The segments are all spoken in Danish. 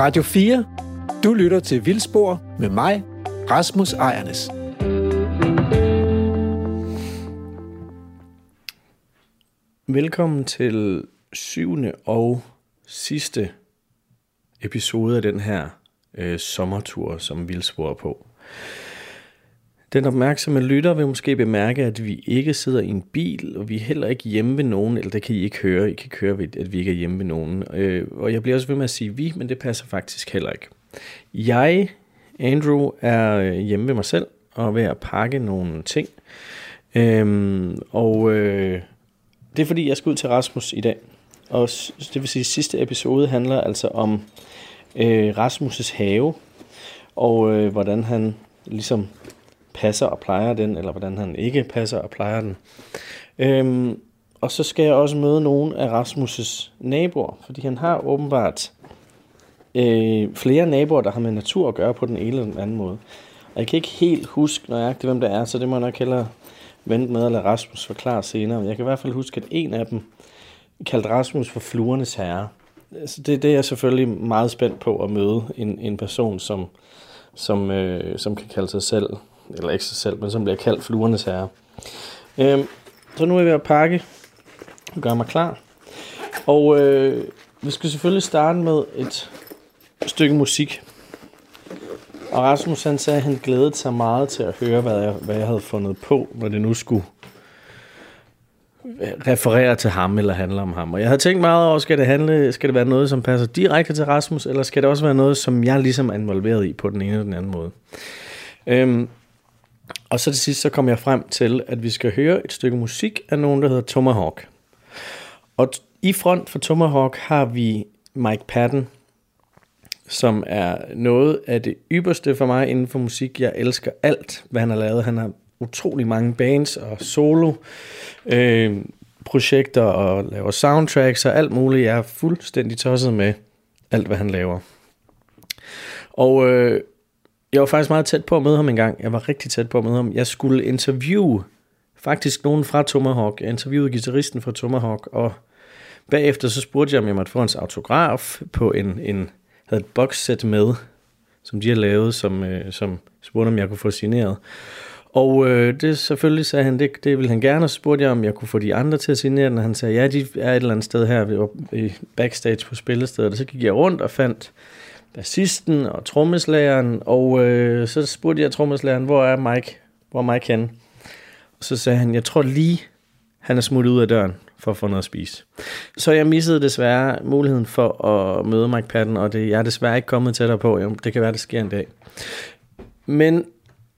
Radio 4. Du lytter til Vildspor med mig, Rasmus Ejernes. Velkommen til syvende og sidste episode af den her øh, sommertur, som Vildspor er på. Den opmærksomme lytter vil måske bemærke, at vi ikke sidder i en bil, og vi er heller ikke hjemme ved nogen, eller det kan I ikke høre, I kan ikke høre, at vi ikke er hjemme ved nogen. Øh, og jeg bliver også ved med at sige vi, men det passer faktisk heller ikke. Jeg, Andrew, er øh, hjemme ved mig selv, og ved at pakke nogle ting. Øhm, og øh, det er fordi, jeg skal ud til Rasmus i dag. Og det vil sige, at sidste episode handler altså om øh, Rasmus' have, og øh, hvordan han ligesom passer og plejer den, eller hvordan han ikke passer og plejer den. Øhm, og så skal jeg også møde nogle af Rasmus' naboer, fordi han har åbenbart øh, flere naboer, der har med natur at gøre på den ene eller den anden måde. Og jeg kan ikke helt huske nøjagtigt, hvem det er, så det må jeg nok hellere vente med at lade Rasmus forklare senere. Men Jeg kan i hvert fald huske, at en af dem kaldte Rasmus for fluernes herre. Så det, det er jeg selvfølgelig meget spændt på at møde en, en person, som, som, øh, som kan kalde sig selv eller ikke sig selv, men som bliver kaldt fluernes herre. Øhm, så nu er jeg ved at pakke og gøre mig klar. Og øh, vi skal selvfølgelig starte med et stykke musik. Og Rasmus han sagde, at han glædede sig meget til at høre, hvad jeg, hvad jeg havde fundet på, når det nu skulle referere til ham eller handle om ham. Og jeg havde tænkt meget over, skal det, handle, skal det være noget, som passer direkte til Rasmus, eller skal det også være noget, som jeg ligesom er involveret i på den ene eller den anden måde. Øhm, og så til sidst, så kom jeg frem til, at vi skal høre et stykke musik af nogen, der hedder Tomahawk. Og i front for Tomahawk har vi Mike Patton, som er noget af det ypperste for mig inden for musik. Jeg elsker alt, hvad han har lavet. Han har utrolig mange bands og solo øh, projekter og laver soundtracks og alt muligt. Jeg er fuldstændig tosset med alt, hvad han laver. Og øh, jeg var faktisk meget tæt på at møde ham en gang. Jeg var rigtig tæt på at møde ham. Jeg skulle interviewe faktisk nogen fra Tomahawk. Jeg interviewede guitaristen fra Tomahawk, og bagefter så spurgte jeg, om jeg måtte få hans autograf på en, en havde et boxset med, som de har lavet, som, øh, som spurgte, om jeg kunne få signeret. Og øh, det selvfølgelig sagde han, det, det ville han gerne, og så spurgte jeg, om jeg kunne få de andre til at signere den, og han sagde, ja, de er et eller andet sted her, vi var i backstage på spillestedet, og så gik jeg rundt og fandt bassisten og trommeslageren, og øh, så spurgte jeg trommeslageren, hvor er Mike? Hvor er Mike henne? Og så sagde han, jeg tror lige, han er smuttet ud af døren for at få noget at spise. Så jeg missede desværre muligheden for at møde Mike Patton, og det, jeg er desværre ikke kommet tættere på. Jo, det kan være, det sker en dag. Men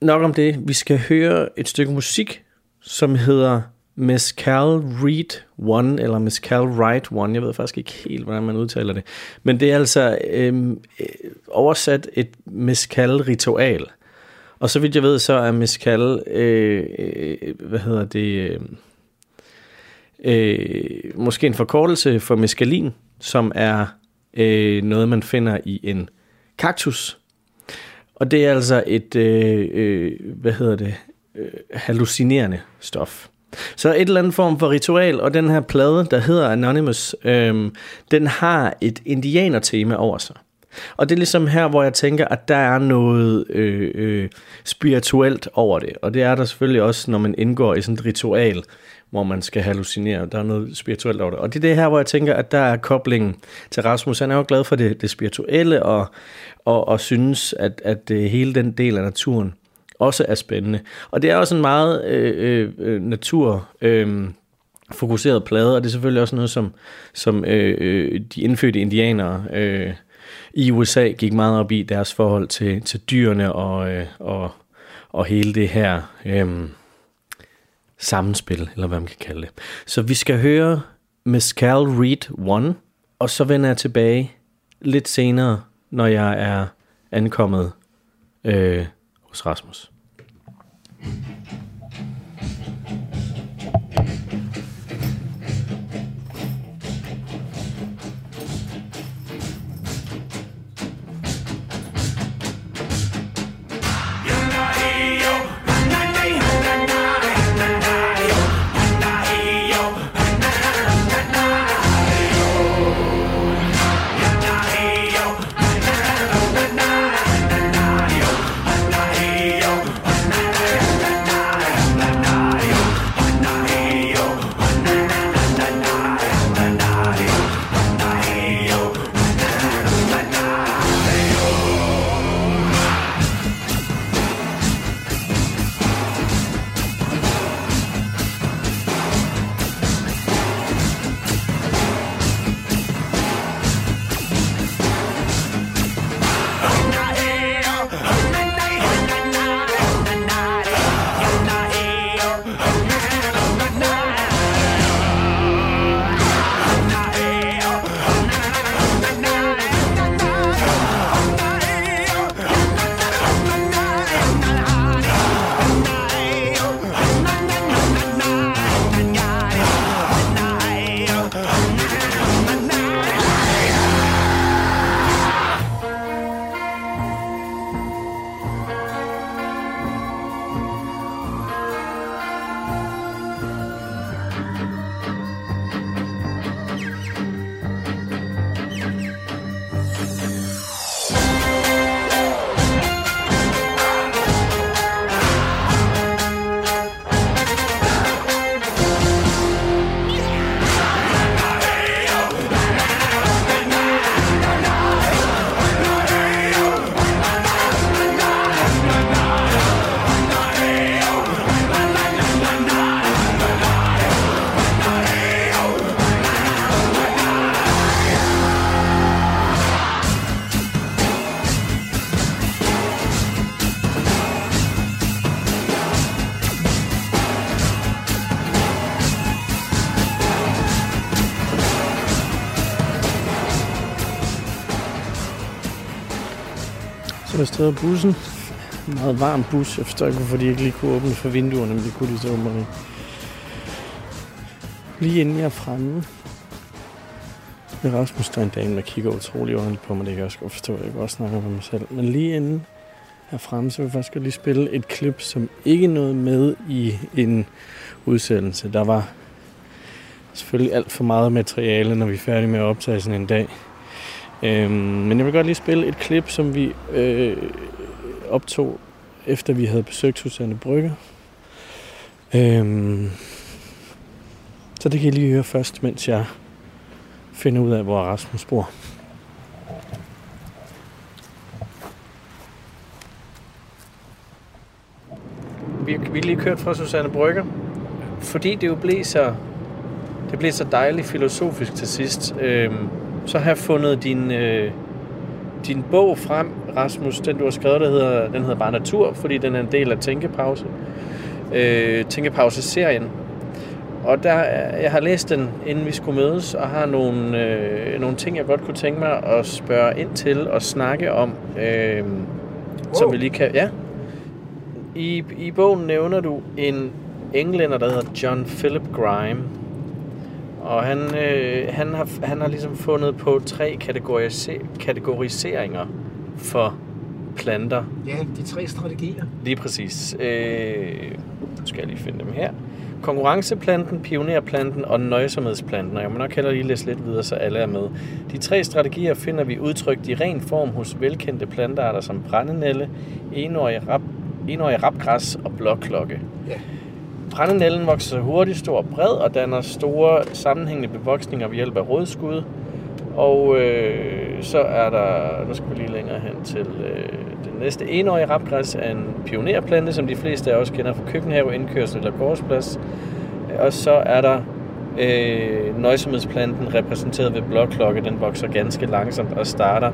nok om det. Vi skal høre et stykke musik, som hedder Miss Cal Reed One, eller Miss Cal Wright One, jeg ved faktisk ikke helt, hvordan man udtaler det. Men det er altså øhm, øh, oversat et Miss Cal ritual. Og så vidt jeg ved, så er Miss Cal, øh, øh, hvad hedder det, øh, øh, måske en forkortelse for meskalin, som er øh, noget, man finder i en kaktus. Og det er altså et, øh, øh, hvad hedder det, øh, hallucinerende stof. Så et eller andet form for ritual, og den her plade, der hedder Anonymous, øhm, den har et indianer-tema over sig. Og det er ligesom her, hvor jeg tænker, at der er noget øh, øh, spirituelt over det. Og det er der selvfølgelig også, når man indgår i sådan et ritual, hvor man skal hallucinere. Der er noget spirituelt over det. Og det er det her, hvor jeg tænker, at der er koblingen til Rasmus. Han er jo glad for det, det spirituelle, og, og, og synes, at, at øh, hele den del af naturen også er spændende. Og det er også en meget øh, øh, øh, natur... Øh, fokuseret plade, og det er selvfølgelig også noget, som, som øh, øh, de indfødte indianere øh, i USA gik meget op i deres forhold til, til dyrene og, øh, og, og hele det her øh, sammenspil, eller hvad man kan kalde det. Så vi skal høre Mescal Read 1, og så vender jeg tilbage lidt senere, når jeg er ankommet øh, hos Rasmus. Thank you. Så er bussen. En meget varm bus. Jeg forstår ikke, hvorfor de ikke lige kunne åbne for vinduerne, men det kunne de så åbne ikke. Lige inden jeg er fremme, med Rasmus, der er en dame, der kigger utrolig ordentligt på mig. Det kan jeg også godt forstå, jeg kan også snakke med mig selv. Men lige inden her fremme, så vil jeg faktisk lige spille et klip, som ikke nåede med i en udsendelse. Der var selvfølgelig alt for meget materiale, når vi er færdige med at optage sådan en dag. Øhm, men jeg vil godt lige spille et klip, som vi øh, optog, efter vi havde besøgt Susanne Brygge. Øhm, så det kan I lige høre først, mens jeg finder ud af, hvor Rasmus bor. Vi, vi er lige kørt fra Susanne Brygge, fordi det jo blev så, det blev så dejligt filosofisk til sidst. Øhm, så har jeg fundet din, øh, din bog frem, Rasmus, den du har skrevet, der hedder, den hedder bare Natur, fordi den er en del af Tænkepause. Øh, Tænkepause-serien. Og der, jeg har læst den, inden vi skulle mødes, og har nogle, øh, nogle ting, jeg godt kunne tænke mig at spørge ind til og snakke om, øh, wow. som vi lige kan... Ja. I, I bogen nævner du en englænder, der hedder John Philip Grime. Og han, øh, han, har, han har ligesom fundet på tre kategorisi- kategoriseringer for planter. Ja, de tre strategier. Lige præcis. Øh, nu skal jeg lige finde dem her. Konkurrenceplanten, pionerplanten og nøjsomhedsplanten. Og jeg må nok heller lige læse lidt videre, så alle er med. De tre strategier finder vi udtrykt i ren form hos velkendte plantearter som brændenælle, enårig, rap, enårig rapgræs og blåklokke. Ja. Brændenælden vokser hurtigt, stor og bred og danner store sammenhængende bevoksninger ved hjælp af rådskud. Og øh, så er der, nu skal vi lige længere hen til øh, den næste enårige rapgræs er en pionerplante, som de fleste af os kender fra køkkenhave, indkørsel eller gårdsplads. Og så er der øh, nøjsomhedsplanten repræsenteret ved blåklokke. Den vokser ganske langsomt og starter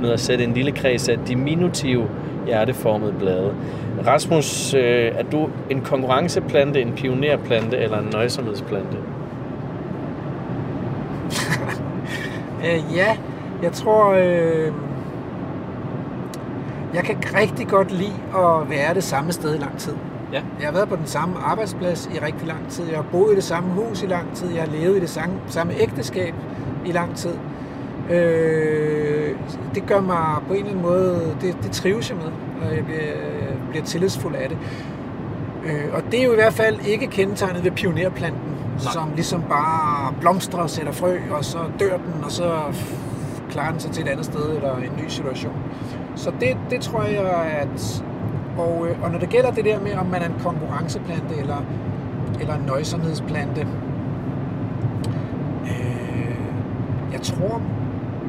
med at sætte en lille kreds af diminutive hjerteformede blade. Rasmus, øh, er du en konkurrenceplante, en pionerplante eller en nøjsomhedsplante? Øh, ja, jeg tror, øh, jeg kan rigtig godt lide at være det samme sted i lang tid. Ja. Jeg har været på den samme arbejdsplads i rigtig lang tid. Jeg har boet i det samme hus i lang tid. Jeg har levet i det samme, samme ægteskab i lang tid. Øh, det gør mig på en eller anden måde, det, det trives jeg med, og jeg bliver, bliver tillidsfuld af det. Øh, og det er jo i hvert fald ikke kendetegnet ved pionerplanten, Nej. som ligesom bare blomstrer og sætter frø, og så dør den, og så klarer den sig til et andet sted eller en ny situation. Så det, det tror jeg, at... Og, øh, og når det gælder det der med, om man er en konkurrenceplante eller, eller en nøjsomhedsplante, øh, jeg tror,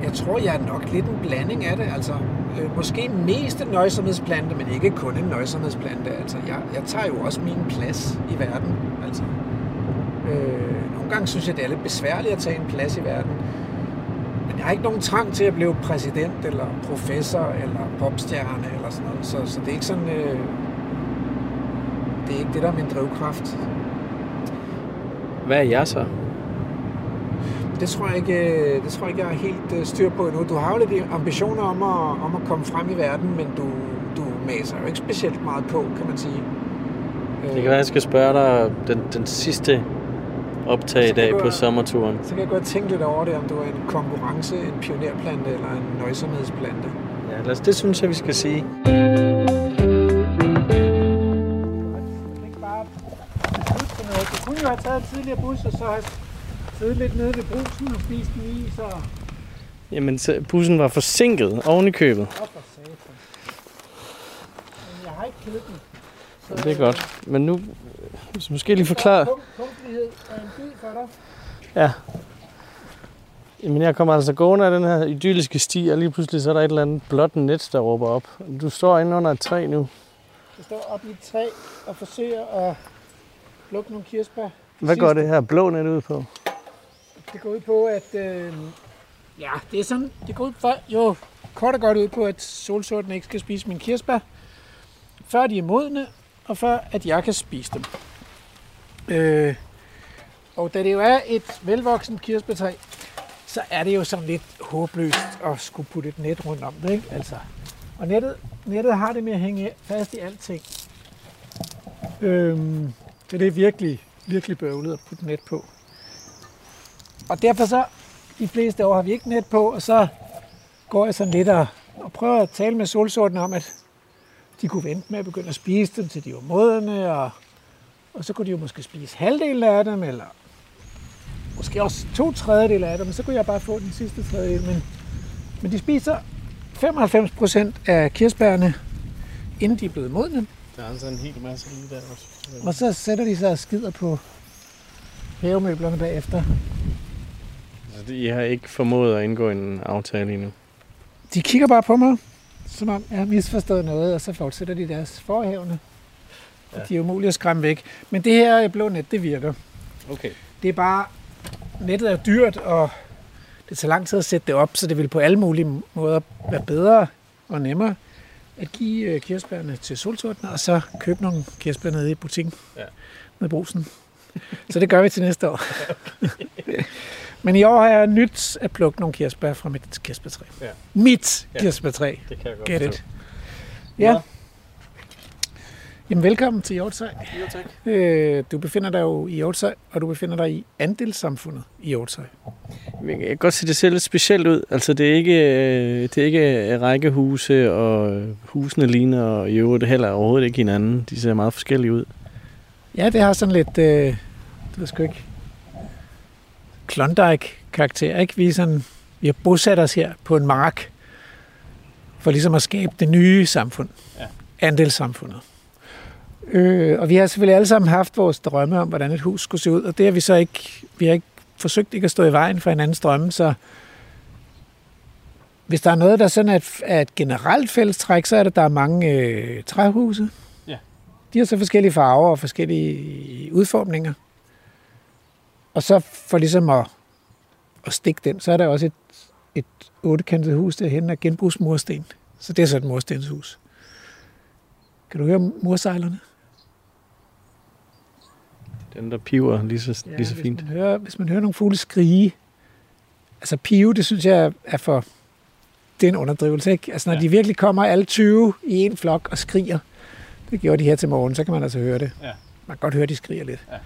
jeg tror, jeg er nok lidt en blanding af det. Altså, øh, måske mest en nøjsomhedsplante, men ikke kun en nøjsomhedsplante. Altså, jeg, jeg tager jo også min plads i verden. Altså, øh, nogle gange synes jeg, det er lidt besværligt at tage en plads i verden. Jeg har ikke nogen trang til at blive præsident, eller professor, eller popstjerne, eller sådan noget. Så, så det er ikke sådan... Øh, det er ikke det, der er min drivkraft. Hvad er jeg så? Det tror jeg ikke, øh, det tror jeg ikke, jeg er helt øh, styr på endnu. Du har jo lidt ambitioner om at, om at komme frem i verden, men du, du maser jo ikke specielt meget på, kan man sige. Det kan være, jeg skal spørge dig den, den sidste optag i dag på sommerturen. Så kan jeg godt tænke lidt over det, om du er en konkurrence, en pionerplante eller en nøjsomhedsplante. Ja, lad os, det synes jeg, vi skal sige. Du kunne jo have taget tidligere bus, og så have siddet lidt nede ved brusen og spist en is og... Jamen, så bussen var forsinket oven i købet. For jeg har ikke køkken. Så, Det er godt. Men nu, du måske lige forklare... Punkt, punktlighed er en bid for dig. Ja. Jamen, jeg kommer altså gående af den her idylliske sti, og lige pludselig så er der et eller andet blåt net, der råber op. Du står inde under et træ nu. Jeg står oppe i et træ og forsøger at plukke nogle kirsebær. Hvad går det her blå net ud på? Det går ud på, at... Øh, ja, det er sådan... Det går ud for, jo, kort og godt ud på, at solsorten ikke skal spise mine kirsebær, før de er modne, og før at jeg kan spise dem. Øh, og da det jo er et velvoksen kirsebærtræ, så er det jo sådan lidt håbløst at skulle putte et net rundt om det, ikke? Altså, Og nettet, nettet har det med at hænge fast i alting. Øhm, så det er virkelig, virkelig bøvlet at putte net på. Og derfor så, de fleste år har vi ikke net på, og så går jeg sådan lidt og, og prøver at tale med solsorten om, at de kunne vente med at begynde at spise dem, til de var modne, og, og så kunne de jo måske spise halvdelen af dem, eller måske også to tredjedel af dem, men så kunne jeg bare få den sidste tredjedel. Men, men de spiser 95 procent af kirsebærne, inden de er blevet modne, Der er altså en hel masse lige der også. og så sætter de sig og skider på havemøblerne bagefter. Så I har ikke formået at indgå en aftale endnu? De kigger bare på mig, som om jeg har misforstået noget, og så fortsætter de deres forhævne. Ja. Ja. De er umulige at skræmme væk. Men det her blå net, det virker. Okay. Det er bare, nettet er dyrt, og det tager lang tid at sætte det op, så det vil på alle mulige måder være bedre og nemmere at give øh, kirsebærne til solsorten, og så købe nogle kirsebær nede i butikken Ja. med brusen. Så det gør vi til næste år. Men i år har jeg nyt at plukke nogle kirsebær fra mit kirsebærtræ. Ja. Mit Ja. kirsebærtræ. Det kan jeg godt Get it. Ja. Nå. Jamen velkommen til Hjortshøj. Jo, tak. Øh, du befinder dig jo i Hjortshøj, og du befinder dig i andelssamfundet i Hjortshøj. Jeg kan godt se, det ser lidt specielt ud. Altså, det er ikke, øh, det er ikke rækkehuse, og øh, husene ligner og i øvrigt heller overhovedet ikke hinanden. De ser meget forskellige ud. Ja, det har sådan lidt, øh, det ved sgu ikke, Klondike-karakter, ikke? Vi, er sådan, vi har bosat os her på en mark, for ligesom at skabe det nye samfund. Ja. Andelssamfundet. Øh, og vi har selvfølgelig alle sammen haft vores drømme om, hvordan et hus skulle se ud, og det har vi så ikke, vi har ikke forsøgt ikke at stå i vejen for hinandens drømme, så hvis der er noget, der sådan er et, er et generelt fællestræk, så er det, at der er mange øh, træhuse. Ja. De har så forskellige farver og forskellige udformninger. Og så for ligesom at, at stikke den, så er der også et, et ottekantet hus derhen af genbrugsmursten. Så det er så et murstenshus. Kan du høre mursejlerne? Den, der piver lige så, lige så hvis fint. Man hører, hvis man hører nogle fugle skrige, altså pive, det synes jeg er for, det er en underdrivelse, ikke? Altså når ja. Ja. de virkelig kommer alle 20 i en flok og skriger, det gjorde de her til morgen, så kan man altså høre det. Ja. Man kan godt høre, de skriger lidt. Ja.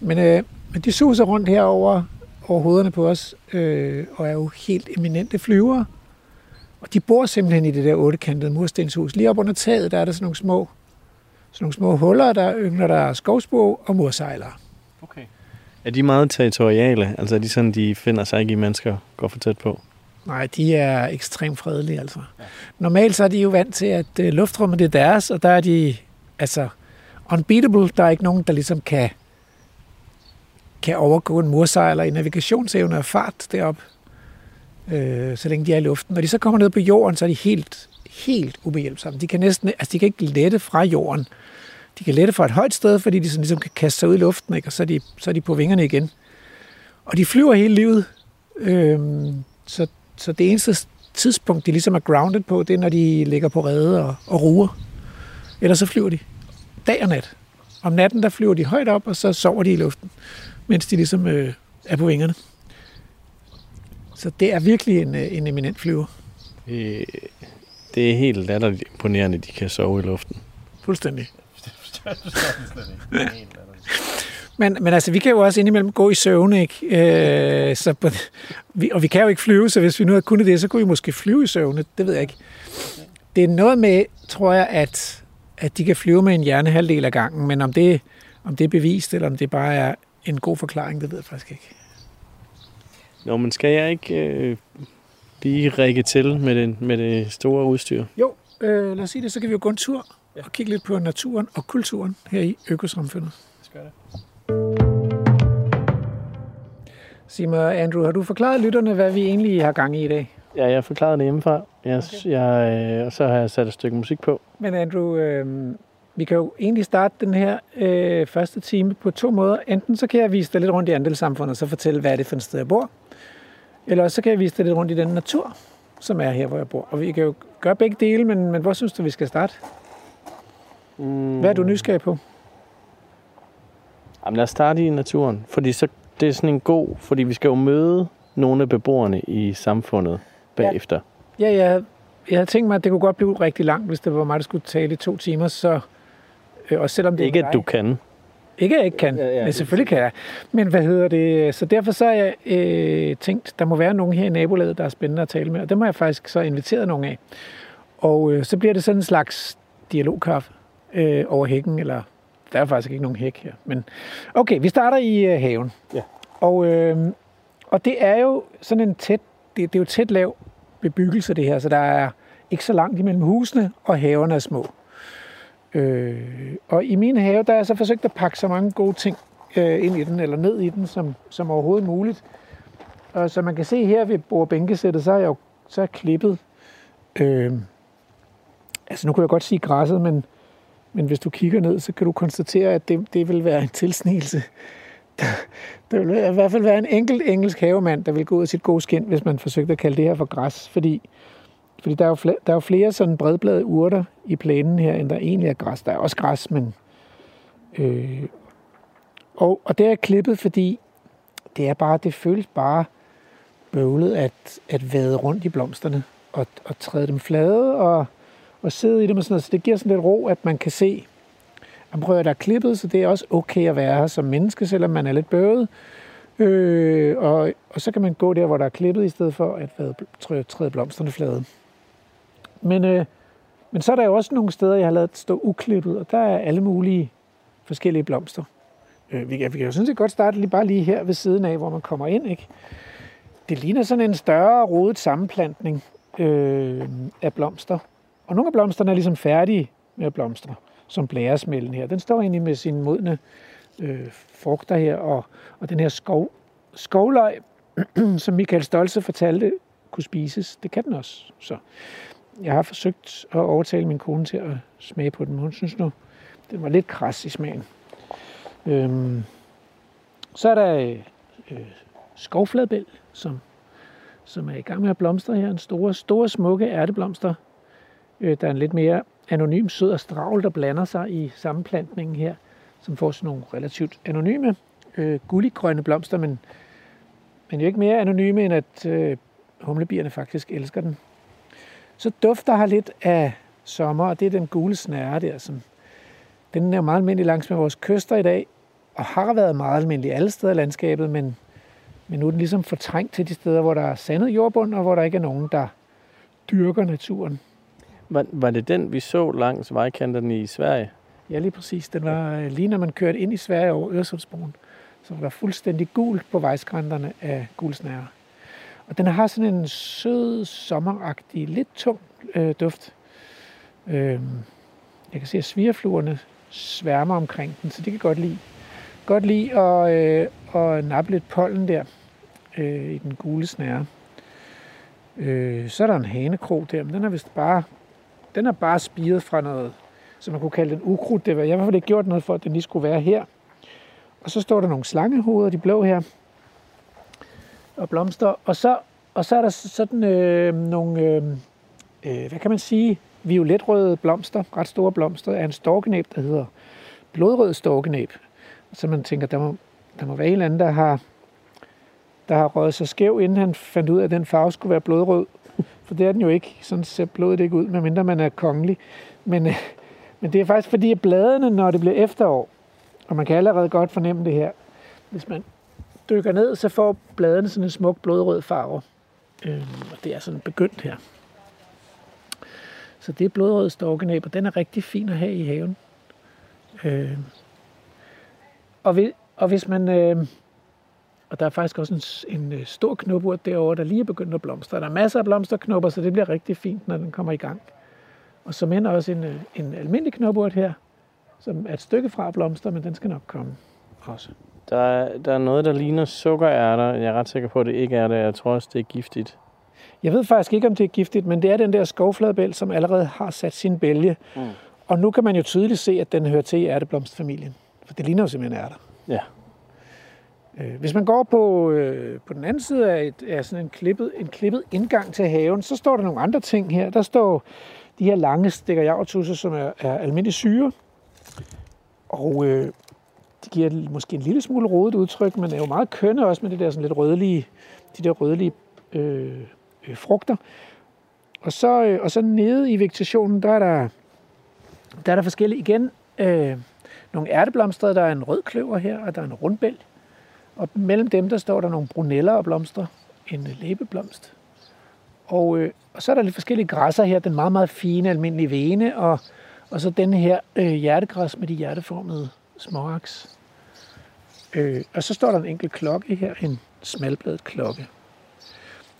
Men, øh, men de suser rundt herover over hovederne på os, øh, og er jo helt eminente flyvere. Og de bor simpelthen i det der ottekantede murstenshus. Lige op under taget, der er der sådan nogle små, sådan nogle små huller, der yngler der skovsbo og mursejlere. Okay. Er de meget territoriale? Altså er de sådan, de finder sig ikke i mennesker går for tæt på? Nej, de er ekstremt fredelige, altså. Ja. Ja. Normalt så er de jo vant til, at øh, luftrummet det er deres, og der er de, altså, unbeatable. Der er ikke nogen, der ligesom kan, kan overgå en mursejler i navigationsevne og fart derop, øh, så længe de er i luften. Når de så kommer ned på jorden, så er de helt, helt ubehjælpsomme. De kan næsten, altså de kan ikke lette fra jorden. De kan lette fra et højt sted, fordi de sådan ligesom kan kaste sig ud i luften, ikke? og så er, de, så er de på vingerne igen. Og de flyver hele livet. Øhm, så, så det eneste tidspunkt, de ligesom er grounded på, det er, når de ligger på rede og, og ruer. Ellers så flyver de dag og nat. Om natten, der flyver de højt op, og så sover de i luften, mens de ligesom øh, er på vingerne. Så det er virkelig en, øh, en eminent flyver. Det, det er helt latterligt imponerende, de kan sove i luften. Fuldstændig. Men, men altså, vi kan jo også indimellem gå i søvn, ikke? Øh, så på, vi, og vi kan jo ikke flyve, så hvis vi nu havde kunnet det, så kunne vi måske flyve i søvne. Det ved jeg ikke. Det er noget med, tror jeg, at, at de kan flyve med en hjernehalvdel af gangen, men om det, om det er bevist, eller om det bare er en god forklaring, det ved jeg faktisk ikke. Nå, men skal jeg ikke øh, lige række til med det, med det store udstyr? Jo, øh, lad os sige det, så kan vi jo gå en tur og kigge lidt på naturen og kulturen her i økosamfundet. Skal det? Sig mig, Andrew, har du forklaret lytterne, hvad vi egentlig har gang i i dag? Ja, jeg forklarede det hjemmefra. Jeg, okay. jeg, øh, og så har jeg sat et stykke musik på. Men Andrew, øh, vi kan jo egentlig starte den her øh, første time på to måder. Enten så kan jeg vise dig lidt rundt i andelssamfundet og så fortælle, hvad er det for et sted, jeg bor. Eller så kan jeg vise dig lidt rundt i den natur, som er her, hvor jeg bor. Og vi kan jo gøre begge dele, men, men hvor synes du, vi skal starte? Mm. Hvad er du nysgerrig på? Jamen lad os starte i naturen, fordi så, det er sådan en god, fordi vi skal jo møde nogle af beboerne i samfundet bagefter. Ja, jeg jeg havde tænkt mig, at det kunne godt blive rigtig langt, hvis det var mig, der skulle tale i to timer, så... Øh, og selvom det Ikke, er at du kan. Ikke, jeg ikke kan. Ja, Ja, det- selvfølgelig kan jeg. Men hvad hedder det? Så derfor så har jeg øh, tænkt, der må være nogen her i nabolaget, der er spændende at tale med. Og dem har jeg faktisk så inviteret nogen af. Og øh, så bliver det sådan en slags dialogkaffe øh, over hækken, eller der er faktisk ikke nogen hæk her. Men okay, vi starter i øh, haven. Ja. Og, øh, og det er jo sådan en tæt, det, det er jo tæt lav bebyggelse det her, så der er ikke så langt imellem husene, og haverne er små. Øh, og i min have, der har jeg så forsøgt at pakke så mange gode ting øh, ind i den, eller ned i den, som, som overhovedet muligt. Og som man kan se her ved bordbænkesættet, så er jeg jo så er klippet. Øh, altså nu kunne jeg godt sige græsset, men, men hvis du kigger ned, så kan du konstatere, at det, det vil være en tilsnigelse. Der, der vil i hvert fald være en enkelt engelsk havemand, der vil gå ud af sit gode skin, hvis man forsøgte at kalde det her for græs. Fordi, fordi der, er jo flere, der er jo flere sådan bredbladede urter i plænen her, end der egentlig er græs. Der er også græs, men... Øh, og, og det er klippet, fordi det er bare, det føles bare bøvlet at, at vade rundt i blomsterne og, og træde dem flade og, og sidde i dem og sådan noget. Så det giver sådan lidt ro, at man kan se, at prøver der er klippet, så det er også okay at være her som menneske, selvom man er lidt bøvet. Øh, og, og så kan man gå der, hvor der er klippet, i stedet for at vade, træde blomsterne flade. Men, øh, men så er der jo også nogle steder, jeg har lavet stå uklippet, og der er alle mulige forskellige blomster. Øh, vi, kan, vi kan jo sådan set godt starte lige, bare lige her ved siden af, hvor man kommer ind. Ikke? Det ligner sådan en større rodet sammenplantning øh, af blomster. Og nogle af blomsterne er ligesom færdige med at blomstre, som blæresmælden her. Den står egentlig med sine modne øh, frugter her, og, og den her skov, skovløg, som Michael Stolze fortalte, kunne spises. Det kan den også. Så jeg har forsøgt at overtale min kone til at smage på den, hun synes nu, den var lidt kras i smagen. Øhm, så er der øh, skovfladbæl, som, som er i gang med at blomstre her. En store, store smukke ærteblomster. Øh, der er en lidt mere anonym sød og stravl, der blander sig i sammenplantningen her, som får sådan nogle relativt anonyme øh, gulliggrønne blomster, men, men jo ikke mere anonyme, end at øh, humlebierne faktisk elsker den. Så dufter har lidt af sommer, og det er den gule snære der, som den er meget almindelig langs med vores kyster i dag, og har været meget almindelig alle steder i landskabet, men, men nu er den ligesom fortrængt til de steder, hvor der er sandet jordbund, og hvor der ikke er nogen, der dyrker naturen. Var, var det den, vi så langs vejkanterne i Sverige? Ja, lige præcis. Den var øh, lige når man kørte ind i Sverige over Øresundsbroen, så var der fuldstændig gul på vejskrænterne af gulsnære. Og den har sådan en sød, sommeragtig, lidt tung øh, duft. Øh, jeg kan se, at svigerfluerne sværmer omkring den, så de kan godt lide, godt lide at, øh, at nappe lidt pollen der øh, i den gule snære. Øh, så er der en hanekrog der, men den er vist bare, den er bare spiret fra noget, som man kunne kalde den ukrudt. Det var, jeg har i hvert fald ikke gjort noget for, at den lige skulle være her. Og så står der nogle slangehoveder, de blå her, og blomster. Og så, og så er der sådan øh, nogle, øh, øh, hvad kan man sige, violetrøde blomster, ret store blomster, af en storkenæb, der hedder blodrød storkenæb. Så man tænker, der må, der må være en eller anden, der har, der har røget sig skæv, inden han fandt ud af, at den farve skulle være blodrød. For det er den jo ikke. Sådan ser blodet ikke ud, medmindre man er kongelig. Men, øh, men det er faktisk fordi, at bladene, når det bliver efterår, og man kan allerede godt fornemme det her, hvis man dykker ned, så får bladene sådan en smuk blodrød farve. Øhm, og det er sådan begyndt her. Så det er blodrød storkenæb, og den er rigtig fin at have i haven. Øh, og, hvis, og hvis man... Øh, og der er faktisk også en, en øh, stor knopurt derovre, der lige er begyndt at blomstre. Der er masser af blomsterknopper, så det bliver rigtig fint, når den kommer i gang. Og så end også en, øh, en almindelig knopurt her, som er et stykke fra blomster, men den skal nok komme også. Der er, der er noget, der ligner sukkerærter. Jeg er ret sikker på, at det ikke er det. Jeg tror også, det er giftigt. Jeg ved faktisk ikke, om det er giftigt, men det er den der skovfladbæl, som allerede har sat sin bælge. Mm. Og nu kan man jo tydeligt se, at den hører til i ærteblomstfamilien. For det ligner jo simpelthen ærter. Ja. Øh, Hvis man går på, øh, på den anden side af, et, af sådan en klippet, en klippet indgang til haven, så står der nogle andre ting her. Der står de her lange stikker som er, er almindelig syre. Og øh, de giver måske en lille smule rodet udtryk, men er jo meget kønne også med det der sådan lidt rødlige, de der rødlige øh, øh, frugter. Og så, øh, og så nede i vegetationen, der er der, der, er der forskellige igen. Øh, nogle ærteblomster, der er en rød kløver her, og der er en rundbæl. Og mellem dem, der står der nogle bruneller og blomster. En læbeblomst. Og, øh, og så er der lidt forskellige græsser her. Den meget, meget fine, almindelige vene, og, og så den her øh, hjertegræs med de hjerteformede småaks. Øh, og så står der en enkelt klokke her, en smalbladet klokke.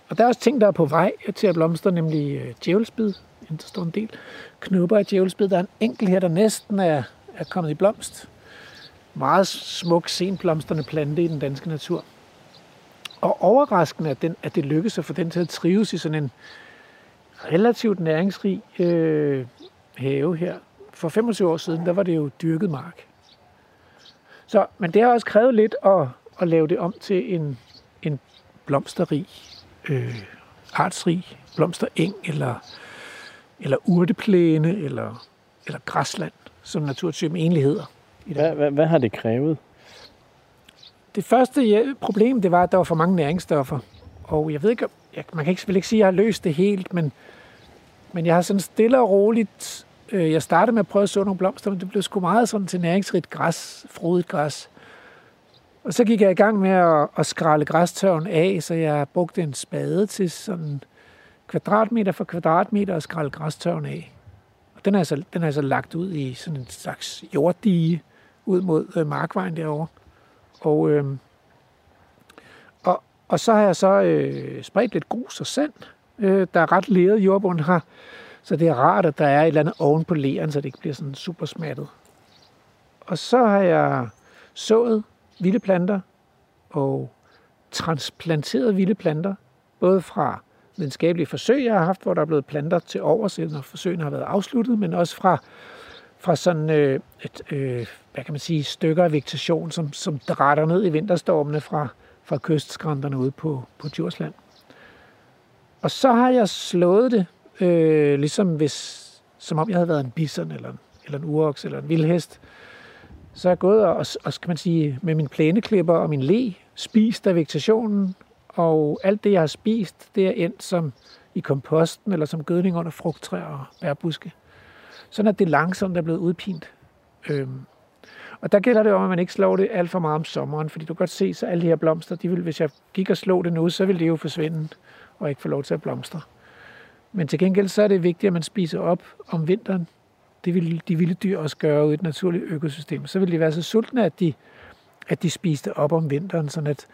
Og der er også ting, der er på vej til at blomstre, nemlig øh, djævelsbid. Der står en del knupper af djævelsbid. Der er en enkelt her, der næsten er, er kommet i blomst. Meget smuk, senblomstrende plante i den danske natur. Og overraskende, at, den, at det lykkes at få den til at trives i sådan en relativt næringsrig øh, have her. For 25 år siden, der var det jo dyrket mark. Så, men det har også krævet lidt at, at lave det om til en, en blomsterrig, øh, artsrig blomstereng, eller, eller urteplæne, eller, eller græsland, som naturtypen egentlig hedder. Hvad, hvad, hvad har det krævet? Det første problem, det var, at der var for mange næringsstoffer. Og jeg ved ikke, jeg, man kan ikke, vil ikke sige, at jeg har løst det helt, men, men jeg har sådan stille og roligt Øh, jeg startede med at prøve at så nogle blomster, men det blev sgu meget sådan til næringsrigt græs, frodigt græs. Og så gik jeg i gang med at, at skralde græstørven af, så jeg brugte en spade til sådan kvadratmeter for kvadratmeter at skralde græstørven af. Og den er, så, den er så lagt ud i sådan en slags jorddige ud mod øh, markvejen derovre. Og, øh, og, og så har jeg så øh, spredt lidt grus og sand. Øh, der er ret leret jordbund her. Så det er rart, at der er et eller andet oven på leren, så det ikke bliver sådan super smattet. Og så har jeg sået vilde planter og transplanteret vilde planter, både fra videnskabelige forsøg, jeg har haft, hvor der er blevet planter til over, når forsøgene har været afsluttet, men også fra, fra sådan øh, et, øh, hvad kan man sige, stykker af vegetation, som, som drætter ned i vinterstormene fra, fra kystskrænterne ude på, på Djursland. Og så har jeg slået det Øh, ligesom hvis, som om jeg havde været en bison, eller, eller en uroks, eller en vildhest. Så er jeg gået og, og, kan man sige, med min plæneklipper og min le, spist af vegetationen, og alt det, jeg har spist, det er endt som i komposten, eller som gødning under frugttræer og bærbuske. Sådan at det langsomt er blevet udpint. Øhm, og der gælder det om, at man ikke slår det alt for meget om sommeren, fordi du kan godt se, så alle de her blomster, de vil, hvis jeg gik og slog det nu, så ville det jo forsvinde og ikke få lov til at blomstre. Men til gengæld så er det vigtigt, at man spiser op om vinteren. Det vil de vilde dyr også gøre i et naturligt økosystem. Så vil de være så sultne, at de, at de spiste op om vinteren, sådan at,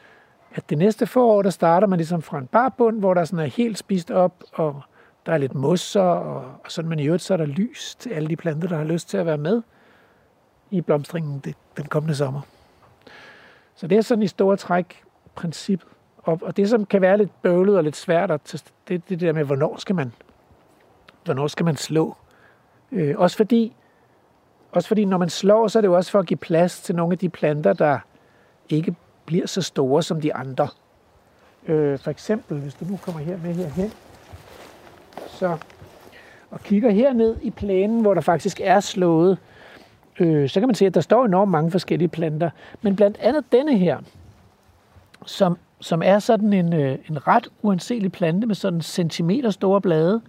at det næste forår, der starter man ligesom fra en barbund, hvor der sådan er helt spist op, og der er lidt mosser, og, og sådan, men i øvrigt så er der lys til alle de planter, der har lyst til at være med i blomstringen det, den kommende sommer. Så det er sådan i store træk princippet. Og, og det, som kan være lidt bøvlet og lidt svært, at, det er det der med, hvornår skal man, hvornår skal man slå? Øh, også fordi, også fordi, når man slår, så er det jo også for at give plads til nogle af de planter, der ikke bliver så store som de andre. Øh, for eksempel, hvis du nu kommer her med herhen, så, og kigger herned i plænen, hvor der faktisk er slået, øh, så kan man se, at der står enormt mange forskellige planter. Men blandt andet denne her, som som er sådan en, øh, en ret uanselig plante med sådan centimeter store blade.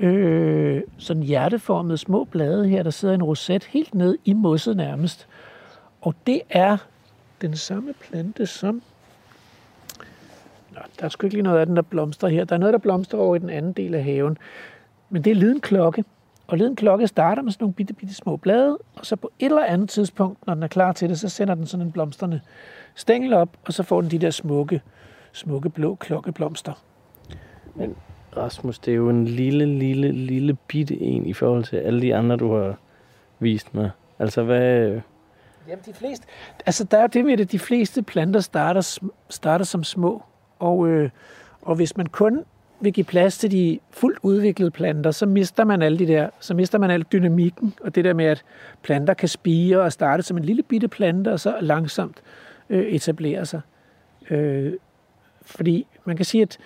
Øh, sådan hjerteformede små blade her, der sidder en roset helt ned i mosset nærmest. Og det er den samme plante som... Nå, der er sgu ikke lige noget af den, der blomstrer her. Der er noget, der blomstrer over i den anden del af haven. Men det er liden klokke. Og liden klokke starter med sådan nogle bitte, bitte små blade, og så på et eller andet tidspunkt, når den er klar til det, så sender den sådan en blomstrende stængel op, og så får den de der smukke, smukke blå klokkeblomster. Men Rasmus, det er jo en lille, lille, lille bitte en i forhold til alle de andre, du har vist mig. Altså, hvad... Jamen, de fleste... Altså, der er jo det med det, de fleste planter starter, starter som små. Og, øh, og hvis man kun vil give plads til de fuldt udviklede planter, så mister man alle de der, så mister man al dynamikken, og det der med, at planter kan spire og starte som en lille bitte plante, og så langsomt øh, etablere sig. Øh, fordi man kan sige, at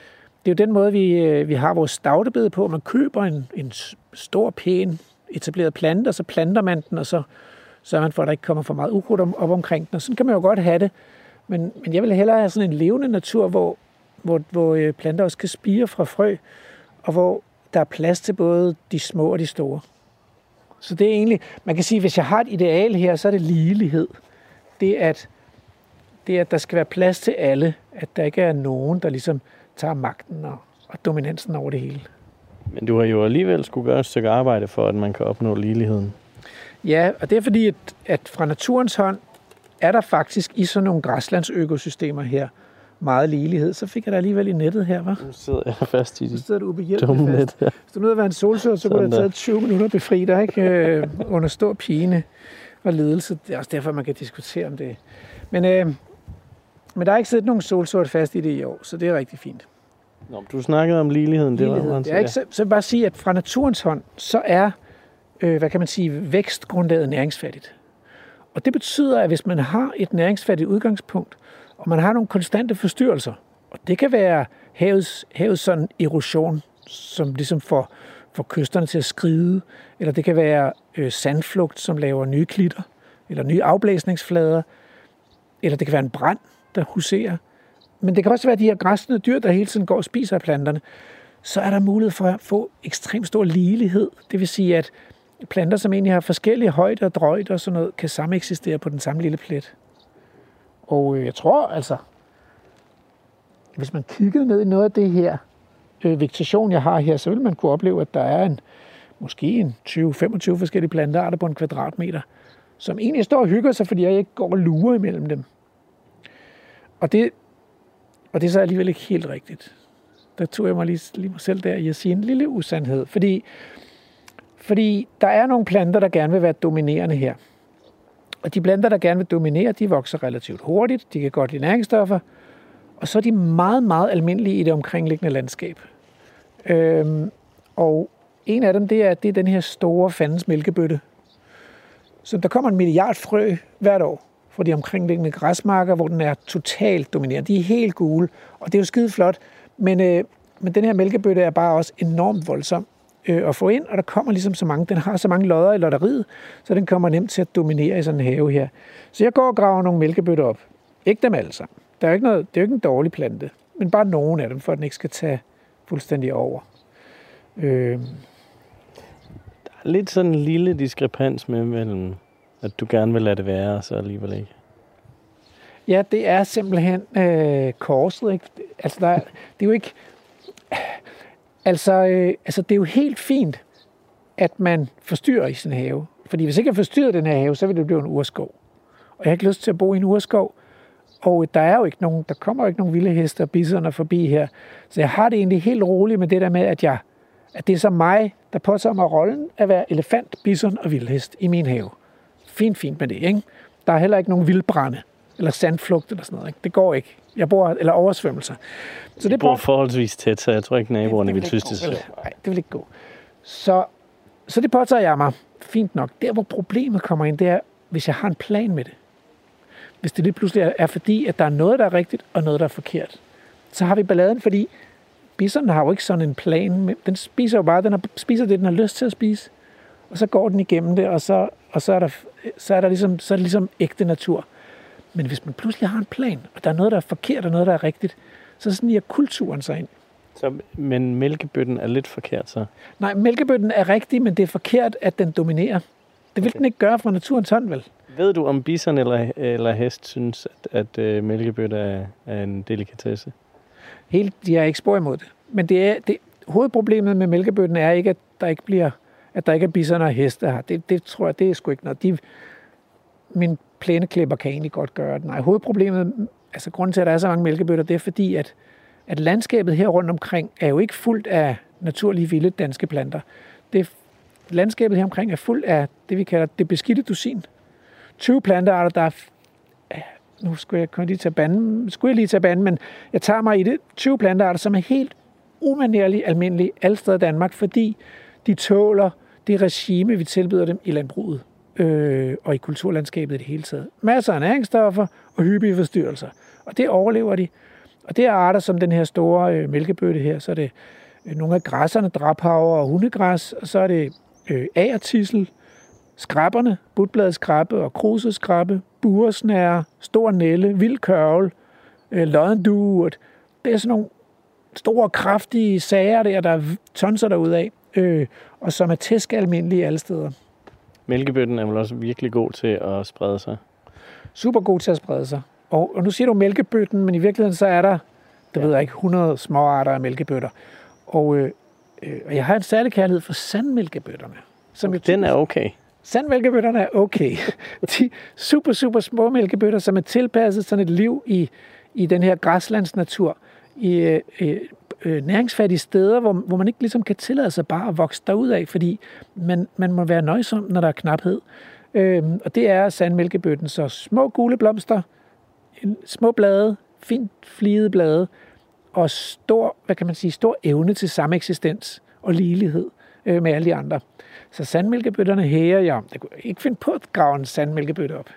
det er jo den måde, vi, øh, vi har vores stavtebed på. Man køber en, en stor, pæn, etableret plante, og så planter man den, og så sørger man for, at der ikke kommer for meget ukrudt op omkring den. Og sådan kan man jo godt have det. Men, men jeg vil hellere have sådan en levende natur, hvor, hvor, hvor øh, planter også kan spire fra frø, og hvor der er plads til både de små og de store. Så det er egentlig, man kan sige, hvis jeg har et ideal her, så er det ligelighed. Det er, at, det at der skal være plads til alle. At der ikke er nogen, der ligesom tager magten og, og dominansen over det hele. Men du har jo alligevel skulle gøre et stykke arbejde for, at man kan opnå ligeligheden. Ja, og det er fordi, at, at fra naturens hånd er der faktisk i sådan nogle græslandsøkosystemer her meget ligelighed. Så fik jeg da alligevel i nettet her, var. Nu sidder jeg fast i Så dit sidder du ubehjælpeligt net fast. her. Hvis du nu havde været en solsør, så kunne det have taget 20 minutter at befri dig, ikke? Øh, under stor pine og ledelse. Det er også derfor, man kan diskutere om det. Men, øh, men der er ikke siddet nogen solsort fast i det i år, så det er rigtig fint. Nå, du snakkede om ligeligheden. Det var, Lighed. Det er ikke, så, så bare sige, at fra naturens hånd, så er, øh, hvad kan man sige, vækstgrundlaget næringsfattigt. Og det betyder, at hvis man har et næringsfattigt udgangspunkt, og man har nogle konstante forstyrrelser, og det kan være havets, havets sådan erosion, som ligesom får, får kysterne til at skride, eller det kan være øh, sandflugt, som laver nye klitter, eller nye afblæsningsflader, eller det kan være en brand, der huserer. Men det kan også være de her græsne dyr, der hele tiden går og spiser af planterne. Så er der mulighed for at få ekstremt stor ligelighed. Det vil sige, at planter, som egentlig har forskellige højder, drøjder og sådan noget, kan sameksistere på den samme lille plet. Og øh, jeg tror altså, hvis man kiggede ned i noget af det her øh, vegetation, jeg har her, så vil man kunne opleve, at der er en, måske en 20-25 forskellige plantearter på en kvadratmeter, som egentlig står og hygger sig, fordi jeg ikke går og lurer imellem dem. Og det, og det er så alligevel ikke helt rigtigt. Der tog jeg mig lige, lige mig selv der i at sige en lille usandhed. Fordi, fordi der er nogle planter, der gerne vil være dominerende her. Og de planter, der gerne vil dominere, de vokser relativt hurtigt. De kan godt lide næringsstoffer. Og så er de meget, meget almindelige i det omkringliggende landskab. Øhm, og en af dem, det er, det er den her store fandens mælkebøtte. Så der kommer en milliard frø hvert år fra de omkringliggende græsmarker, hvor den er totalt dominerende. De er helt gule, og det er jo skide flot. Men, øh, men den her mælkebøtte er bare også enormt voldsom øh, at få ind, og der kommer ligesom så mange, den har så mange lodder i lotteriet, så den kommer nemt til at dominere i sådan en have her. Så jeg går og graver nogle mælkebøtter op. Ikke dem alle sammen. Der er jo ikke noget, det er jo ikke en dårlig plante, men bare nogle af dem, for at den ikke skal tage fuldstændig over. Øh, Lidt sådan en lille diskrepans med mellem, at du gerne vil lade det være, og så alligevel ikke. Ja, det er simpelthen øh, korset. Ikke? Altså, der er, det er jo ikke... Altså, øh, altså, det er jo helt fint, at man forstyrrer i sin have. Fordi hvis ikke jeg forstyrrer den her have, så vil det blive en urskov. Og jeg har ikke lyst til at bo i en urskov. Og øh, der er jo ikke nogen, der kommer jo ikke nogen vilde heste og bisoner forbi her. Så jeg har det egentlig helt roligt med det der med, at, jeg, at det er så mig, der påtager mig rollen at være elefant, bison og vildhest i min have. Fint, fint med det, ikke? Der er heller ikke nogen vildbrænde eller sandflugt eller sådan noget. Ikke? Det går ikke. Jeg bor, eller oversvømmelser. Så Det bor forholdsvis tæt, så jeg tror ikke, naboerne vil synes, det er. Nej, det vil ikke gå. Så, så det påtager jeg mig. Fint nok. Der, hvor problemet kommer ind, det er, hvis jeg har en plan med det. Hvis det lige pludselig er, er fordi, at der er noget, der er rigtigt, og noget, der er forkert. Så har vi balladen, fordi bisonen har jo ikke sådan en plan. Den spiser jo bare, den har, spiser det, den har lyst til at spise. Og så går den igennem det, og så, og så, er, der, så, er, der ligesom, så er det ligesom ægte natur. Men hvis man pludselig har en plan, og der er noget, der er forkert, og noget, der er rigtigt, så sniger kulturen sig ind. så. Men mælkebøtten er lidt forkert, så. Nej, mælkebøtten er rigtig, men det er forkert, at den dominerer. Det vil Okay. den ikke gøre fra naturens hånd, vel? Ved du, om bison eller, eller hest synes, at, at øh, mælkebøtte er, er en delikatesse? Helt, de er ikke spor imod det. Men det er, det, hovedproblemet med mælkebøtten er ikke, at der ikke bliver at der ikke er bisoner og heste her. Det, det tror jeg, det er sgu ikke noget. De, min plæneklipper kan egentlig godt gøre det. Nej, hovedproblemet, altså grunden til, at der er så mange mælkebøtter, det er fordi, at, at landskabet her rundt omkring er jo ikke fuldt af naturlige vilde danske planter. Det, landskabet her omkring er fuldt af det, vi kalder det beskidte dusin. 20 plantearter, der er nu skulle jeg kun lige tage banden, skulle jeg lige tage banden, men jeg tager mig i det. 20 plantearter, som er helt umanerligt almindelige alle steder i Danmark, fordi de tåler det regime, vi tilbyder dem i landbruget øh, og i kulturlandskabet i det hele taget. Masser af næringsstoffer og hyppige forstyrrelser. Og det overlever de. Og det er arter som den her store øh, mælkebøtte her, så er det øh, nogle af græsserne, draphaver og hundegræs, og så er det øh, agertissel, skrabberne, butbladskrabbe og kruseskrabbe, buresnære, stor nælle, vild kørvel, øh, loddenduet. Det er sådan nogle store, kraftige sager der, der er tonser derude af, øh, og som er tæsk almindelige alle steder. Mælkebøtten er vel også virkelig god til at sprede sig. Super god til at sprede sig. Og, og nu siger du mælkebøtten, men i virkeligheden så er der, det ja. ved jeg ikke, 100 små arter af mælkebøtter. Og, øh, øh, og jeg har en særlig kærlighed for sandmælkebøtterne. Som jeg Den er okay. Sandmælkebøtterne er okay. De super, super små mælkebøtter, som er tilpasset sådan et liv i, i den her græslandsnatur, i øh, øh, næringsfattige steder, hvor, hvor man ikke ligesom kan tillade sig bare at vokse derud af, fordi man, man må være nøjsom, når der er knaphed. Øh, og det er sandmælkebøtten. Så små gule blomster, små blade, fint flide blade, og stor, hvad kan man sige, stor evne til sameksistens og ligelighed øh, med alle de andre. Så sandmælkebøtterne hæger jeg. Jeg kunne ikke finde på at grave en sandmælkebøtte op.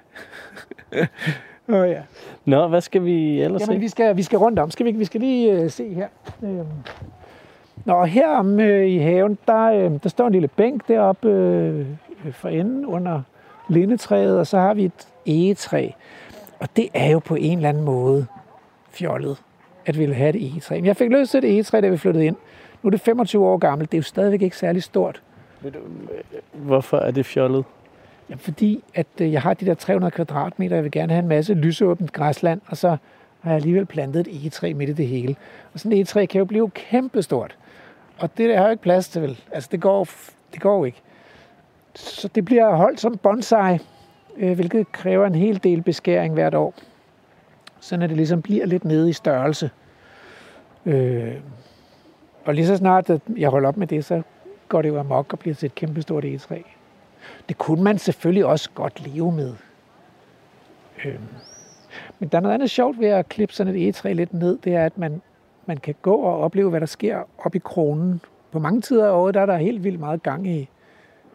Åh oh, ja. Nå, hvad skal vi ellers Jamen, se? vi skal, vi skal rundt om. Skal vi, vi skal lige uh, se her. Øhm. Nå, her om uh, i haven, der, uh, der står en lille bænk deroppe uh, for enden under lindetræet, og så har vi et egetræ. Og det er jo på en eller anden måde fjollet, at vi vil have et egetræ. Men jeg fik lyst til et egetræ, da vi flyttede ind. Nu er det 25 år gammelt. Det er jo stadigvæk ikke særlig stort. Øh, Hvorfor er det fjollet? Ja, fordi at øh, jeg har de der 300 kvadratmeter, jeg vil gerne have en masse lysåbent græsland, og så har jeg alligevel plantet et egetræ midt i det hele. Og sådan et egetræ kan jo blive kæmpestort. Og det der har jo ikke plads til, vel? Altså, det går, det går jo ikke. Så det bliver holdt som bonsai, øh, hvilket kræver en hel del beskæring hvert år. Sådan at det ligesom bliver lidt nede i størrelse. Øh, og lige så snart at jeg holder op med det, så går det jo amok og bliver til et kæmpestort egetræ. Det kunne man selvfølgelig også godt leve med. Øhm. Men der er noget andet sjovt ved at klippe sådan et egetræ lidt ned, det er, at man, man kan gå og opleve, hvad der sker op i kronen. På mange tider af året, der er der helt vildt meget gang i,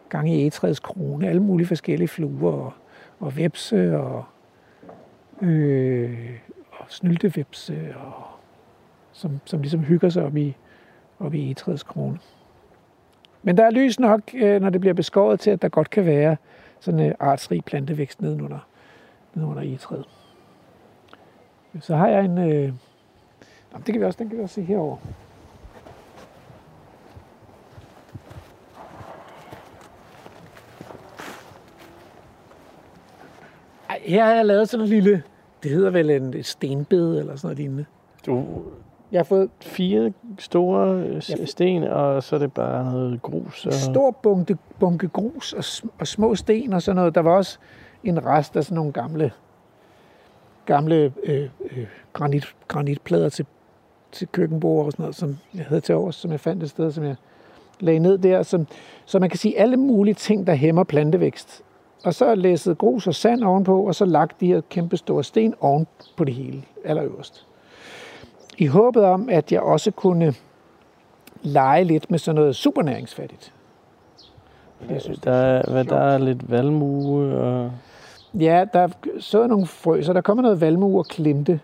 gang i egetræets krone. Alle mulige forskellige fluer og, og vepse og, øh, og snyltevepse, og, som, som ligesom hygger sig op i, op i egetræets krone. Men der er lys nok, øh, når det bliver beskåret til, at der godt kan være sådan en artsrig plantevækst nedenunder, nedenunder egetræet. Så har jeg en... Øh, det kan vi også, den kan vi også se herover. Her har jeg lavet sådan en lille, det hedder vel en, et stenbed eller sådan noget lignende. Du, jeg har fået fire store øh, sten, og så er det bare noget grus. Og... En stor bunke, bunke grus og, og små sten og sådan noget. Der var også en rest af sådan nogle gamle, gamle øh, øh, granit, granitplader til, til køkkenbord og sådan noget, som jeg havde til overs, som jeg fandt et sted, som jeg lagde ned der. Som, så man kan sige alle mulige ting, der hæmmer plantevækst. Og så læsset grus og sand ovenpå, og så lagt de her kæmpe store sten oven på det hele, allerøverst i håbet om, at jeg også kunne lege lidt med sådan noget supernæringsfattigt. Jeg synes, der, er, hvad, der er lidt valmue og... Ja, der er så nogle frø, så der kommer noget valmue og klinte.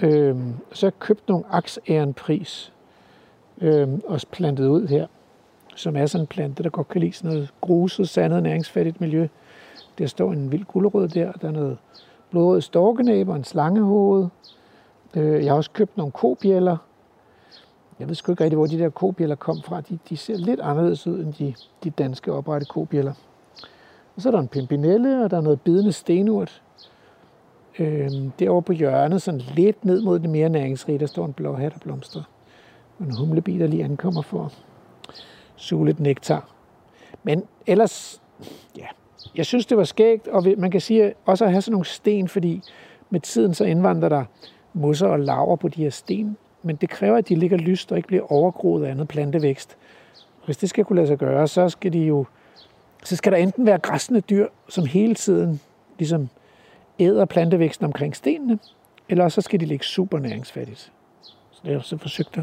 Øhm, så jeg købt nogle aksærenpris øhm, og plantet ud her, som er sådan en plante, der godt kan lide sådan noget gruset, sandet, næringsfattigt miljø. Der står en vild gulerod der, der er noget blodrød storkenæb og en slangehoved, Øh, jeg har også købt nogle kobjæller. Jeg ved sgu ikke rigtig, hvor de der kobjæller kom fra. De, de ser lidt anderledes ud end de, de danske oprette kobjæller. Og så er der en pimpinelle, og der er noget bidende stenurt. Øh, derovre på hjørnet, sådan lidt ned mod det mere næringsrige, der står en blå hat og blomster. Og en humlebi, der lige ankommer for at suge lidt nektar. Men ellers, ja, jeg synes, det var skægt, og man kan sige også at have sådan nogle sten, fordi med tiden så indvandrer der mosser og laver på de her sten, men det kræver, at de ligger lyst og ikke bliver overgroet af andet plantevækst. Hvis det skal kunne lade sig gøre, så skal de jo så skal der enten være græsne dyr, som hele tiden ligesom æder plantevæksten omkring stenene, eller så skal de ligge super næringsfattigt. Så det er også forsøgt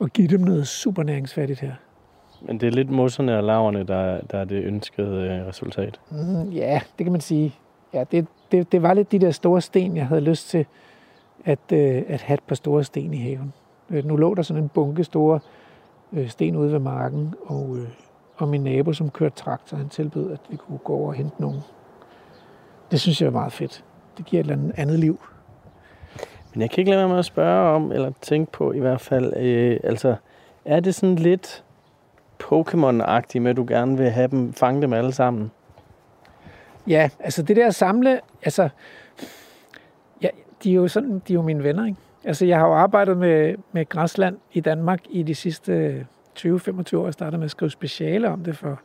at give dem noget super næringsfattigt her. Men det er lidt mosserne og laverne, der, der er det ønskede øh, resultat. Mm, ja, det kan man sige. Ja, det, det, det var lidt de der store sten, jeg havde lyst til at, øh, at have et par store sten i haven. Øh, nu lå der sådan en bunke store øh, sten ude ved marken, og, øh, og min nabo, som kørte traktor, han tilbød, at vi kunne gå over og hente nogen. Det synes jeg er meget fedt. Det giver et eller andet, andet liv. Men jeg kan ikke lade være med at spørge om, eller tænke på i hvert fald, øh, altså, er det sådan lidt Pokémon-agtigt med, at du gerne vil have dem, fange dem alle sammen? Ja, altså det der samle, altså, de er jo sådan, de er jo mine venner, ikke? Altså jeg har jo arbejdet med, med græsland i Danmark i de sidste 20-25 år. Jeg startede med at skrive speciale om det for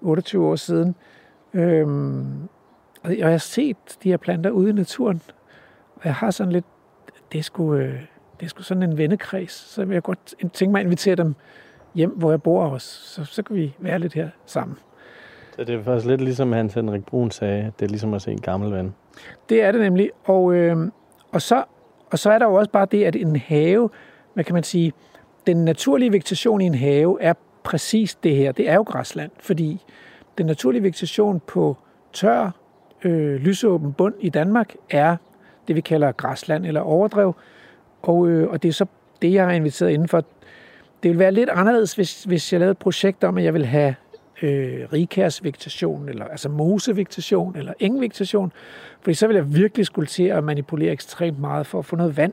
28 år siden. Øhm, og jeg har set de her planter ude i naturen, og jeg har sådan lidt, det sgu, øh, det er sgu sådan en vennekreds, så jeg godt tænke mig at invitere dem hjem, hvor jeg bor også, så, så kan vi være lidt her sammen. Så det er faktisk lidt ligesom Hans Henrik Brun sagde, at det er ligesom at se en gammel ven. Det er det nemlig, og, øh, og, så, og så er der jo også bare det, at en have, hvad kan man sige, den naturlige vegetation i en have er præcis det her. Det er jo græsland, fordi den naturlige vegetation på tør, øh, lysåben bund i Danmark er det, vi kalder græsland eller overdrev. Og, øh, og det er så det, jeg har inviteret indenfor. Det vil være lidt anderledes, hvis, hvis jeg lavede et projekt om, at jeg vil have øh, rigkærsvegetation, eller altså mosevegetation, eller engvegetation. Fordi så vil jeg virkelig skulle til at manipulere ekstremt meget for at få noget vand.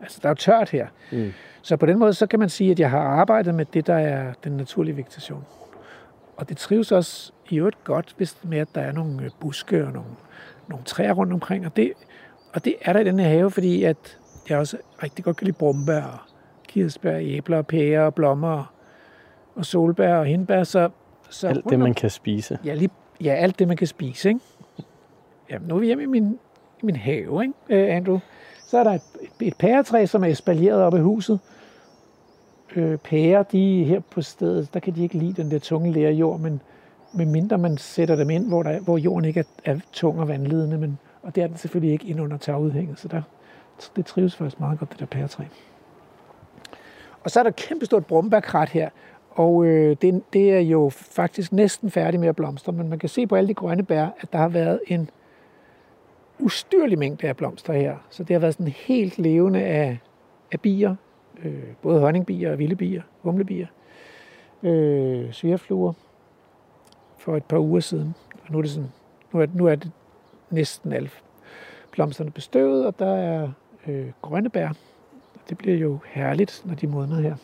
Altså, der er jo tørt her. Mm. Så på den måde, så kan man sige, at jeg har arbejdet med det, der er den naturlige vegetation. Og det trives også i øvrigt godt, hvis med, at der er nogle øh, buske og nogle, nogle træer rundt omkring. Og det, og det er der i den her have, fordi at jeg også rigtig godt kan lide brumbær, kirsebær, æbler, pærer, blommer og solbær og hindbær. Så, så alt det, man kan spise. Ja, lige, ja, alt det, man kan spise. Ikke? Ja, nu er vi hjemme i min, i min have, ikke, uh, Andrew? Så er der et, et pæretræ, som er espalieret op i huset. Øh, pærer, de her på stedet, der kan de ikke lide den der tunge lære jord, men medmindre man sætter dem ind, hvor, der, hvor jorden ikke er, er tung og vandledende, men, og det er den selvfølgelig ikke ind under tagudhænget, så der, det trives faktisk meget godt, det der pæretræ. Og så er der et kæmpestort brumbærkrat her, og øh, det, det er jo faktisk næsten færdig med at blomstre, men man kan se på alle de grønne bær, at der har været en ustyrlig mængde af blomster her. Så det har været sådan helt levende af, af bier, øh, både honningbier og vilde bier, humlebier, øh, svirfluer for et par uger siden. Og nu er det, sådan, nu er, nu er det næsten alle blomsterne bestøvet, og der er øh, grønne bær. Det bliver jo herligt, når de modner her.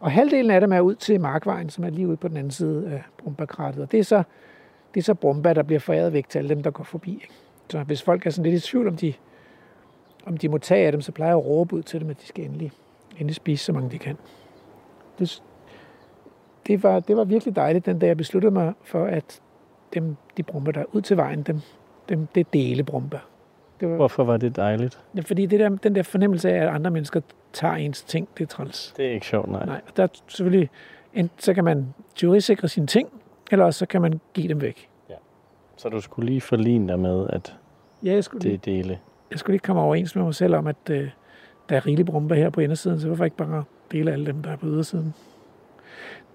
Og halvdelen af dem er ud til Markvejen, som er lige ude på den anden side af Brumbakrattet. Og det er så, det er så Brumba, der bliver foræret væk til alle dem, der går forbi. Ikke? Så hvis folk er sådan lidt i tvivl, om de, om de må tage af dem, så plejer jeg at råbe ud til dem, at de skal endelig, endelig spise så mange de kan. Det, det, var, det var virkelig dejligt, den dag jeg besluttede mig for, at dem, de brumper der ud til vejen, dem, dem, det er delebrumper. Det var, Hvorfor var det dejligt? Ja, fordi det der, den der fornemmelse af, at andre mennesker tager ens ting, det er træls. Det er ikke sjovt, nej. Nej, der er selvfølgelig, enten så kan man teorisikre sine ting, eller også så kan man give dem væk. Så du skulle lige forlige dig med, at ja, jeg skulle det er dele? Jeg skulle lige komme overens med mig selv om, at øh, der er rigeligt brumper her på indersiden, så hvorfor ikke bare dele alle dem, der er på ydersiden?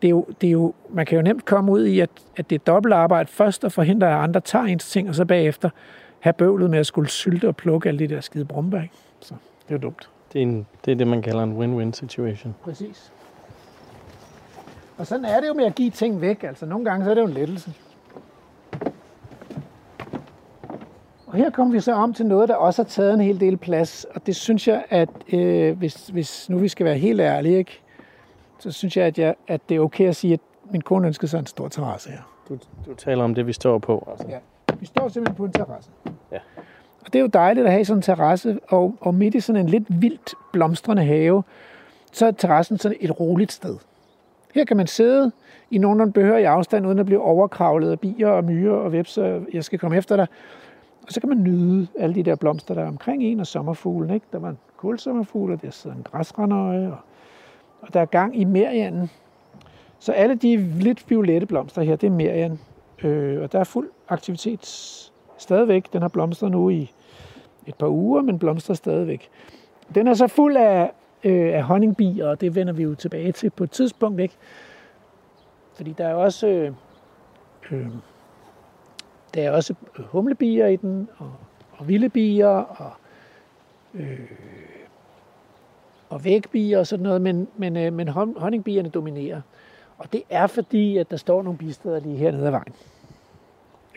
Det er jo, det er jo, man kan jo nemt komme ud i, at, at det er dobbelt arbejde. Først at forhindre, at andre tager ens ting, og så bagefter have bøvlet med at skulle sylte og plukke alle de der skide. Ikke? Så det er jo dumt. Det er, en, det er det, man kalder en win-win situation. Præcis. Og sådan er det jo med at give ting væk. Altså nogle gange så er det jo en lettelse. Og her kommer vi så om til noget, der også har taget en hel del plads, og det synes jeg, at øh, hvis, hvis nu vi skal være helt ærlige, ikke, så synes jeg at, jeg, at det er okay at sige, at min kone ønsker sig en stor terrasse her. Du, du taler om det, vi står på. Altså. Ja, vi står simpelthen på en terrasse. Ja. Og det er jo dejligt at have sådan en terrasse, og, og midt i sådan en lidt vildt blomstrende have, så er terrassen sådan et roligt sted. Her kan man sidde i nogenlunde behørig afstand, uden at blive overkravlet af bier og myrer og vepser. Jeg skal komme efter dig. Og så kan man nyde alle de der blomster, der er omkring en, og sommerfuglen. Ikke? Der var en kulsommerfugl, og der sidder en græsrandøje, og, og der er gang i merianen. Så alle de lidt violette blomster her, det er merian. Øh, og der er fuld aktivitet stadigvæk. Den har blomstret nu i et par uger, men blomstrer stadigvæk. Den er så fuld af, øh, af honningbier, og det vender vi jo tilbage til på et tidspunkt. Ikke? Fordi der er også... Øh, øh, der er også humlebier i den, og, og vilde bier, og, øh, og vægbier og sådan noget, men, men, øh, men honningbierne dominerer. Og det er fordi, at der står nogle bisteder lige hernede ad vejen.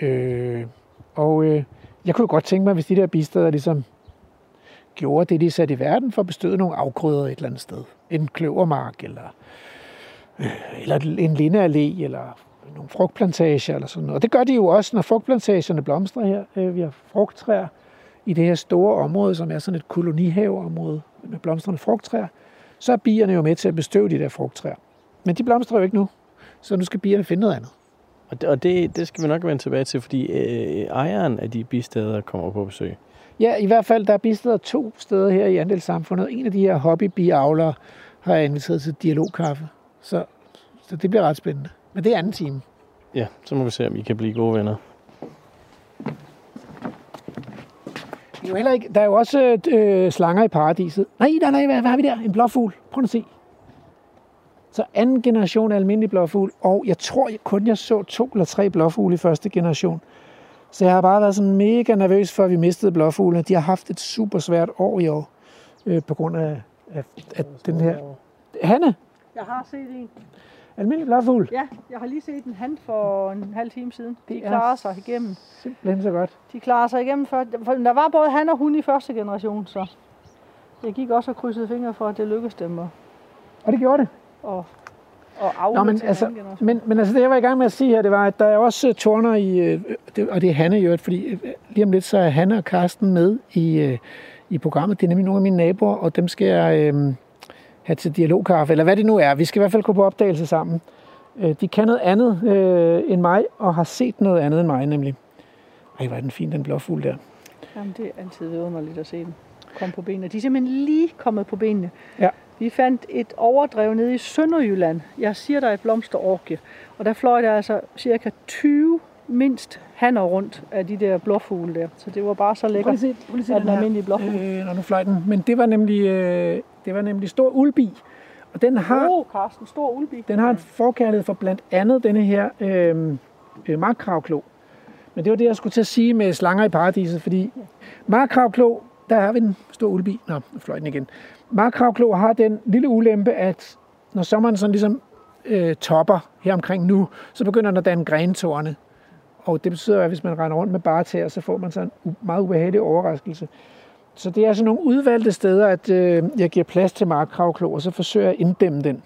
Øh, og øh, jeg kunne godt tænke mig, hvis de der bisteder ligesom gjorde det, de satte i verden for at bestøde nogle afgrøder et eller andet sted. En kløvermark, eller, øh, eller en lindeallé, eller nogle frugtplantager, eller sådan noget. Og det gør de jo også, når frugtplantagerne blomstrer her. Øh, vi har frugttræer i det her store område, som er sådan et kolonihaveområde med blomstrende frugttræer. Så er bierne jo med til at bestøve de der frugttræer. Men de blomstrer jo ikke nu, så nu skal bierne finde noget andet. Og det, og det, det skal vi nok vende tilbage til, fordi øh, ejeren af de bisteder kommer på besøg. Ja, i hvert fald, der er bisteder to steder her i andelssamfundet. En af de her hobbybiavlere har jeg inviteret til dialogkaffe. Så, så det bliver ret spændende. Men det er anden time. Ja, så må vi se, om I kan blive gode venner. Det er jo heller ikke, der er jo også øh, slanger i paradiset. Nej, nej, nej, hvad, hvad har vi der? En blåfugl. Prøv at se. Så anden generation af almindelig blåfugl, og jeg tror jeg kun, jeg så to eller tre blåfugle i første generation. Så jeg har bare været sådan mega nervøs for, at vi mistede blåfuglene. De har haft et super svært år i år, øh, på grund af, af, af den her... Hanne, Jeg har set en. almindelig blåfugl. Ja, jeg har lige set en han for en halv time siden. De Det er klarer sig igennem. Simpelthen så godt. De klarer sig igennem. For, for der var både han og hun i første generation, så jeg gik også og krydsede fingre for, at det lykkedes dem Og det gjorde det. At afle Nå, men altså, men, men altså det, jeg var i gang med at sige her, det var, at der er også øh, torner i, øh, det, og det er Hanne i øvrigt, fordi øh, lige om lidt, så er Hanne og Karsten med i, øh, i programmet. Det er nemlig nogle af mine naboer, og dem skal jeg øh, have til dialogkaffe, eller hvad det nu er. Vi skal i hvert fald gå på opdagelse sammen. Øh, de kan noget andet øh, end mig, og har set noget andet end mig, nemlig. Ej, hvor er den fin, den blåfugl der. Jamen, det er altid vidunderligt at se dem komme på benene. De er simpelthen lige kommet på benene. Ja. Vi fandt et overdrev nede i Sønderjylland. Jeg siger, der er et blomsterorgie. Og der fløj der altså cirka 20 mindst hanner rundt af de der blåfugle der. Så det var bare så lækkert. at se, at se af den den almindelige blåfugl. Øh, når nu fløj den. Men det var nemlig, øh, det var nemlig stor ulbi. Og den har, oh, Carsten, stor ulbi. Den har en forkærlighed for blandt andet denne her øh, øh, markkravklo. Men det var det, jeg skulle til at sige med slanger i paradiset, fordi markkravklo, der har vi den store ulbi. Nå, nu fløj den igen. Markkravklo har den lille ulempe, at når sommeren sådan ligesom øh, topper her omkring nu, så begynder den at danne grentårne. Og det betyder, at hvis man render rundt med bare tæer, så får man sådan en meget ubehagelig overraskelse. Så det er sådan nogle udvalgte steder, at øh, jeg giver plads til markkravklo, og så forsøger jeg at inddæmme den.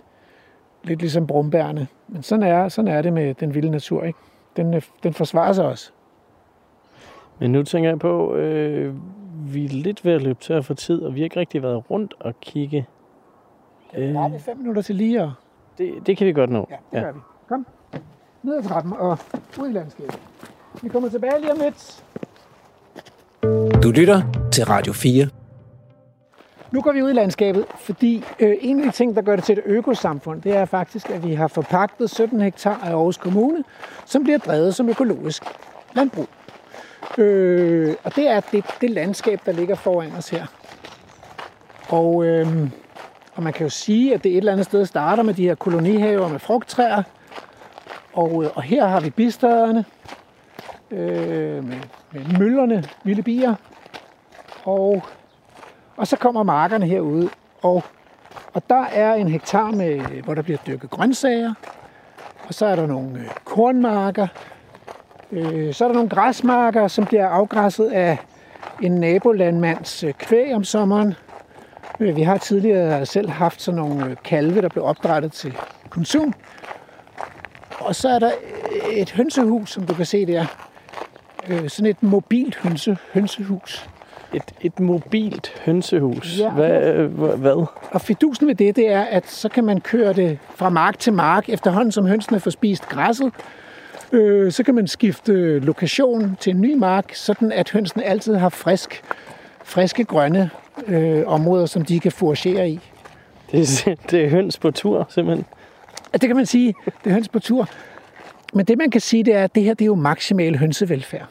Lidt ligesom brumbærne. Men sådan er, sådan er det med den vilde natur. Ikke? Den, øh, den forsvarer sig også. Men nu tænker jeg på, øh, vi er lidt ved at løbe tør for tid, og vi har ikke rigtig været rundt og kigge. Der Øh, har vi fem minutter til lige at... det, det kan vi godt nå. Ja, det gør vi. Kom. Ned ad trappen og ud i landskabet. Vi kommer tilbage lige om lidt. Du lytter til Radio 4. Nu går vi ud i landskabet, fordi øh, en af de ting, der gør det til et økosamfund, det er faktisk, at vi har forpagtet 17 hektar af Aarhus Kommune, som bliver drevet som økologisk landbrug. Øh, og det er det, det landskab, der ligger foran os her. Og, øh, og man kan jo sige, at det et eller andet sted starter med de her kolonihaver med frugttræer. Og, øh, og her har vi bistaderne øh, med, med møllerne, vilde bier. Og og så kommer markerne herude, og, og der er en hektar, med, hvor der bliver dyrket grøntsager. Og så er der nogle øh, kornmarker. Øh, så er der nogle græsmarker, som bliver afgræsset af en nabolandmands øh, kvæg om sommeren. Øh, vi har tidligere selv haft sådan nogle øh, kalve, der blev opdrettet til konsum. Og så er der et hønsehus, som du kan se der. Øh, sådan et mobilt hønse, hønsehus. Et, et mobilt hønsehus. Ja. Hvad, hva- hvad? Og fidusen ved det, det er, at så kan man køre det fra mark til mark, efterhånden som hønsene får spist græsset. Øh, så kan man skifte lokation til en ny mark, sådan at hønsene altid har frisk, friske grønne øh, områder, som de kan foragere i. Det er, det er høns på tur, simpelthen. Det kan man sige, det er høns på tur. Men det man kan sige, det er, at det her det er jo maksimal hønsevelfærd.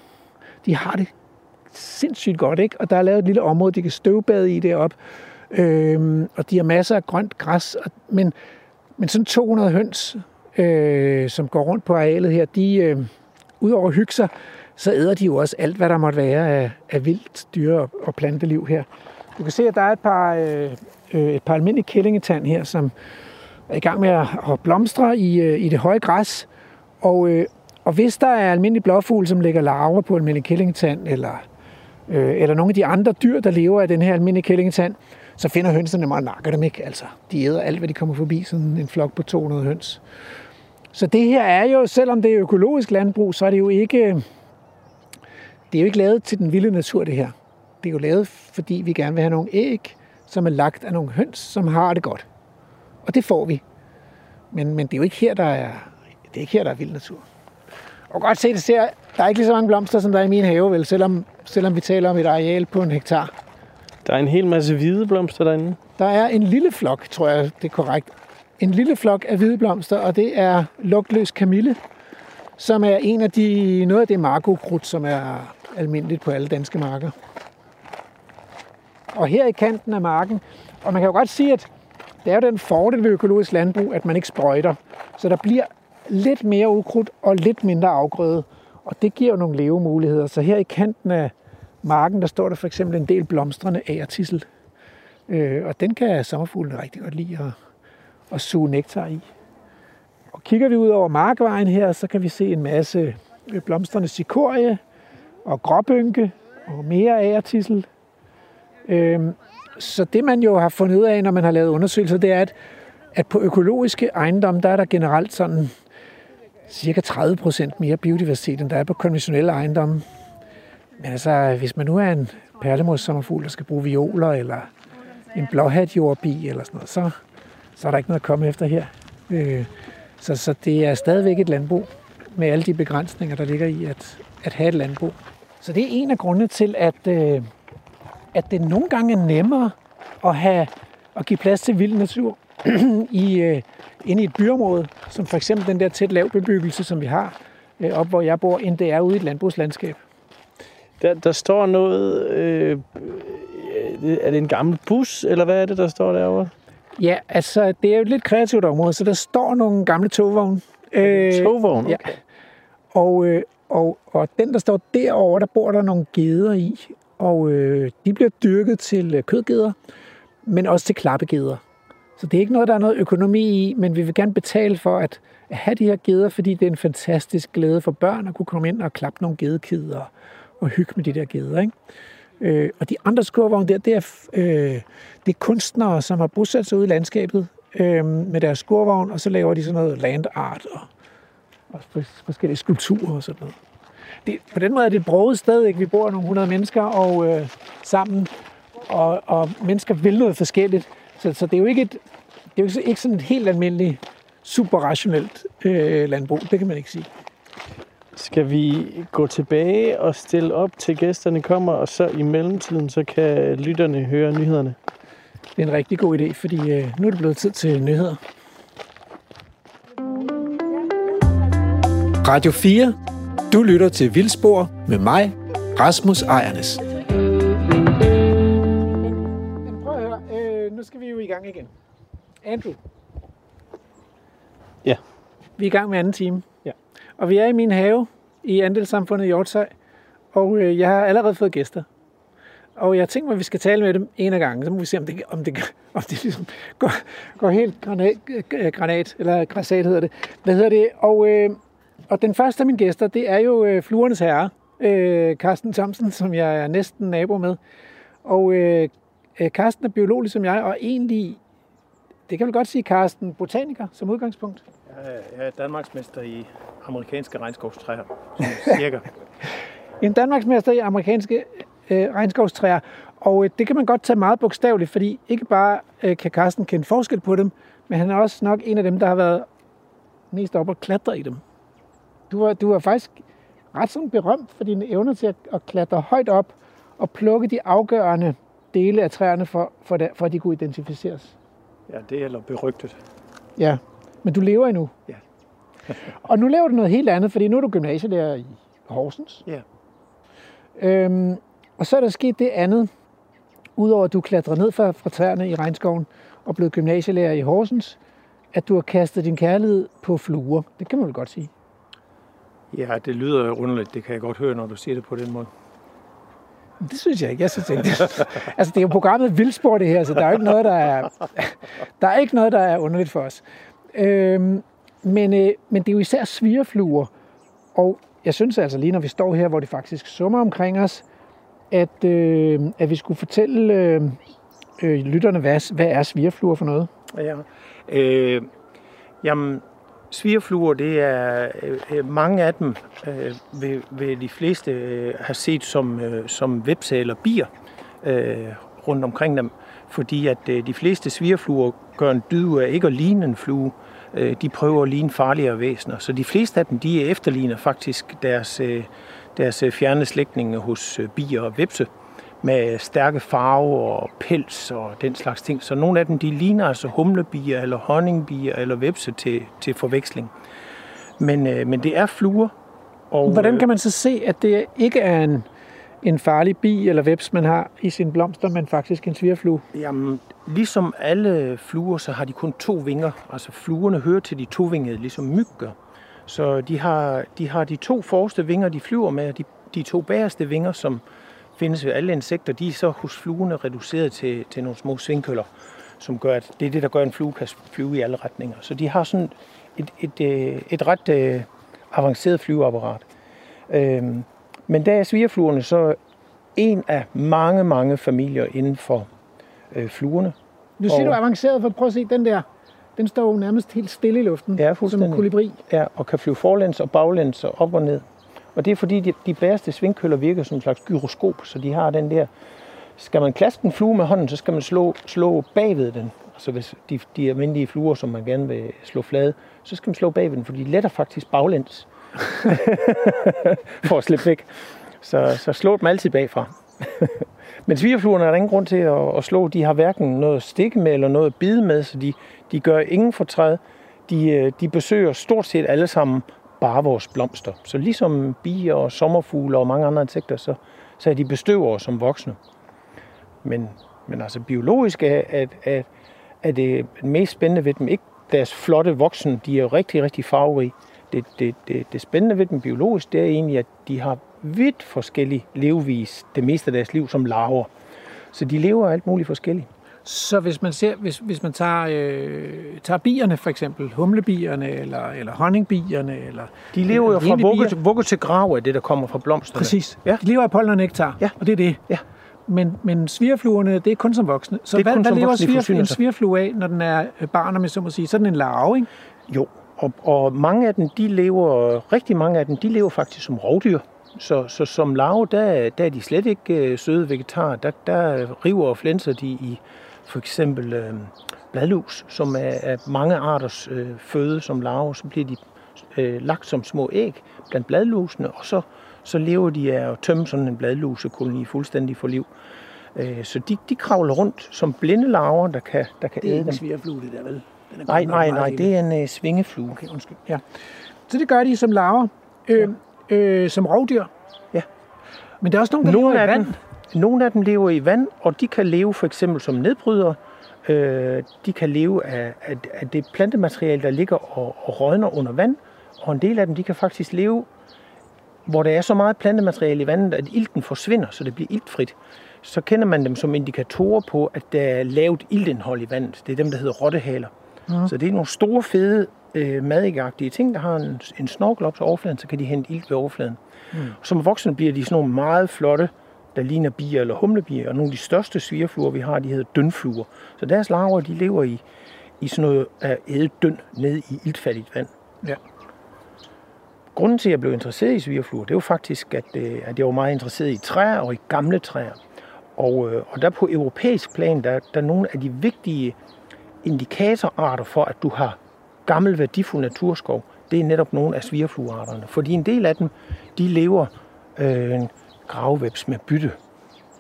De har det sindssygt godt, ikke? Og der er lavet et lille område, de kan støvbade i deroppe. Øhm, og de har masser af grønt græs. Og, men, men sådan 200 høns, øh, som går rundt på arealet her, de, øh, udover at hygge sig, så æder de jo også alt, hvad der måtte være af, af vildt dyre- og, og planteliv her. Du kan se, at der er et par, øh, øh, et par almindelige kællingetand her, som er i gang med at, at blomstre i, øh, i det høje græs. Og, øh, og hvis der er almindelig blåfugl, som lægger larver på almindelig kællingetand, eller øh, eller nogle af de andre dyr, der lever af den her almindelige kællingetand, så finder hønserne meget og nakker dem ikke. Altså, de æder alt, hvad de kommer forbi, sådan en flok på 200 høns. Så det her er jo, selvom det er økologisk landbrug, så er det jo ikke, det er jo ikke lavet til den vilde natur, det her. Det er jo lavet, fordi vi gerne vil have nogle æg, som er lagt af nogle høns, som har det godt. Og det får vi. Men, men det er jo ikke her, der er, det er ikke her, der er vild natur. Og godt se, det ser, der er ikke lige så mange blomster, som der er i min have, vel, selvom, selvom vi taler om et areal på en hektar. Der er en hel masse hvide blomster derinde. Der er en lille flok, tror jeg, det er korrekt. En lille flok af hvide blomster, og det er lugtløs kamille, som er en af de, noget af det markokrudt, som er almindeligt på alle danske marker. Og her i kanten af marken, og man kan jo godt sige, at det er jo den fordel ved økologisk landbrug, at man ikke sprøjter. Så der bliver lidt mere ukrudt og lidt mindre afgrøde. Og det giver jo nogle levemuligheder. Så her i kanten af marken, der står der for eksempel en del blomstrende agertissel. Øh, og den kan sommerfuglene rigtig godt lide at, at suge nektar i. Og kigger vi ud over markvejen her, så kan vi se en masse blomstrende cikorie og gråbønke og mere agertissel. Øh, så det man jo har fundet ud af, når man har lavet undersøgelser, det er, at, at på økologiske ejendomme, der er der generelt sådan cirka 30 procent mere biodiversitet, end der er på konventionelle ejendomme. Men altså, hvis man nu er en perlemorsommerfugl, der skal bruge violer, eller en blåhatjordbi, eller sådan noget, så, så er der ikke noget at komme efter her. Øh, så, så det er stadigvæk et landbrug, med alle de begrænsninger, der ligger i at, at have et landbrug. Så det er en af grundene til, at, øh, at det nogle gange er nemmere at, have, at give plads til vild natur i, øh, inde i et byområde, som for eksempel den der tæt lav bebyggelse, som vi har øh, op, hvor jeg bor, end det er ude i et landbrugslandskab. Der, der står noget... Øh, er det en gammel bus, eller hvad er det, der står derovre? Ja, altså, det er jo et lidt kreativt område, så der står nogle gamle togvogne. Øh, togvogne? Okay. Ja. Og, øh, og, og den, der står derovre, der bor der nogle geder i, og øh, de bliver dyrket til øh, kødgeder, men også til klappegeder. Så det er ikke noget, der er noget økonomi i, men vi vil gerne betale for at have de her geder, fordi det er en fantastisk glæde for børn at kunne komme ind og klappe nogle gedekæder og hygge med de der geder. Ikke? Øh, og de andre skurvogne der, det er, øh, det er kunstnere, som har bosat sig ude i landskabet øh, med deres skurvogn, og så laver de sådan noget land art og, og forskellige skulpturer og sådan noget. Det, på den måde er det et broget sted, ikke? Vi bor nogle hundrede mennesker og øh, sammen, og, og mennesker vil noget forskelligt. Så, så det er jo ikke, et, det er jo ikke sådan et helt almindeligt, super rationelt øh, landbrug. Det kan man ikke sige. Skal vi gå tilbage og stille op til gæsterne kommer, og så i mellemtiden, så kan lytterne høre nyhederne? Det er en rigtig god idé, fordi øh, nu er det blevet tid til nyheder. Radio 4. Du lytter til Vildspor med mig, Rasmus Ejernes. Prøv at høre, øh, nu skal vi jo i gang igen. Andrew. Ja. Vi er i gang med anden time. Og vi er i min have i andelssamfundet Hjortshøj, og øh, jeg har allerede fået gæster. Og jeg tænker mig, at vi skal tale med dem en af gangen, så må vi se, om det, om det, om det ligesom går, går helt granat, øh, granat, eller græsat hedder det. Hvad hedder det? Og, øh, og den første af mine gæster, det er jo øh, fluernes herre, øh, Carsten Thomsen, som jeg er næsten nabo med. Og øh, øh Carsten er biolog ligesom jeg, og egentlig, det kan man godt sige, Carsten, botaniker som udgangspunkt. Jeg er Danmarksmester i amerikanske regnskovstræer, cirka. en Danmarksmester i amerikanske øh, regnskovstræer, og øh, det kan man godt tage meget bogstaveligt, fordi ikke bare øh, kan Carsten kende forskel på dem, men han er også nok en af dem, der har været mest op og klatre i dem. Du er, du er faktisk ret sådan berømt for dine evner til at, at klatre højt op og plukke de afgørende dele af træerne, for, for, det, for at de kunne identificeres. Ja, det er berygtet. Ja, men du lever endnu. Ja. og nu lever du noget helt andet, fordi nu er du gymnasielærer i Horsens. Ja. Øhm, og så er der sket det andet, udover at du klatrer ned fra, fra træerne i regnskoven og blevet gymnasielærer i Horsens, at du har kastet din kærlighed på fluer. Det kan man vel godt sige. Ja, det lyder underligt. Det kan jeg godt høre, når du siger det på den måde. Det synes jeg ikke. Jeg synes ikke. Det, altså, det er jo programmet Vildsport, det her, så der er ikke noget, der er, der er ikke noget, der er underligt for os. Øh, men, øh, men det er jo især svirefluer. Og jeg synes altså lige, når vi står her, hvor det faktisk summer omkring os, at, øh, at vi skulle fortælle øh, øh, lytterne, hvad, hvad er svirfluer for noget? Ja. Øh, jamen, svirfluer, det er øh, øh mange af dem, øh, vil, vil de fleste øh, har set som, øh, som vepse eller bier øh, rundt omkring dem. Fordi at øh, de fleste svirfluer gør en dyd af ikke at ligne en flue. Øh, de prøver at ligne farligere væsener. Så de fleste af dem, de efterligner faktisk deres, øh, deres fjerne slægtninge hos bier og vepse med stærke farver og pels og den slags ting. Så nogle af dem, de ligner altså humlebier eller honningbier eller vepse til, til forveksling. Men, men det er fluer. Og, Hvordan kan man så se, at det ikke er en, en farlig bi eller veps, man har i sin blomster, men faktisk en svirflue? Jamen, ligesom alle fluer, så har de kun to vinger. Altså fluerne hører til de tovingede, ligesom myg gør. Så de har, de har de to forreste vinger, de flyver med, og de, de to bagerste vinger, som findes ved alle insekter, de er så hos fluerne reduceret til, til nogle små svingkøller, som gør, at det er det, der gør, at en flue kan flyve i alle retninger. Så de har sådan et, et, et, et ret øh, avanceret flyveapparat. Øhm, men der er svirfluerne så en af mange, mange familier inden for øh, fluerne. Nu siger Og- du avanceret, for prøv at se den der. Den står jo nærmest helt stille i luften, Ja, som en kolibri. Ja, og kan flyve forlæns og baglæns og op og ned. Og det er fordi, de, de bæreste svingkøller virker som en slags gyroskop, så de har den der... Skal man klaske en flue med hånden, så skal man slå, slå bagved den. Altså hvis de, de almindelige fluer, som man gerne vil slå flade, så skal man slå bagved den, for de letter faktisk baglæns. for at slippe væk. Så, så slå dem altid bagfra. Men svigerfluerne er der ingen grund til at, at slå. De har hverken noget at stikke med eller noget at bide med, så de, de gør ingen fortræd. De, øh, de besøger stort set alle sammen bare vores blomster. Så ligesom bier og sommerfugle og mange andre insekter, så, så er de bestøvere som voksne. Men, men altså biologisk er, at, er, er det mest spændende ved dem ikke deres flotte voksne. De er jo rigtig, rigtig farverige. Det, det, det, det spændende ved dem biologisk, det er egentlig, at de har vidt forskellige levevis det meste af deres liv som larver. Så de lever alt muligt forskelligt. Så hvis man, ser, hvis, hvis man tager, øh, tager bierne for eksempel, humlebierne eller, eller honningbierne, eller De lever jo fra vugge, til, vugge til grav af det, der kommer fra blomsterne. Præcis. Ja. De lever af pollen og nektar, Ja. og det er det. Ja. Men, men svirfluerne, det er kun som voksne. Så Det er hvad, kun hvad som lever voksne, svirf, en svirflue af, når den er øh, barn, om jeg så må sige? Så er den en larve, ikke? Jo, og, og mange af dem, de lever, rigtig mange af dem, de lever faktisk som rovdyr. Så, så som larve, der, der er de slet ikke øh, søde vegetarer. Der, der river og flænser de i for eksempel øh, bladlus, som er, er mange arters øh, føde som larve. Så bliver de øh, lagt som små æg blandt bladlusene, og så, så lever de af at tømme sådan en bladlusekoloni fuldstændig for liv. Øh, så de, de kravler rundt som blinde larver, der kan, der kan Det er æde ikke en dem. svirflue, det der, vel? Den er Nej, nej, nej, lille. det er en øh, svingeflue. Okay, undskyld. Ja. Så det gør de som larver, øh, øh, som rovdyr. Ja. Men der er også nogen, der Nogle lever i af, vand. dem, nogle af dem lever i vand, og de kan leve for eksempel som nedbrydere. Øh, de kan leve af, af, af det plantemateriale, der ligger og, og rådner under vand. Og en del af dem, de kan faktisk leve, hvor der er så meget plantemateriale i vandet, at ilten forsvinder, så det bliver iltfrit. Så kender man dem som indikatorer på, at der er lavt iltindhold i vandet. Det er dem, der hedder rottehaler. Mm. Så det er nogle store, fede, øh, madægagtige ting, der har en, en snorkel op til overfladen, så kan de hente ilt ved overfladen. Mm. Som voksne bliver de sådan nogle meget flotte, der ligner bier eller humlebier. Og nogle af de største svirfluer, vi har, de hedder dønfluer. Så deres larver, de lever i, i sådan noget af døn nede i iltfattigt vand. Ja. Grunden til, at jeg blev interesseret i svirfluer, det var faktisk, at, øh, at jeg var meget interesseret i træer og i gamle træer. Og, øh, og der på europæisk plan, der, der er nogle af de vigtige indikatorarter for, at du har gammel værdifuld naturskov. Det er netop nogle af svirfluearterne. Fordi en del af dem, de lever øh, en gravvæbs med bytte.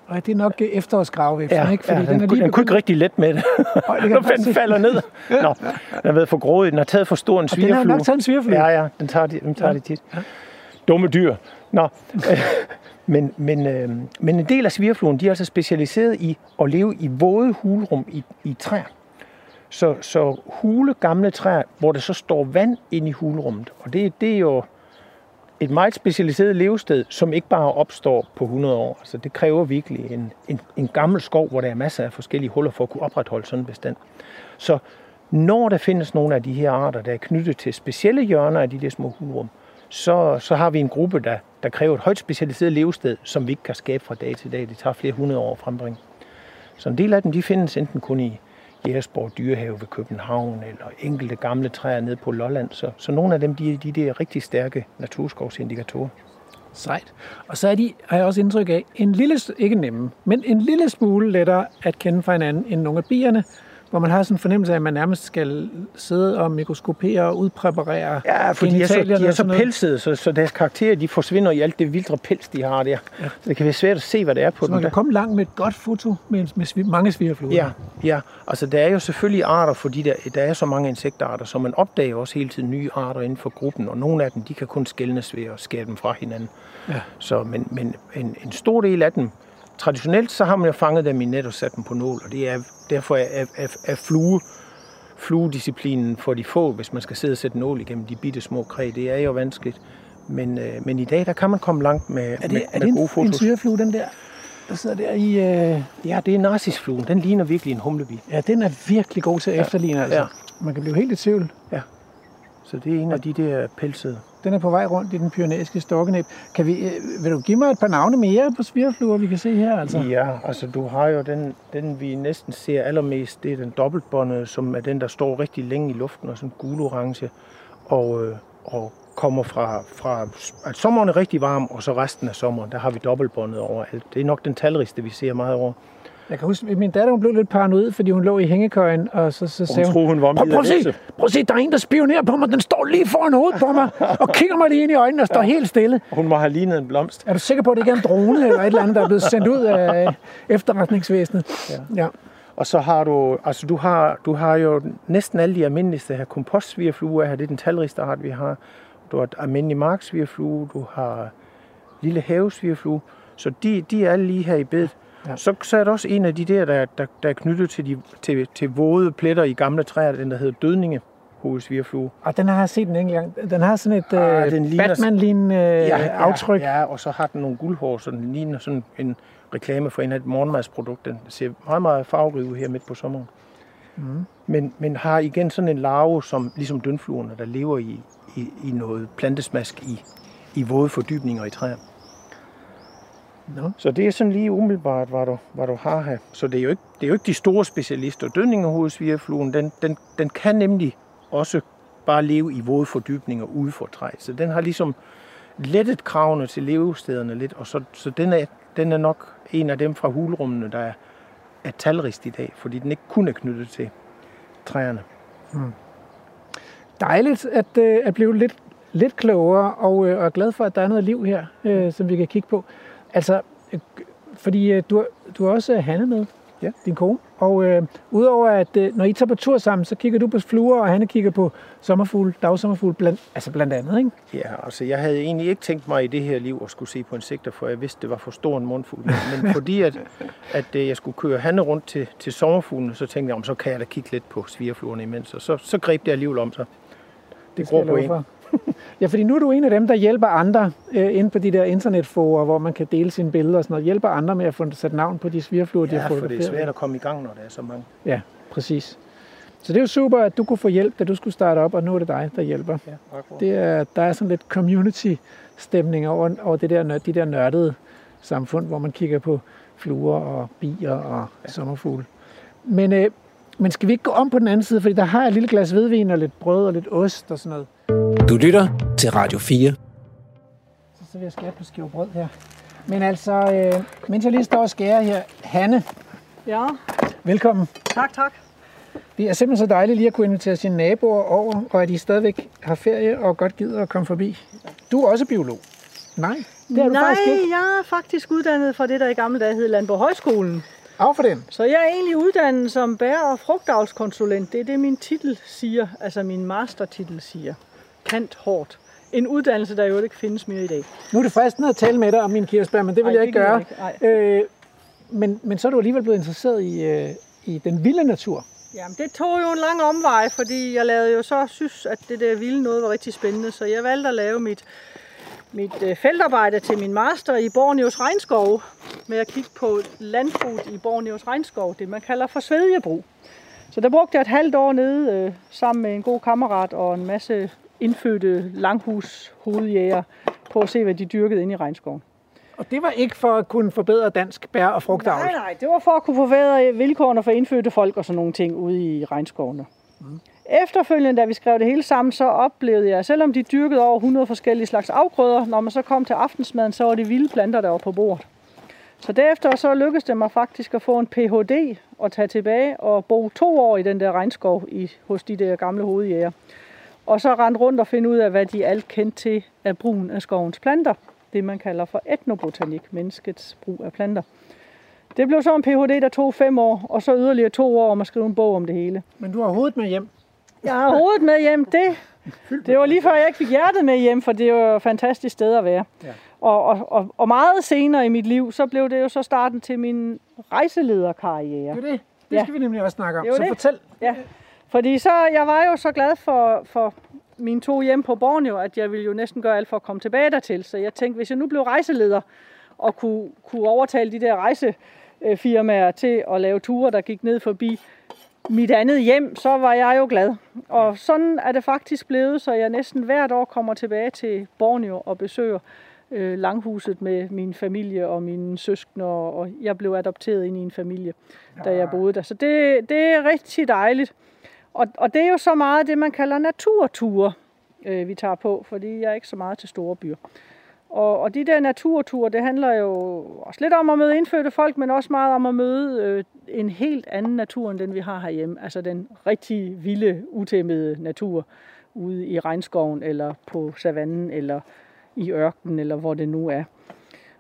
Og det er nok øh, efterårsgravvæbsen, ikke? ja, den, den, den kunne ikke rigtig let med det, Øj, det kan når den falder ned. Nå, den har været for grådig. Den har taget for stor en Og den har nok taget en svirflue. Ja, ja, den tager de, den tager de tit. Dumme dyr. Nå, men, men, øh, men en del af svirfluen, de er altså specialiseret i at leve i våde hulrum i, i træer. Så, så hule gamle træer, hvor der så står vand ind i hulrummet. Og det, det er jo et meget specialiseret levested, som ikke bare opstår på 100 år. Så det kræver virkelig en, en, en gammel skov, hvor der er masser af forskellige huller for at kunne opretholde sådan en bestand. Så når der findes nogle af de her arter, der er knyttet til specielle hjørner af de der små hulrum, så, så har vi en gruppe, der, der kræver et højt specialiseret levested, som vi ikke kan skabe fra dag til dag. Det tager flere hundrede år at frembringe. Så en del af dem, de findes enten kun i Jægersborg Dyrehave ved København, eller enkelte gamle træer nede på Lolland. Så, så nogle af dem, de de, de der rigtig stærke naturskovsindikatorer. Sejt. Og så er de, har jeg også indtryk af, en lille, ikke nemme, men en lille smule lettere at kende fra hinanden end nogle af bierne, hvor man har sådan en fornemmelse af, at man nærmest skal sidde og mikroskopere og udpræparere Ja, for de er så, de er så pelsede, så, så deres karakterer de forsvinder i alt det vildre pels, de har der. Ja. Så det kan være svært at se, hvad det er på Så dem. man kan der. komme langt med et godt foto med, med svi- mange svigerfluer. Ja, ja, altså der er jo selvfølgelig arter, fordi der, der er så mange insektarter, så man opdager også hele tiden nye arter inden for gruppen, og nogle af dem, de kan kun skælnes ved at skære dem fra hinanden. Ja. Så, men, men en, en stor del af dem, traditionelt så har man jo fanget dem i net og sat dem på nål, og det er derfor er, er, er, flue, fluedisciplinen for de få, hvis man skal sidde og sætte nål igennem de bitte små kræ, det er jo vanskeligt. Men, øh, men i dag, der kan man komme langt med, Er det, med, er med det gode en, en fotos. svigerflue, den der, der sidder der i... Øh, Ja, det er narcisfluen. Den ligner virkelig en humlebi. ja, den er virkelig god til at efterligne, altså. Ja. Man kan blive helt i tvivl. Så det er en af de der pelsede. Den er på vej rundt i den pyrenæiske stokkenæb. Kan vi, øh, vil du give mig et par navne mere på svirfluer, vi kan se her? Altså? Ja, altså du har jo den, den vi næsten ser allermest, det er den dobbeltbåndede, som er den, der står rigtig længe i luften og sådan gul-orange, og, øh, og kommer fra, fra, at sommeren er rigtig varm, og så resten af sommeren, der har vi dobbeltbåndet overalt. Det er nok den talrigste, vi ser meget over. Jeg kan huske, at min datter hun blev lidt paranoid, fordi hun lå i hængekøjen, og så, så sagde hun, troede, hun var prøv, prøv, at se, prøv at se, der er en, der spionerer på mig, den står lige foran hovedet på mig, og kigger mig lige ind i øjnene og står helt stille. Hun må have lignet en blomst. Er du sikker på, at det ikke er en drone eller et eller andet, der er blevet sendt ud af efterretningsvæsenet? Ja. ja. Og så har du, altså du har, du har jo næsten alle de almindeligste her kompostsvigerfluer her, det er den talrigste art, vi har. Du har almindelig marksvigerflue, du har lille havesvigerflue, så de, de er alle lige her i bedet. Ja. Ja. Så, så er der også en af de der, der, der, der er knyttet til, de, til, til våde pletter i gamle træer, den der hedder dødninge hovedsvigerflue. Og den har jeg set en enkelt gang. Den har sådan et Ah, øh, ligner- Batman-lignende øh, aftryk. Ja, ja, og så har den nogle guldhår, så den ligner sådan en reklame for en af et morgenmadsprodukt. Den ser meget, meget farverig ud her midt på sommeren. Mm. Men, men har igen sådan en larve, som ligesom dønfluerne, der lever i, i, i noget plantesmask i, i våde fordybninger i træer. Nå. Så det er sådan lige umiddelbart, hvad du, hvad du har her. Så det er jo ikke, det er jo ikke de store specialister. Dødningehovedsvigerfluen, den, den, den kan nemlig også bare leve i våde fordybninger ude for træ. Så den har ligesom lettet kravene til levestederne lidt, og så, så den, er, den er nok en af dem fra hulrummene, der er, er talrigst i dag, fordi den ikke kun er knyttet til træerne. Dejligt at, øh, at blive lidt, lidt klogere, og, øh, og glad for, at der er noget liv her, øh, som vi kan kigge på. Altså, øh, fordi øh, du, du har også øh, Hanne med, Ja. din kone. Og øh, udover at, øh, når I tager på tur sammen, så kigger du på fluer, og Hanne kigger på sommerfugle, dagsommerfugle, blandt, altså blandt andet, ikke? Ja, altså jeg havde egentlig ikke tænkt mig i det her liv at skulle se på insekter, for jeg vidste, det var for stor en mundfuld. Men, fordi at, at øh, jeg skulle køre Hanne rundt til, til sommerfuglene, så tænkte jeg, om så kan jeg da kigge lidt på svigerfluerne imens. Og så, så greb det alligevel om sig. Det går jeg på en. for. ja, fordi nu er du en af dem, der hjælper andre øh, inde på de der internetforer, hvor man kan dele sine billeder og sådan noget. Hjælper andre med at få sat navn på de svigerfluer, de har Ja, for det er svært at komme i gang, når der er så mange. Ja, præcis. Så det er jo super, at du kunne få hjælp, da du skulle starte op, og nu er det dig, der hjælper. Ja, akkurat. Det er, der er sådan lidt community-stemning over, over det der, de der nørdede samfund, hvor man kigger på fluer og bier og ja. sommerfugle. Men, øh, men skal vi ikke gå om på den anden side, fordi der har jeg et lille glas hvidvin og lidt brød og lidt ost og sådan noget. Du lytter til Radio 4. Så, så vil jeg skære på skive brød her. Men altså, øh, mens jeg lige står og skærer her, Hanne, Ja, velkommen. tak, tak. Det er simpelthen så dejligt lige at kunne invitere sine naboer over, og at I stadigvæk har ferie og godt gider at komme forbi. Du er også biolog. Nej, det er du Nej, faktisk ikke. jeg er faktisk uddannet fra det, der i gamle dage hed Landborg Højskolen. Af for den. Så jeg er egentlig uddannet som bær- og frugtavlskonsulent. Det er det, min titel siger, altså min mastertitel siger. Kant hårdt. En uddannelse, der jo ikke findes mere i dag. Nu er det fristende at tale med dig om min kirsebær, men det vil Ej, jeg ikke gøre. jeg ikke. Øh, men, men så er du alligevel blevet interesseret i, øh, i den vilde natur. Jamen, det tog jo en lang omvej, fordi jeg lavede jo så synes, at det der vilde noget var rigtig spændende. Så jeg valgte at lave mit, mit øh, feltarbejde til min master i Borneos regnskov, med at kigge på landbruget i Borneos regnskov, det man kalder for svedjebrug. Så der brugte jeg et halvt år nede øh, sammen med en god kammerat og en masse indfødte langhus hovedjæger på på at se, hvad de dyrkede inde i regnskoven. Og det var ikke for at kunne forbedre dansk bær- og frugtavl? Nej, nej, det var for at kunne forbedre vilkårene for indfødte folk og sådan nogle ting ude i regnskovene. Mm. Efterfølgende, da vi skrev det hele sammen, så oplevede jeg, selvom de dyrkede over 100 forskellige slags afgrøder, når man så kom til aftensmaden, så var det vilde planter, der var på bordet. Så derefter så lykkedes det mig faktisk at få en Ph.D. og tage tilbage og bo to år i den der regnskov i, hos de der gamle hovedjæger. Og så rende rundt og finde ud af, hvad de alt kendte til af brugen af skovens planter. Det man kalder for etnobotanik, menneskets brug af planter. Det blev så en Ph.D., der tog fem år, og så yderligere to år om at skrive en bog om det hele. Men du har hovedet med hjem? Jeg har hovedet med hjem. Det, det var lige før, jeg ikke fik hjertet med hjem, for det var et fantastisk sted at være. Ja. Og, og, og, og meget senere i mit liv, så blev det jo så starten til min rejselederkarriere. Det er det. Det skal ja. vi nemlig også snakke om. Det så det. fortæl. Ja. Fordi så, jeg var jo så glad for, for mine to hjem på Borneo, at jeg ville jo næsten gøre alt for at komme tilbage dertil. Så jeg tænkte, hvis jeg nu blev rejseleder og kunne, kunne overtale de der rejsefirmaer til at lave ture, der gik ned forbi mit andet hjem, så var jeg jo glad. Og sådan er det faktisk blevet, så jeg næsten hvert år kommer tilbage til Borneo og besøger øh, langhuset med min familie og mine søskende, og jeg blev adopteret ind i en familie, da jeg boede der. Så det, det er rigtig dejligt. Og, og det er jo så meget det, man kalder naturture, øh, vi tager på, fordi jeg er ikke så meget til store byer. Og, og de der naturture, det handler jo også lidt om at møde indfødte folk, men også meget om at møde øh, en helt anden natur, end den vi har herhjemme. Altså den rigtig vilde, utæmmede natur ude i regnskoven, eller på savannen, eller i ørkenen, eller hvor det nu er.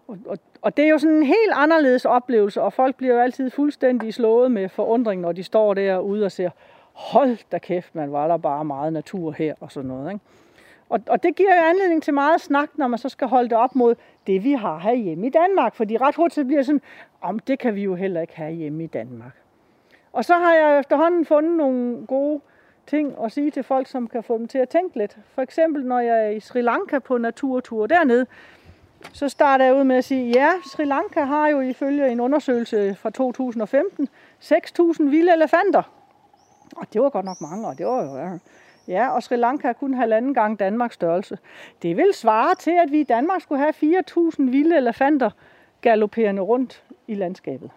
Og, og, og det er jo sådan en helt anderledes oplevelse, og folk bliver jo altid fuldstændig slået med forundring, når de står derude og ser, hold da kæft, man var der bare meget natur her, og sådan noget. Ikke? Og, og det giver jo anledning til meget snak, når man så skal holde det op mod det, vi har herhjemme i Danmark. Fordi ret hurtigt bliver sådan, om det kan vi jo heller ikke have hjemme i Danmark. Og så har jeg efterhånden fundet nogle gode ting at sige til folk, som kan få dem til at tænke lidt. For eksempel, når jeg er i Sri Lanka på naturtur dernede, så starter jeg ud med at sige, ja, Sri Lanka har jo ifølge en undersøgelse fra 2015 6.000 vilde elefanter. Og det var godt nok mange, og det var jo... Ja. Ja, og Sri Lanka er kun halvanden gang Danmarks størrelse. Det vil svare til, at vi i Danmark skulle have 4.000 vilde elefanter galopperende rundt i landskabet.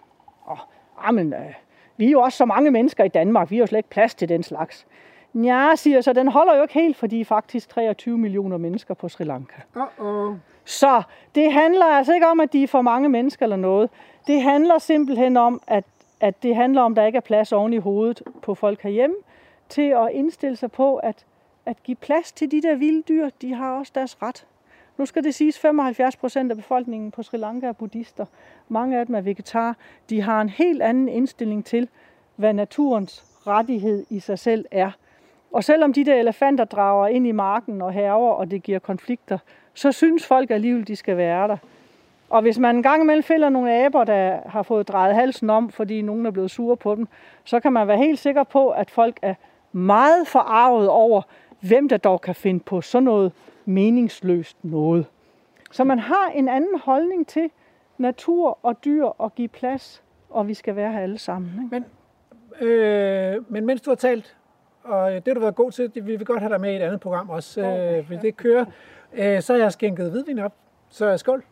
Og, amen, øh, vi er jo også så mange mennesker i Danmark, vi har jo slet ikke plads til den slags. Ja, siger så, den holder jo ikke helt, fordi de er faktisk 23 millioner mennesker på Sri Lanka. Uh-oh. Så det handler altså ikke om, at de er for mange mennesker eller noget. Det handler simpelthen om, at, at det handler om, at der ikke er plads oven i hovedet på folk herhjemme, til at indstille sig på, at, at give plads til de der vilde dyr. De har også deres ret. Nu skal det siges, 75 procent af befolkningen på Sri Lanka er buddhister. Mange af dem er vegetar. De har en helt anden indstilling til, hvad naturens rettighed i sig selv er. Og selvom de der elefanter drager ind i marken og haver, og det giver konflikter, så synes folk alligevel, de skal være der. Og hvis man en gang imellem finder nogle aber, der har fået drejet halsen om, fordi nogen er blevet sure på dem, så kan man være helt sikker på, at folk er meget forarvet over, hvem der dog kan finde på sådan noget meningsløst noget. Så man har en anden holdning til natur og dyr og give plads, og vi skal være her alle sammen. Ikke? Men, øh, men mens du har talt, og det har du været god til, vi vil godt have dig med i et andet program også, øh, hvis det kører, øh, så har jeg skænket hvidvin op. Så skål.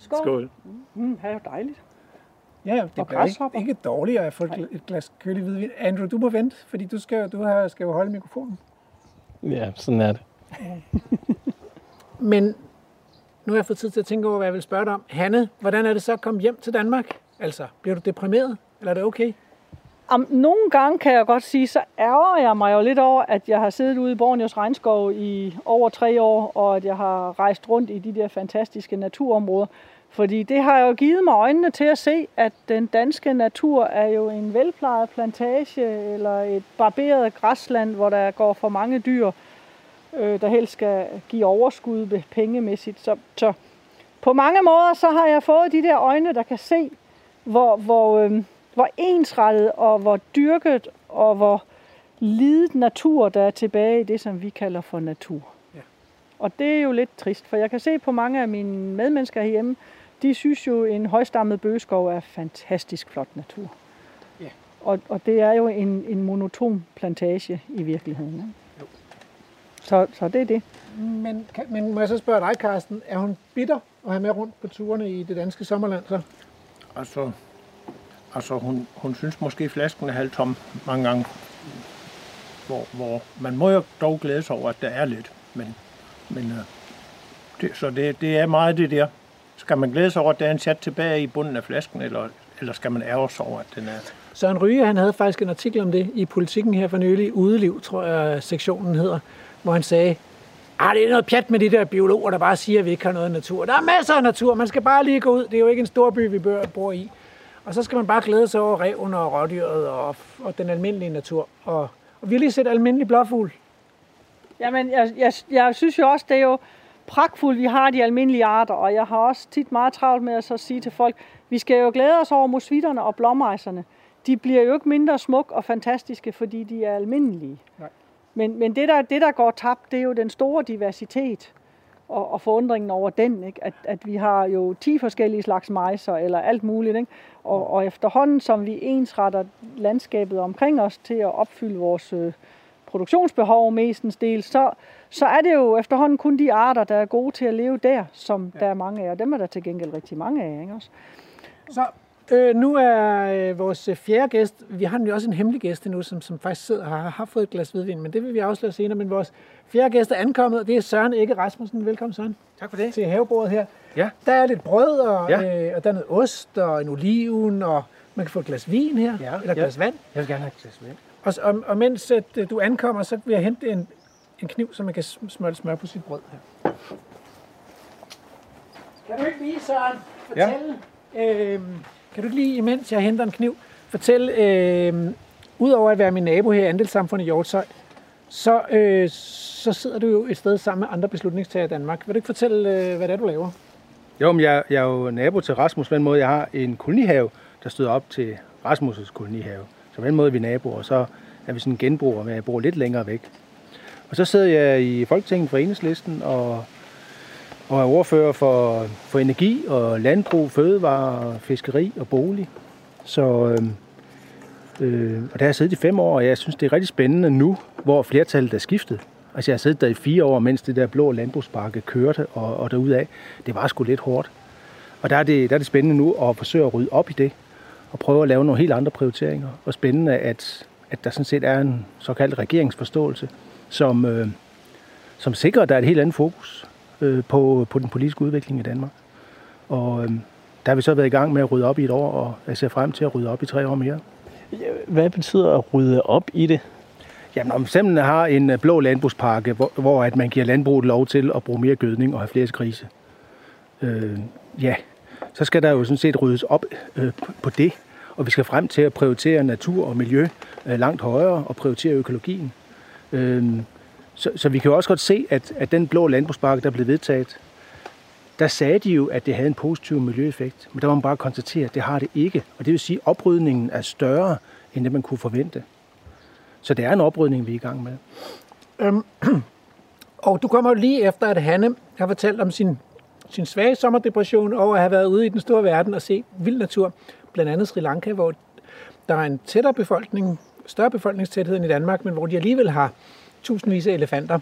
Skål. Skål. Mm, det er jo dejligt. Ja, det Og bliver ikke, ikke dårligere at få et, et glas kølig hvidvin. Andrew, du må vente, fordi du skal, du har, skal jo holde mikrofonen. Ja, sådan er det. Men nu har jeg fået tid til at tænke over, hvad jeg vil spørge dig om. Hanne, hvordan er det så at komme hjem til Danmark? Altså, bliver du deprimeret, eller er det okay? Om, nogle gange kan jeg godt sige, så ærger jeg mig jo lidt over, at jeg har siddet ude i Borneos regnskov i over tre år, og at jeg har rejst rundt i de der fantastiske naturområder. Fordi det har jo givet mig øjnene til at se, at den danske natur er jo en velplejet plantage eller et barberet græsland, hvor der går for mange dyr, øh, der helst skal give overskud ved pengemæssigt. Så, så på mange måder så har jeg fået de der øjne, der kan se, hvor, hvor, øh, hvor ensrettet og hvor dyrket og hvor lidet natur, der er tilbage i det, som vi kalder for natur. Ja. Og det er jo lidt trist, for jeg kan se på mange af mine medmennesker herhjemme, de synes jo, en højstammet bøgeskov er fantastisk flot natur. Ja. Og, og det er jo en, en monoton plantage i virkeligheden. Ikke? Så, så det er det. Men, kan, men må jeg så spørge dig, Carsten, er hun bitter at have med rundt på turene i det danske sommerland så? Altså, altså hun, hun synes måske, at flasken er halvt tom mange gange. Hvor, hvor man må jo dog glæde sig over, at der er lidt. Men, men øh, det, så det, det er meget det der. Skal man glæde sig over, at der er en chat tilbage i bunden af flasken, eller, eller skal man ærge sig over, at den er... Søren Ryge, han havde faktisk en artikel om det i Politiken her for nylig, Udeliv, tror jeg sektionen hedder, hvor han sagde, Ah, det er noget pjat med de der biologer, der bare siger, at vi ikke har noget natur. Der er masser af natur, man skal bare lige gå ud. Det er jo ikke en stor by, vi bor i. Og så skal man bare glæde sig over reven og rådyret og, og den almindelige natur. Og, og vi har lige set almindelig blåfugl. Jamen, jeg, jeg, jeg synes jo også, det er jo pragtfuldt, vi har de almindelige arter, og jeg har også tit meget travlt med at så sige til folk, vi skal jo glæde os over mosvitterne og blåmejserne. De bliver jo ikke mindre smuk og fantastiske, fordi de er almindelige. Nej. Men, men det, der, det, der går tabt, det er jo den store diversitet og, og forundringen over den. Ikke? At, at vi har jo 10 forskellige slags majser eller alt muligt. Ikke? Og, og efterhånden, som vi ensretter landskabet omkring os til at opfylde vores øh, produktionsbehov mestens del, så, så er det jo efterhånden kun de arter, der er gode til at leve der, som ja. der er mange af. Og dem er der til gengæld rigtig mange af. Ikke? Også? Så Øh, nu er øh, vores fjerde gæst, vi har jo også en hemmelig gæst nu, som, som faktisk sidder og har, har fået et glas hvidvin, men det vil vi afsløre senere. Men vores fjerde gæst er ankommet, og det er Søren Ikke Rasmussen. Velkommen Søren. Tak for det. Til havebordet her. Ja. Der er lidt brød, og, ja. øh, og der er noget ost, og en oliven, og man kan få et glas vin her, ja. eller et ja. glas vand. Jeg vil gerne have et glas vand. Og, og, og mens at, øh, du ankommer, så vil jeg hente en, en kniv, så man kan smøre smør på sit brød her. Kan du ikke lige, Søren, fortælle... Ja. Øh, kan du ikke lige, imens jeg henter en kniv, fortælle, øh, udover at være min nabo her i Andelssamfundet i Hjortshøj, så, øh, så sidder du jo et sted sammen med andre beslutningstager i Danmark. Vil du ikke fortælle, øh, hvad det er, du laver? Jo, men jeg, jeg er jo nabo til Rasmus på den måde. Jeg har en kolonihave, der støder op til Rasmus' kolonihave. Så på den måde er vi naboer, og så er vi sådan genbruger, men jeg bor lidt længere væk. Og så sidder jeg i Folketinget for Enhedslisten og og er ordfører for, for energi og landbrug, fødevare, fiskeri og bolig. Så, øh, øh, og der har jeg siddet i fem år, og jeg synes, det er rigtig spændende nu, hvor flertallet er skiftet. Altså jeg har siddet der i fire år, mens det der blå landbrugspakke kørte, og, og derudaf, det var sgu lidt hårdt. Og der er, det, der er det spændende nu at forsøge at rydde op i det, og prøve at lave nogle helt andre prioriteringer. Og spændende, at, at der sådan set er en såkaldt regeringsforståelse, som, øh, som sikrer, at der er et helt andet fokus øh, på, på den politiske udvikling i Danmark. Og øh, der har vi så været i gang med at rydde op i et år, og jeg ser frem til at rydde op i tre år mere. Hvad betyder at rydde op i det? Jamen, om simpelthen har en øh, blå landbrugspakke, hvor, hvor at man giver landbruget lov til at bruge mere gødning og have flere grise, øh, ja, så skal der jo sådan set ryddes op øh, på det. Og vi skal frem til at prioritere natur og miljø øh, langt højere og prioritere økologien. Øh, så, så vi kan jo også godt se, at, at den blå landbrugspakke, der blev vedtaget, der sagde de jo, at det havde en positiv miljøeffekt. Men der må man bare konstatere, at det har det ikke. Og det vil sige, at oprydningen er større, end det man kunne forvente. Så det er en oprydning, vi er i gang med. Øhm, og du kommer jo lige efter, at Hanne har fortalt om sin, sin svage sommerdepression over at have været ude i den store verden og se vild natur. Blandt andet Sri Lanka, hvor der er en tættere befolkning, større befolkningstæthed end i Danmark, men hvor de alligevel har tusindvis af elefanter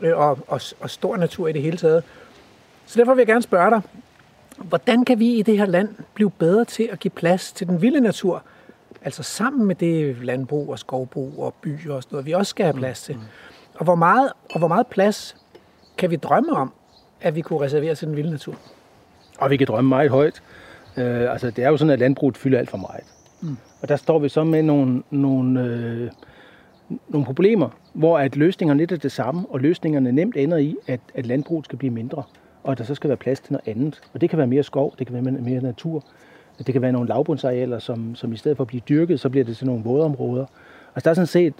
øh, og, og, og stor natur i det hele taget. Så derfor vil jeg gerne spørge dig, hvordan kan vi i det her land blive bedre til at give plads til den vilde natur, altså sammen med det landbrug og skovbrug og byer og sådan noget, vi også skal have plads til. Og hvor meget, og hvor meget plads kan vi drømme om, at vi kunne reservere til den vilde natur? Og vi kan drømme meget højt. Øh, altså, det er jo sådan, at landbruget fylder alt for meget. Mm. Og der står vi så med nogle, nogle øh, nogle problemer, hvor at løsningerne lidt er det samme, og løsningerne nemt ender i, at, at landbruget skal blive mindre, og at der så skal være plads til noget andet. Og det kan være mere skov, det kan være mere natur, det kan være nogle lavbundsarealer, som, som i stedet for at blive dyrket, så bliver det til nogle vådområder. Altså der er sådan set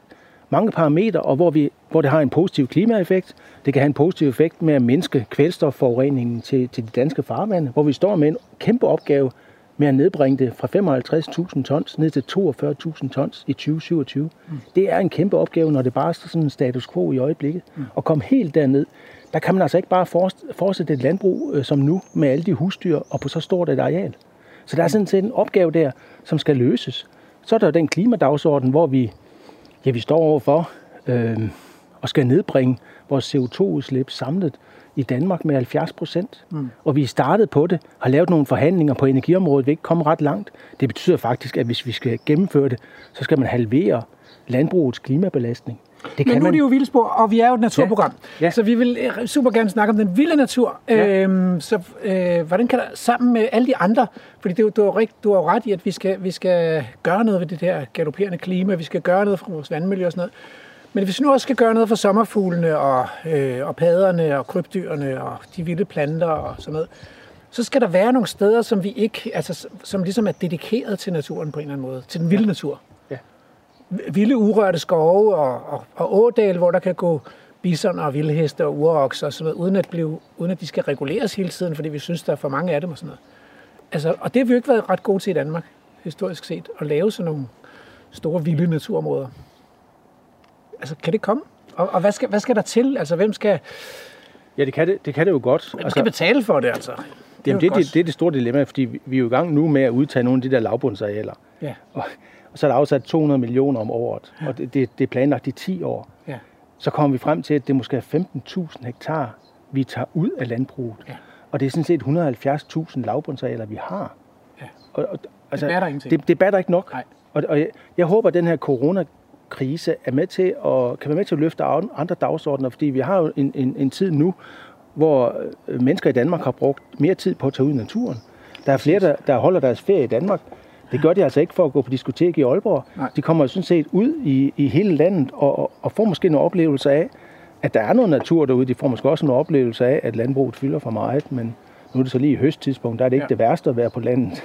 mange parametre, og hvor, vi, hvor det har en positiv klimaeffekt. Det kan have en positiv effekt med at mindske kvælstofforureningen til, til de danske farvande, hvor vi står med en kæmpe opgave med at nedbringe det fra 55.000 tons ned til 42.000 tons i 2027. Mm. Det er en kæmpe opgave, når det bare er sådan en status quo i øjeblikket. Mm. At komme helt derned, der kan man altså ikke bare fortsætte et landbrug øh, som nu med alle de husdyr og på så stort et areal. Så der er sådan set en opgave der, som skal løses. Så er der den klimadagsorden, hvor vi, ja, vi står overfor øh, og skal nedbringe vores CO2-udslip samlet i Danmark med 70 procent. Mm. Og vi startede på det, har lavet nogle forhandlinger på energiområdet, vi er ikke kommet ret langt. Det betyder faktisk, at hvis vi skal gennemføre det, så skal man halvere landbrugets klimabelastning. Det kan Men nu er det jo vildspor, og vi er jo et naturprogram. Ja. Ja. Så vi vil øh, super gerne snakke om den vilde natur. Ja. Øhm, så øh, hvordan kan der sammen med alle de andre, fordi det, du, har, du har jo ret i, at vi skal, vi skal gøre noget ved det her galopperende klima, vi skal gøre noget for vores vandmiljø og sådan noget. Men hvis vi nu også skal gøre noget for sommerfuglene og, øh, og paderne og krybdyrene og de vilde planter og sådan noget, så skal der være nogle steder, som vi ikke, altså som ligesom er dedikeret til naturen på en eller anden måde, til den vilde ja. natur vilde urørte skove og, og, og ådal, hvor der kan gå bison og vildheste og urokser og sådan noget, uden at, blive, uden at de skal reguleres hele tiden, fordi vi synes, der er for mange af dem og sådan noget. Altså, og det har vi jo ikke været ret gode til i Danmark, historisk set, at lave sådan nogle store vilde naturområder. Altså, kan det komme? Og, og hvad, skal, hvad skal der til? Altså, hvem skal... Ja, det kan det, det, kan det jo godt. Hvem skal altså, betale for det, altså? Det Jamen, det, det, det er det store dilemma, fordi vi, er jo i gang nu med at udtage nogle af de der lavbundsarealer. Ja. Og og så er der afsat 200 millioner om året, ja. og det, det, det er planlagt i 10 år. Ja. Så kommer vi frem til, at det måske er 15.000 hektar, vi tager ud af landbruget. Ja. Og det er sådan set 170.000 lavbundsarealer, vi har. Ja. Og, og, altså, det batter ingenting. Det, det batter ikke nok. Nej. Og, og jeg, jeg håber, at den her coronakrise er med til at, kan være med til at løfte andre dagsordner, fordi vi har jo en, en, en tid nu, hvor øh, mennesker i Danmark har brugt mere tid på at tage ud i naturen. Der er flere, der, der holder deres ferie i Danmark, det gør de altså ikke for at gå på diskotek i Aalborg. Nej. De kommer sådan set ud i, i hele landet og, og, får måske nogle oplevelser af, at der er noget natur derude. De får måske også nogle oplevelser af, at landbruget fylder for meget, men nu er det så lige i høsttidspunkt, der er det ikke ja. det værste at være på landet.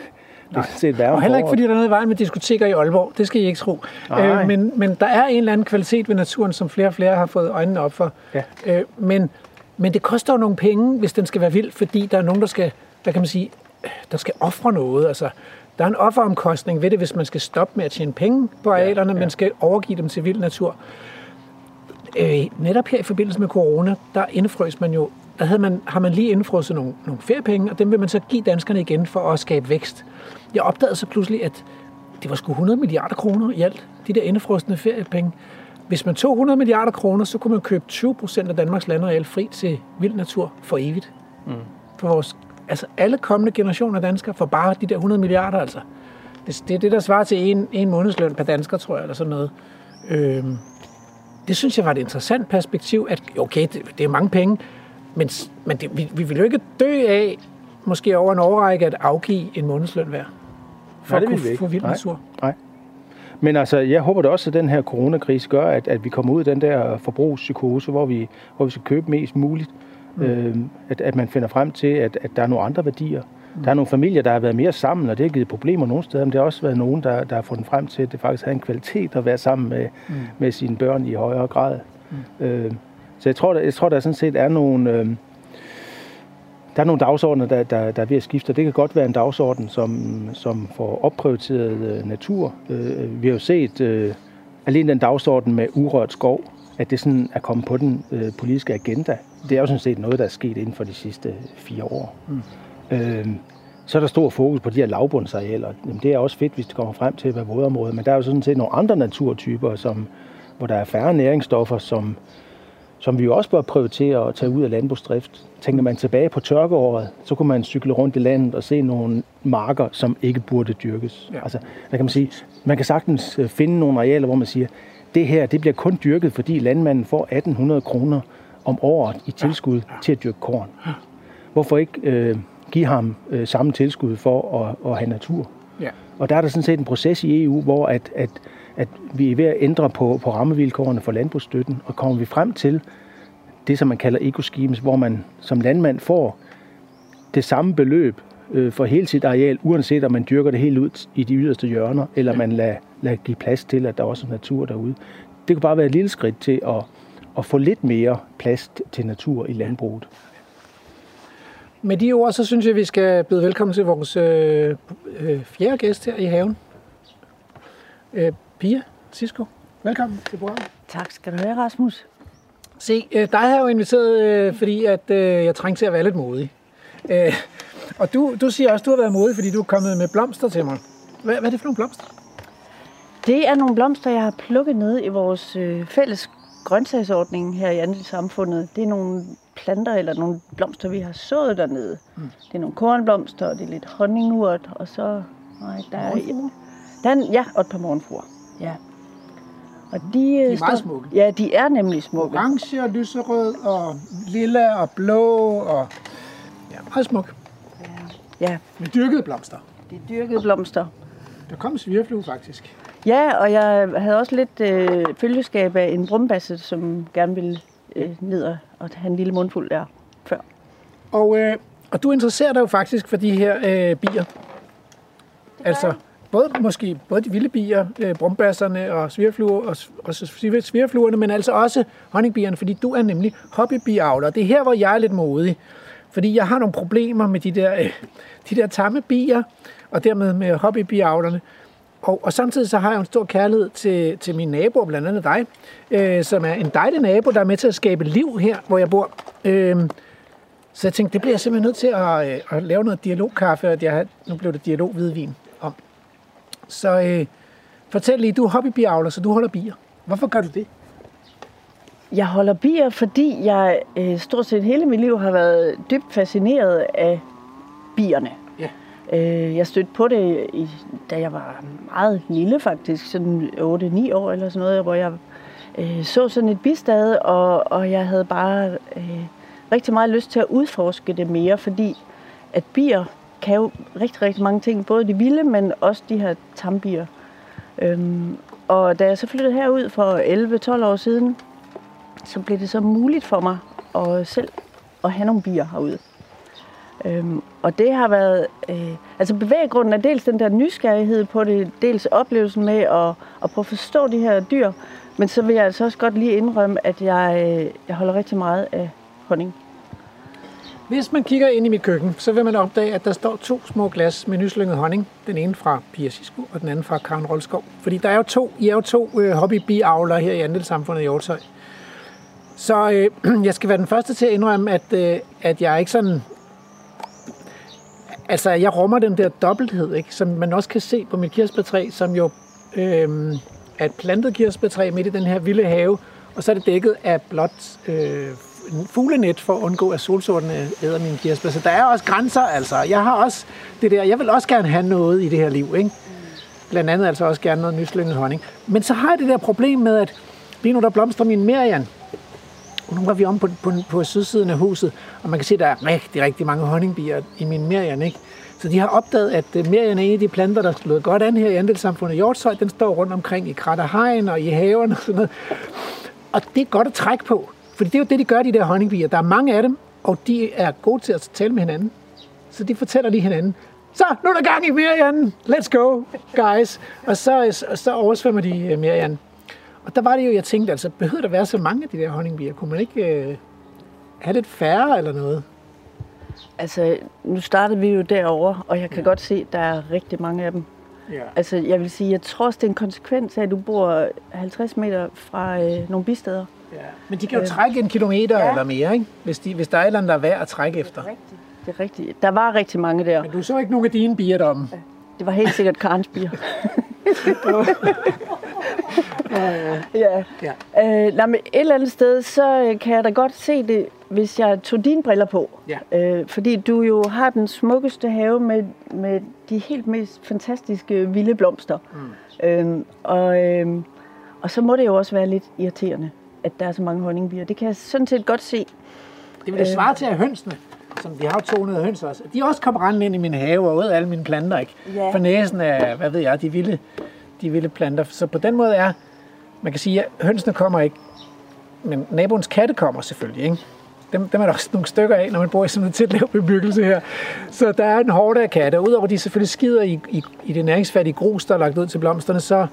Det er set værre og heller ikke, fordi der er noget i vejen med diskoteker i Aalborg. Det skal I ikke tro. Øh, men, men der er en eller anden kvalitet ved naturen, som flere og flere har fået øjnene op for. Ja. Øh, men, men det koster jo nogle penge, hvis den skal være vild, fordi der er nogen, der skal, hvad kan man sige, der skal ofre noget. Altså, der er en offeromkostning ved det, hvis man skal stoppe med at tjene penge på arealerne, ja, ja. men skal overgive dem til vild natur. Øh, netop her i forbindelse med corona, der indfrøs man jo, der havde man, har man lige indfrosset nogle, nogle feriepenge, og dem vil man så give danskerne igen for at skabe vækst. Jeg opdagede så pludselig, at det var sgu 100 milliarder kroner i alt, de der indfrosne feriepenge. Hvis man tog 100 milliarder kroner, så kunne man købe 20 procent af Danmarks landareal fri til vild natur for evigt. Mm. For vores altså alle kommende generationer danskere får bare de der 100 milliarder, altså. Det, det er det, der svarer til en, en månedsløn per dansker, tror jeg, eller sådan noget. Øhm, det synes jeg var et interessant perspektiv, at okay, det, det er mange penge, men, men det, vi, vi vil jo ikke dø af, måske over en overrække, at afgive en månedsløn hver. For Nej, det at kunne få vild natur. Nej. Men altså, jeg håber da også, at den her coronakrise gør, at, at vi kommer ud af den der forbrugspsykose, hvor vi, hvor vi skal købe mest muligt. Mm. Øh, at, at man finder frem til, at, at der er nogle andre værdier. Mm. Der er nogle familier, der har været mere sammen, og det har givet problemer nogle steder, men det har også været nogen, der, der har fundet frem til, at det faktisk har en kvalitet at være sammen med, mm. med sine børn i højere grad. Mm. Øh, så jeg tror, der, jeg tror, der sådan set er nogle... Øh, der er nogle dagsordner, der, der, der er ved at skifte. Det kan godt være en dagsorden, som, som får opprioriteret øh, natur. Øh, vi har jo set øh, alene den dagsorden med urørt skov, at det sådan er kommet på den øh, politiske agenda. Det er jo sådan set noget, der er sket inden for de sidste fire år. Mm. Øh, så er der stor fokus på de her lavbundsarealer. Jamen, det er også fedt, hvis det kommer frem til at være vådområder, men der er jo sådan set nogle andre naturtyper, som, hvor der er færre næringsstoffer, som, som vi jo også bør prioritere at tage ud af landbrugsdrift. Tænker man tilbage på tørkeåret, så kunne man cykle rundt i landet og se nogle marker, som ikke burde dyrkes. Ja. Altså, der kan man sige, man kan sagtens øh, finde nogle arealer, hvor man siger, det her det bliver kun dyrket, fordi landmanden får 1800 kroner om året i tilskud ja. til at dyrke korn. Hvorfor ikke øh, give ham øh, samme tilskud for at, at have natur? Ja. Og der er der sådan set en proces i EU, hvor at, at, at vi er ved at ændre på, på rammevilkårene for landbrugsstøtten, og kommer vi frem til det, som man kalder ecoschemes, hvor man som landmand får det samme beløb øh, for hele sit areal, uanset om man dyrker det helt ud i de yderste hjørner, eller man lader, lader give plads til, at der også er natur derude. Det kan bare være et lille skridt til at, at få lidt mere plads til natur i landbruget. Med de ord, så synes jeg, vi skal byde velkommen til vores øh, øh, fjerde gæst her i haven. Øh, Pia Sisko, velkommen til programmet. Tak skal du have, Rasmus. Se, øh, dig har jeg jo inviteret, øh, fordi at, øh, jeg trængte til at være lidt modig. Øh, og du, du siger også, at du har været modig, fordi du er kommet med blomster til mig. Hvad, hvad er det for nogle blomster? Det er nogle blomster, jeg har plukket ned i vores øh, fælles grøntsagsordningen her i andelssamfundet. Det er nogle planter eller nogle blomster, vi har sået dernede. Mm. Det er nogle kornblomster, og det er lidt honningurt, og så... Nej, der er, der er ja, og et par morgenfruer. Ja. Og de, De øh, er meget smukke. Ja, de er nemlig smukke. Orange og lyserød og lilla og blå og ja, meget smuk. Ja, Med dyrkede blomster. de er dyrkede blomster. Der kom en svirflue faktisk. Ja, og jeg havde også lidt øh, følgeskab af en brumbasse, som gerne ville øh, ned og, og have en lille mundfuld der før. Og, øh, og du interesserer dig jo faktisk for de her øh, bier. Altså, både, måske både de vilde bier, øh, brumbasserne og svirfluer, og, og svirfluerne, men altså også honningbierne, fordi du er nemlig hobbybiavler. Det er her, hvor jeg er lidt modig. Fordi jeg har nogle problemer med de der, øh, de der tamme bier, og dermed med hobbybiavlerne. Og, og samtidig så har jeg en stor kærlighed til, til mine naboer, blandt andet dig, øh, som er en dejlig nabo, der er med til at skabe liv her, hvor jeg bor. Øh, så jeg tænkte, det bliver jeg simpelthen nødt til at, øh, at lave noget dialogkaffe, og jeg, nu blev det dialog-hvidvin. Så øh, fortæl lige, du er hobbybiavler, så du holder bier. Hvorfor gør du det? Jeg holder bier, fordi jeg øh, stort set hele mit liv har været dybt fascineret af bierne. Ja. Øh, jeg stødte på det, i, da jeg var meget lille faktisk, sådan 8-9 år eller sådan noget, hvor jeg øh, så sådan et bistad, og, og jeg havde bare øh, rigtig meget lyst til at udforske det mere, fordi at bier kan jo rigtig, rigtig mange ting, både de vilde, men også de her tambier. Øhm, og da jeg så flyttede herud for 11-12 år siden, så blev det så muligt for mig at selv at have nogle bier herude. Øhm, og det har været, øh, altså bevæggrunden er dels den der nysgerrighed på det, dels oplevelsen med at, at prøve at forstå de her dyr, men så vil jeg altså også godt lige indrømme, at jeg, øh, jeg holder rigtig meget af honning. Hvis man kigger ind i mit køkken, så vil man opdage, at der står to små glas med nyslynget honning. Den ene fra Pia Sisko, og den anden fra Karen Rolskov. Fordi der er jo to, I er jo to øh, hobbybiavlere her i andelssamfundet i Hjortshøj. Så øh, jeg skal være den første til at indrømme, at, øh, at jeg er ikke sådan... Altså, jeg rummer den der dobbelthed, ikke? som man også kan se på mit kirsebærtræ, som jo øh, er et plantet kirsebærtræ midt i den her vilde have, og så er det dækket af blåt øh, fuglenet for at undgå, at solsortene æder mine kirsebær. Så der er også grænser, altså. Jeg har også det der, jeg vil også gerne have noget i det her liv, ikke? Blandt andet altså også gerne noget nyslynget honning. Men så har jeg det der problem med, at lige nu der blomstrer min merian. Og nu var vi om på, på, på sydsiden af huset, og man kan se, at der er rigtig, rigtig mange honningbier i min merian, ikke? Så de har opdaget, at øh, merian er en af de planter, der slået godt an her i andelssamfundet Hjortshøj. Den står rundt omkring i krat og hegn og i haven og sådan noget. Og det er godt at trække på, for det er jo det, de gør, de der honningbier. Der er mange af dem, og de er gode til at tale med hinanden. Så de fortæller lige hinanden, så nu er der gang i Merian, let's go, guys. Og så, så, oversvømmer de øh, Merian. Og der var det jo, jeg tænkte, altså, behøver der være så mange af de der honningbier? Kunne man ikke øh, have lidt færre eller noget? Altså, nu startede vi jo derovre, og jeg kan godt se, at der er rigtig mange af dem. Ja. Altså, jeg vil sige, jeg tror også, det er en konsekvens af, at du bor 50 meter fra øh, nogle bisteder. Ja. Men de kan jo trække en kilometer ja. eller mere, ikke? Hvis, de, hvis der er et eller andet, der er værd at trække efter. Rigtigt. Det er rigtigt. Der var rigtig mange der. Men du så ikke nogen af dine bier deromme. Det var helt sikkert Karens bier. ja. Ja. Øh, nej, men et eller andet sted, så øh, kan jeg da godt se det, hvis jeg tog dine briller på. Ja. Øh, fordi du jo har den smukkeste have med, med de helt mest fantastiske vilde blomster. Mm. Øh, og, øh, og så må det jo også være lidt irriterende, at der er så mange honningbier. Det kan jeg sådan set godt se. Det vil det svare til, at hønsene, som vi har jo 200 høns også, de også kommer rendende ind i min have og ud af alle mine planter, ikke? Ja. For næsen af, hvad ved jeg, de vilde, de vilde planter. Så på den måde er, man kan sige, at hønsene kommer ikke, men naboens katte kommer selvfølgelig, ikke? Dem, dem er der også nogle stykker af, når man bor i sådan en tæt lav bebyggelse her. Så der er en hårde af katte. og Udover at de selvfølgelig skider i, i, i det næringsfattige grus, der er lagt ud til blomsterne, så,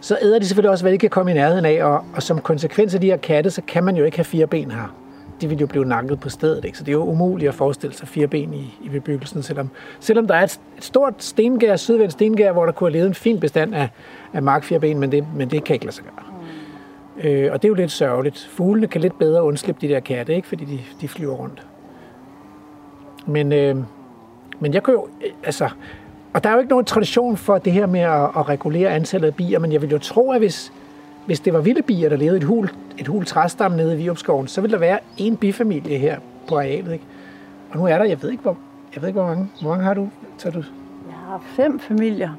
så æder de selvfølgelig også, hvad de kan komme i nærheden af. Og, og som konsekvens af de her katte, så kan man jo ikke have fire ben her. De vil jo blive nakket på stedet, ikke? så det er jo umuligt at forestille sig fire ben i, i bebyggelsen, selvom, selvom der er et, et stort stengær, sydvendt stengær, hvor der kunne have levet en fin bestand af, af markfirben, men det, men det kan ikke lade sig gøre. Øh, og det er jo lidt sørgeligt. Fuglene kan lidt bedre undslippe de der katte, ikke? fordi de, de flyver rundt. Men, øh, men jeg kan jo, altså, og der er jo ikke nogen tradition for det her med at, at regulere antallet af bier, men jeg vil jo tro, at hvis, hvis det var vilde bier, der levede i et hul, et hul træstam nede i Viopskoven, så ville der være en bifamilie her på arealet. Ikke? Og nu er der, jeg ved ikke, hvor, jeg ved ikke, hvor mange, hvor mange har du? Så du Jeg har fem familier.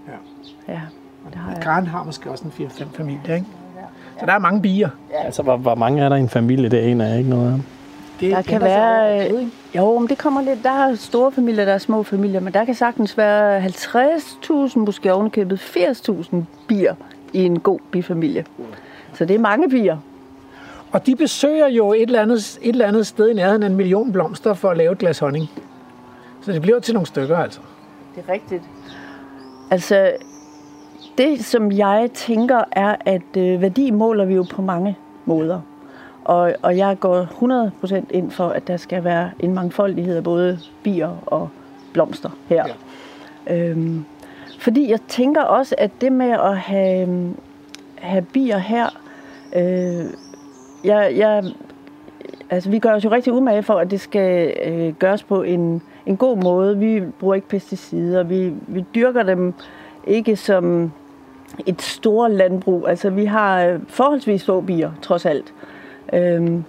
Ja. Ja, det har jeg. Karen har måske også en 4-5 familier, ikke? Så der er mange bier. Altså, hvor, hvor mange er der i en familie? Det jeg ikke noget om. Det Der kan være, ikke? jo, men det kommer lidt, der er store familier, der er små familier, men der kan sagtens være 50.000, måske ovenikøbet 80.000 bier i en god bifamilie. Så det er mange bier. Og de besøger jo et eller, andet, et eller andet sted i nærheden af en million blomster for at lave et glas honning. Så det bliver til nogle stykker, altså. Det er rigtigt. Altså, det som jeg tænker er, at øh, værdi måler vi jo på mange måder. Og, og jeg går 100% ind for, at der skal være en mangfoldighed af både bier og blomster her. Ja. Øhm, fordi jeg tænker også, at det med at have, have bier her, øh, jeg, jeg, altså vi gør os jo rigtig umage for, at det skal øh, gøres på en, en god måde. Vi bruger ikke pesticider, vi, vi dyrker dem ikke som et stort landbrug. Altså vi har øh, forholdsvis få bier, trods alt. Øhm,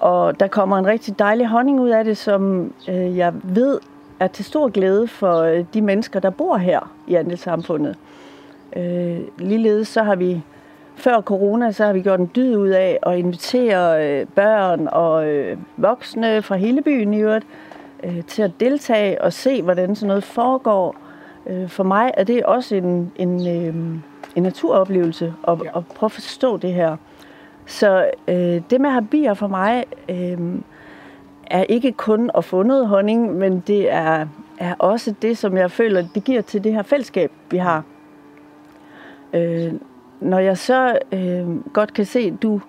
og der kommer en rigtig dejlig honning ud af det, som øh, jeg ved er til stor glæde for øh, de mennesker, der bor her i andelssamfundet. Øh, ligeledes så har vi før corona, så har vi gjort en dyd ud af at invitere øh, børn og øh, voksne fra hele byen i øvrigt øh, til at deltage og se, hvordan sådan noget foregår. Øh, for mig er det også en, en, øh, en naturoplevelse at, Ja. at prøve at forstå det her. Så øh, det med at have bier for mig øh, er ikke kun at få noget honning, men det er, er også det, som jeg føler, det giver til det her fællesskab, vi har. Øh, når jeg så øh, godt kan se, du,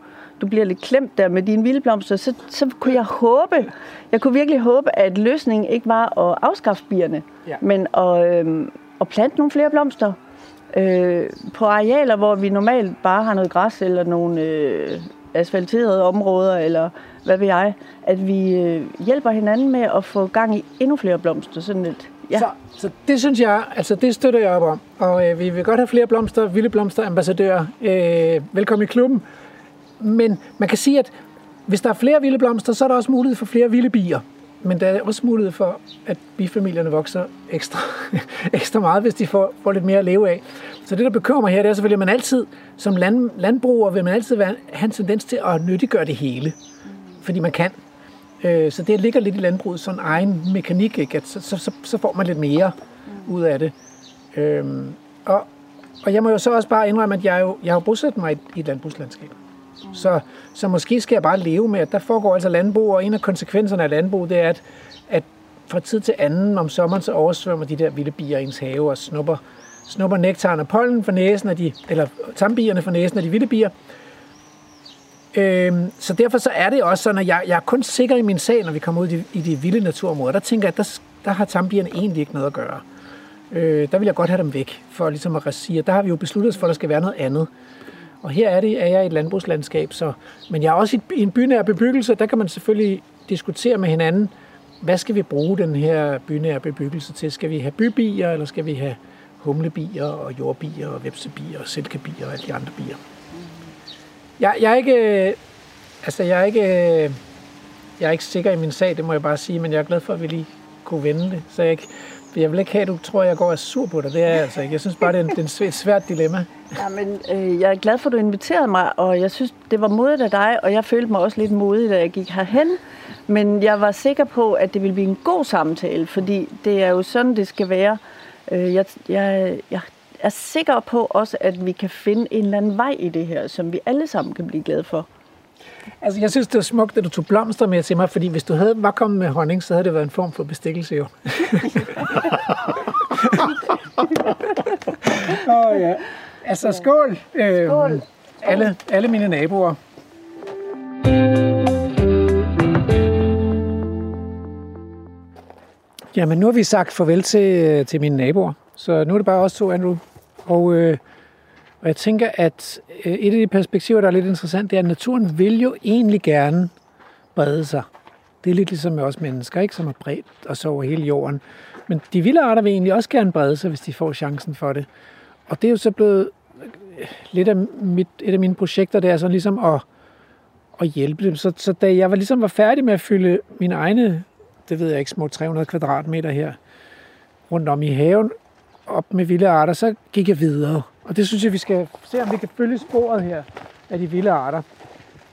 du bliver lidt klemt der med dine vildblomster, så, så kunne jeg håbe, jeg kunne virkelig håbe, at løsningen ikke var at afskaffe bierne, Ja. men at, øh, at plante nogle flere blomster øh, på arealer, hvor vi normalt bare har noget græs eller nogle øh, asfalterede områder, eller hvad ved jeg, at vi øh, hjælper hinanden med at få gang i endnu flere blomster. Sådan et, ja. Så, så det synes jeg, altså det støtter jeg op om. Og øh, vi vil godt have flere blomster, vilde blomster, ambassadører. Øh, velkommen i klubben. Men man kan sige, at hvis der er flere vilde blomster, så er der også mulighed for flere vilde bier. Men der er også mulighed for, at bifamilierne vokser ekstra, ekstra meget, hvis de får, får lidt mere at leve af. Så det, der bekymrer mig her, det er selvfølgelig, at man altid, som land, landbruger, vil man altid være, have en tendens til at nyttiggøre det hele. Fordi man kan. Øh, Så det ligger lidt i landbruget, sådan egen mekanik, ikke? At så, så, så, så får man lidt mere ud af det. Øhm, og, og jeg må jo så også bare indrømme, at jeg, jo, jeg har bosat mig i, i et landbrugslandskab. Mm. Så, så måske skal jeg bare leve med, at der foregår altså landbrug, og en af konsekvenserne af landbrug, det er, at, at fra tid til anden om sommeren, så oversvømmer de der vilde bier ens have og snupper, snupper nektaren og pollen for næsen af de, eller tambierne for næsen af de vilde bier. Øhm, så derfor så er det også sådan, at jeg, jeg er kun sikker i min sag, når vi kommer ud i de, i de vilde naturområder. Der tænker jeg, at der, der har tambierne egentlig ikke noget at gøre. Øh, der vil jeg godt have dem væk, for ligesom at sige, at der har vi jo besluttet os for, at der skal være noget andet. Og her er, det, er jeg i et landbrugslandskab, så, men jeg er også i, en bynær bebyggelse, der kan man selvfølgelig diskutere med hinanden, hvad skal vi bruge den her bynære bebyggelse til? Skal vi have bybier, eller skal vi have humlebier og jordbier og vepsebier og silkebier og alle de andre bier? Jeg, jeg er ikke, øh, altså jeg er ikke, øh, jeg er ikke sikker i min sag, det må jeg bare sige, men jeg er glad for, at vi lige kunne vende det. Så jeg, ikke, jeg vil ikke have, at du tror, at jeg går og er sur på dig. Det er jeg altså ikke. Jeg synes bare, det er, en, det er et svært dilemma. Ja, men øh, jeg er glad for, at du inviterede mig, og jeg synes, det var modigt af dig, og jeg følte mig også lidt modig, da jeg gik herhen. Men jeg var sikker på, at det ville blive en god samtale, fordi det er jo sådan, det skal være. Øh, jeg, jeg, jeg er sikker på også, at vi kan finde en eller anden vej i det her, som vi alle sammen kan blive glade for. Altså, jeg synes, det var smukt, at du tog blomster med til mig, fordi hvis du havde, var kommet med honning, så havde det været en form for bestikkelse jo. Åh oh, ja. Altså, skål. Øhm, Skål. Alle, alle mine naboer. Jamen, nu har vi sagt farvel til, til mine naboer, så nu er det bare os to, Andrew. Og, øh, og jeg tænker, at øh, et af de perspektiver, der er lidt interessant, det er, at naturen vil jo egentlig gerne brede sig. Det er lidt ligesom med os mennesker, ikke? som er bredt og så over hele jorden. Men de vilde arter vil egentlig også gerne brede sig, hvis de får chancen for det. Og det er jo så blevet øh, lidt af mit, et af mine projekter, det er sådan ligesom at, at hjælpe dem. Så, så da jeg var ligesom var færdig med at fylde mine egne, det ved jeg ikke, små 300 kvadratmeter her rundt om i haven, op med vilde arter, så gik jeg videre. Og det synes jeg, vi skal se, om vi kan følge sporet her af de vilde arter.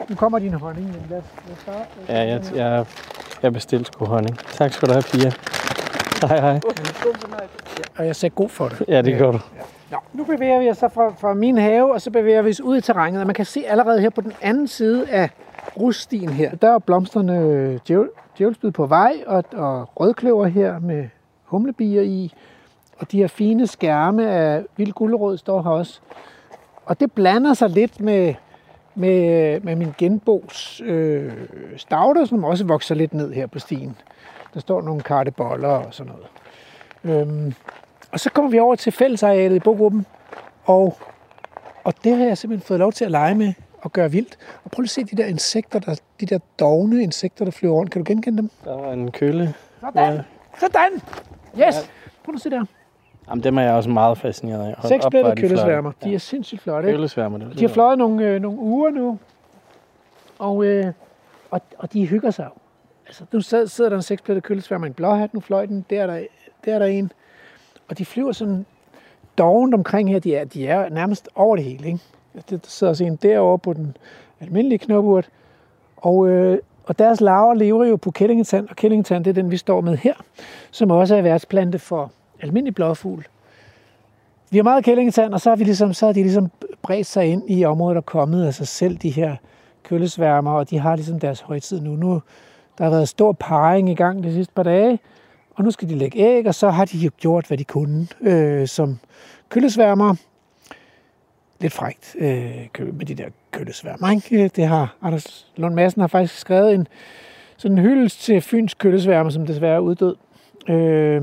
Nu kommer din honning, men lad, lad os starte. Ja, jeg, jeg, jeg bestilte sgu honning. Tak skal du have, Pia. Hej, hej. Og jeg sagde god for det. Ja, det gør du. Nå, nu bevæger vi os så fra, fra min have, og så bevæger vi os ud i terrænet. Og man kan se allerede her på den anden side af ruststien her, der er blomsterne djævel, djævelsbid på vej, og, og rødkløver her med humlebier i. Og de her fine skærme af vild guldrød står her også. Og det blander sig lidt med, med, med min genbos øh, stavter, som også vokser lidt ned her på stien. Der står nogle karteboller og sådan noget. Øhm, og så kommer vi over til fællesarealet i bogruppen, og, og det har jeg simpelthen fået lov til at lege med og gøre vildt. Og prøv lige at se de der insekter, der, de der dogne insekter, der flyver rundt. Kan du genkende dem? Der var en kølle. Sådan! Ja. Sådan! Yes! Prøv at se der. Jamen, dem er jeg også meget fascineret af. Hold Seks op, hvor blædte de flotte. køllesværmer. De er sindssygt flotte. ikke? Køllesværmer, det. De har fløjet nogle, øh, nogle uger nu, og, øh, og, og de hygger sig. Altså, nu sad- sidder der en seksplettet køllesværmer i en blåhat, nu fløj den, der er der, der er der en. Og de flyver sådan dovent omkring her, de er, de er nærmest over det hele. Ikke? Altså, Der sidder også en derovre på den almindelige knopurt, og, øh, og deres larver lever jo på kællingetand, og kællingetand det er den, vi står med her, som også er værtsplante for almindelig blåfugl. Vi har meget kællingetand, og så har, vi ligesom, så har de ligesom bredt sig ind i området og kommet af sig selv, de her køllesværmer, og de har ligesom deres højtid nu. nu der har været stor parring i gang de sidste par dage, og nu skal de lægge æg, og så har de jo gjort, hvad de kunne øh, som køllesværmer. Lidt frægt øh, med de der køllesværmer. Ikke? Øh, det har Anders Lund Madsen har faktisk skrevet en sådan en hyldest til Fyns køllesværmer, som desværre er uddød. Øh,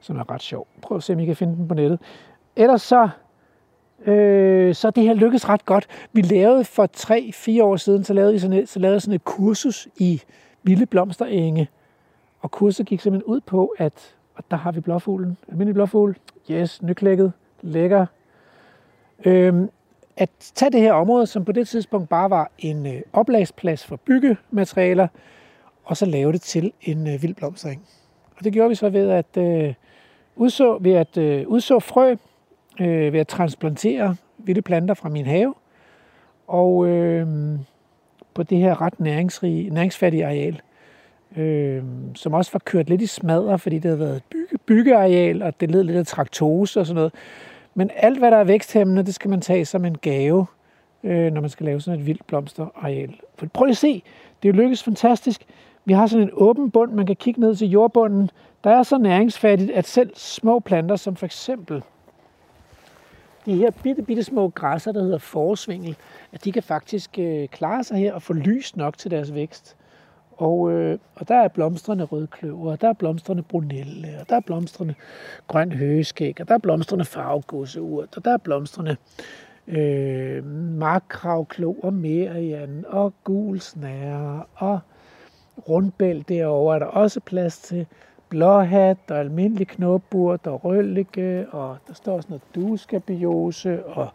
som er ret sjov. Prøv at se, om I kan finde den på nettet. Ellers så, øh, så det her lykkedes ret godt. Vi lavede for 3-4 år siden, så lavede, vi sådan et, så lavede sådan et kursus i vilde blomsterenge. Og kurset gik simpelthen ud på, at og der har vi blåfuglen. Almindelig blåfugl. Yes, nyklækket. Lækker. Øhm, at tage det her område, som på det tidspunkt bare var en øh, oplagsplads for byggematerialer, og så lave det til en øh, vild blomstring. Og det gjorde vi så ved at øh, udså, ved at øh, udså frø, øh, ved at transplantere vilde planter fra min have, og øh, på det her ret næringsrige, næringsfattige areal, øh, som også var kørt lidt i smadre, fordi det havde været et bygge, byggeareal, og det led lidt af traktose og sådan noget. Men alt, hvad der er væksthæmmende, det skal man tage som en gave, øh, når man skal lave sådan et vildt blomsterareal. For prøv lige at se, det lykkedes fantastisk. Vi har sådan en åben bund, man kan kigge ned til jordbunden. Der er så næringsfattigt, at selv små planter, som for eksempel de her bitte, bitte små græsser, der hedder forsvingel, at de kan faktisk øh, klare sig her og få lys nok til deres vækst. Og, øh, og der er blomstrende rødkløver, og der er blomstrende brunelle, og der er blomstrende grøn høgeskæg, og der er blomstrende farvegåseurt, og der er blomstrende øh, markkravklo og merian, og gul snære, og rundbæl derovre er der også plads til. Blåhat, og almindelig knopburt, og røllike, og der står også noget duskabiose, og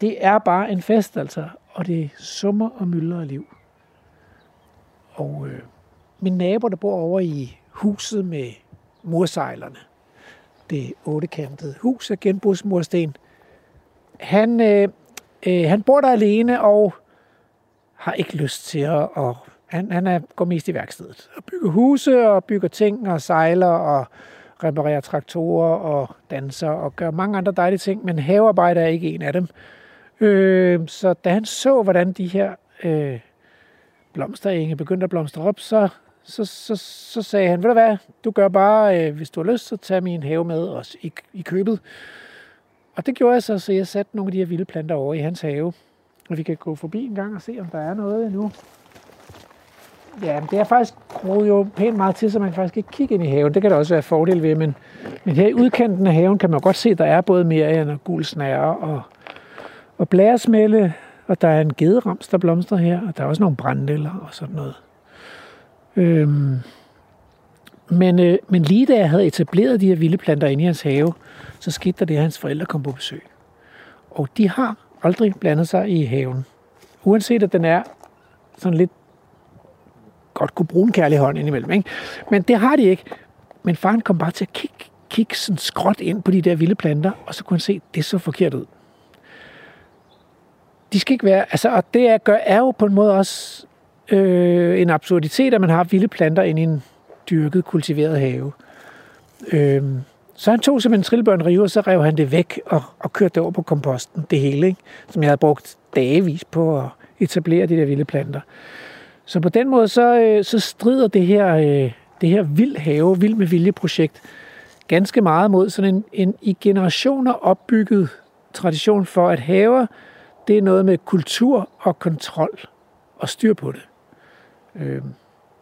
det er bare en fest altså, og det summer og mylder af liv. Og øh, min nabo, der bor over i huset med mursejlerne, det ottekantede hus af genbrugsmursten, han, øh, øh, han bor der alene og har ikke lyst til at... at han, han er, går mest i værkstedet og bygger huse og bygger ting og sejler og reparerer traktorer og danser og gør mange andre dejlige ting, men havearbejde er ikke en af dem. Øh, så da han så, hvordan de her øh, blomsterenge begyndte at blomstre op, så, så, så, så sagde han, ved du hvad, du gør bare, øh, hvis du har lyst, så tag min have med os i, i købet. Og det gjorde jeg så, så jeg satte nogle af de her vilde planter over i hans have. Og vi kan gå forbi en gang og se, om der er noget endnu. Ja, men det er faktisk groet jo pænt meget til, så man kan faktisk ikke kigge ind i haven. Det kan der også være fordel ved, men, men her i udkanten af haven kan man godt se, at der er både merian og gul snære og, og blæresmælde, og der er en gederams, der blomstrer her, og der er også nogle brændeller og sådan noget. Øhm, men, øh, men lige da jeg havde etableret de her vilde planter inde i hans have, så skete der det, at hans forældre kom på besøg. Og de har aldrig blandet sig i haven. Uanset at den er sådan lidt godt kunne bruge en kærlig hånd indimellem. Ikke? Men det har de ikke. Men faren kom bare til at kigge, kigge sådan skråt ind på de der vilde planter, og så kunne han se, at det så forkert ud. De skal ikke være, altså, og det er, gør, er jo på en måde også øh, en absurditet, at man har vilde planter inde i en dyrket, kultiveret have. Øh, så han tog simpelthen trillebørn rive, og så rev han det væk og, og kørte det over på komposten, det hele, ikke? som jeg havde brugt dagevis på at etablere de der vilde planter. Så på den måde, så, øh, så strider det her, øh, det her vild have, vild med vilje projekt, ganske meget mod sådan en, en i generationer opbygget tradition for, at haver, det er noget med kultur og kontrol og styr på det. Øh,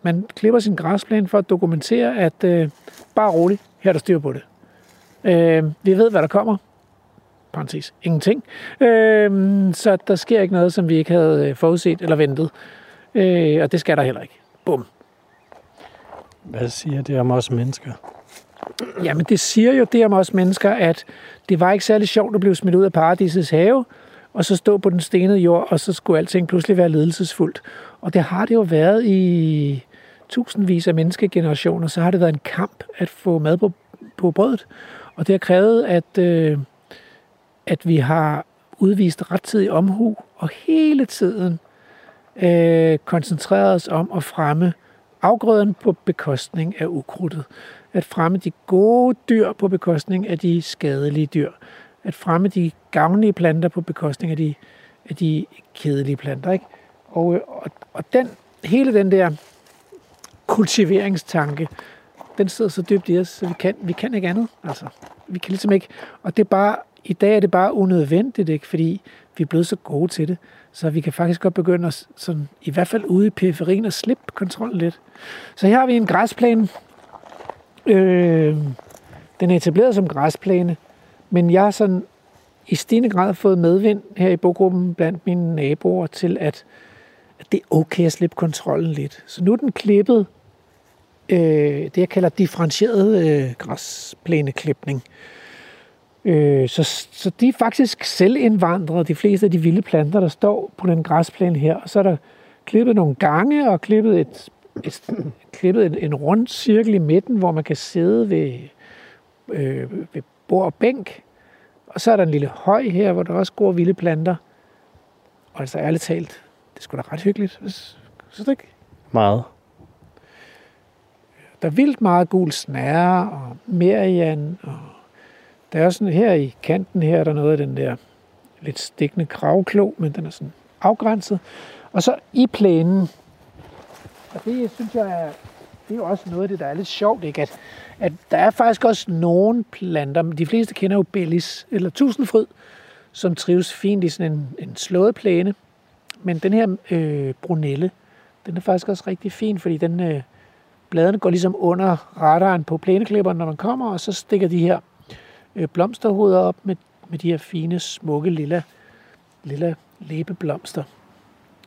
man klipper sin græsplæne for at dokumentere, at øh, bare roligt, her er der styr på det. Øh, vi ved, hvad der kommer. Parenthes, ingenting. Øh, så der sker ikke noget, som vi ikke havde øh, forudset eller ventet. Øh, og det skal der heller ikke. Bum. Hvad siger det om os mennesker? Jamen, det siger jo det om os mennesker, at det var ikke særlig sjovt at blive smidt ud af paradisets have, og så stå på den stenede jord, og så skulle alting pludselig være ledelsesfuldt. Og det har det jo været i tusindvis af menneskegenerationer, så har det været en kamp at få mad på, på brødet. Og det har krævet, at, øh, at vi har udvist rettidig omhu, og hele tiden øh, koncentreret os om at fremme afgrøden på bekostning af ukrudtet. At fremme de gode dyr på bekostning af de skadelige dyr. At fremme de gavnlige planter på bekostning af de, af de kedelige planter. Ikke? Og, og, og den, hele den der kultiveringstanke, den sidder så dybt i os, så vi kan, vi kan ikke andet. Altså, vi kan ligesom ikke, og det er bare, i dag er det bare unødvendigt, ikke? fordi vi er blevet så gode til det. Så vi kan faktisk godt begynde at, sådan, i hvert fald ude i periferien, at slippe kontrollen lidt. Så her har vi en græsplæne. Øh, den er etableret som græsplæne, men jeg har sådan i stigende grad fået medvind her i bogruppen blandt mine naboer til, at, at det er okay at slippe kontrollen lidt. Så nu er den klippet, øh, det jeg kalder differentieret øh, græsplæneklipning. Øh, så, så de er faktisk selvindvandrede, de fleste af de vilde planter, der står på den græsplæne her. Og så er der klippet nogle gange og klippet, et, et, klippet en, en rund cirkel i midten, hvor man kan sidde ved, øh, ved bord og bænk. Og så er der en lille høj her, hvor der også går vilde planter. Og altså ærligt talt, det skulle da ret hyggeligt. Synes du ikke? Meget. Der er vildt meget gul snære og merian og der er sådan her i kanten her, er der noget af den der lidt stikkende kravklo, men den er sådan afgrænset. Og så i plænen, og det synes jeg er, det er jo også noget af det, der er lidt sjovt, ikke? At, at der er faktisk også nogle planter, de fleste kender jo bellis eller tusindfryd, som trives fint i sådan en, en slået plæne. Men den her øh, brunelle, den er faktisk også rigtig fin, fordi den, øh, bladene går ligesom under radaren på plæneklipperen, når man kommer, og så stikker de her øh, blomsterhoveder op med, med de her fine, smukke lilla, lilla læbeblomster.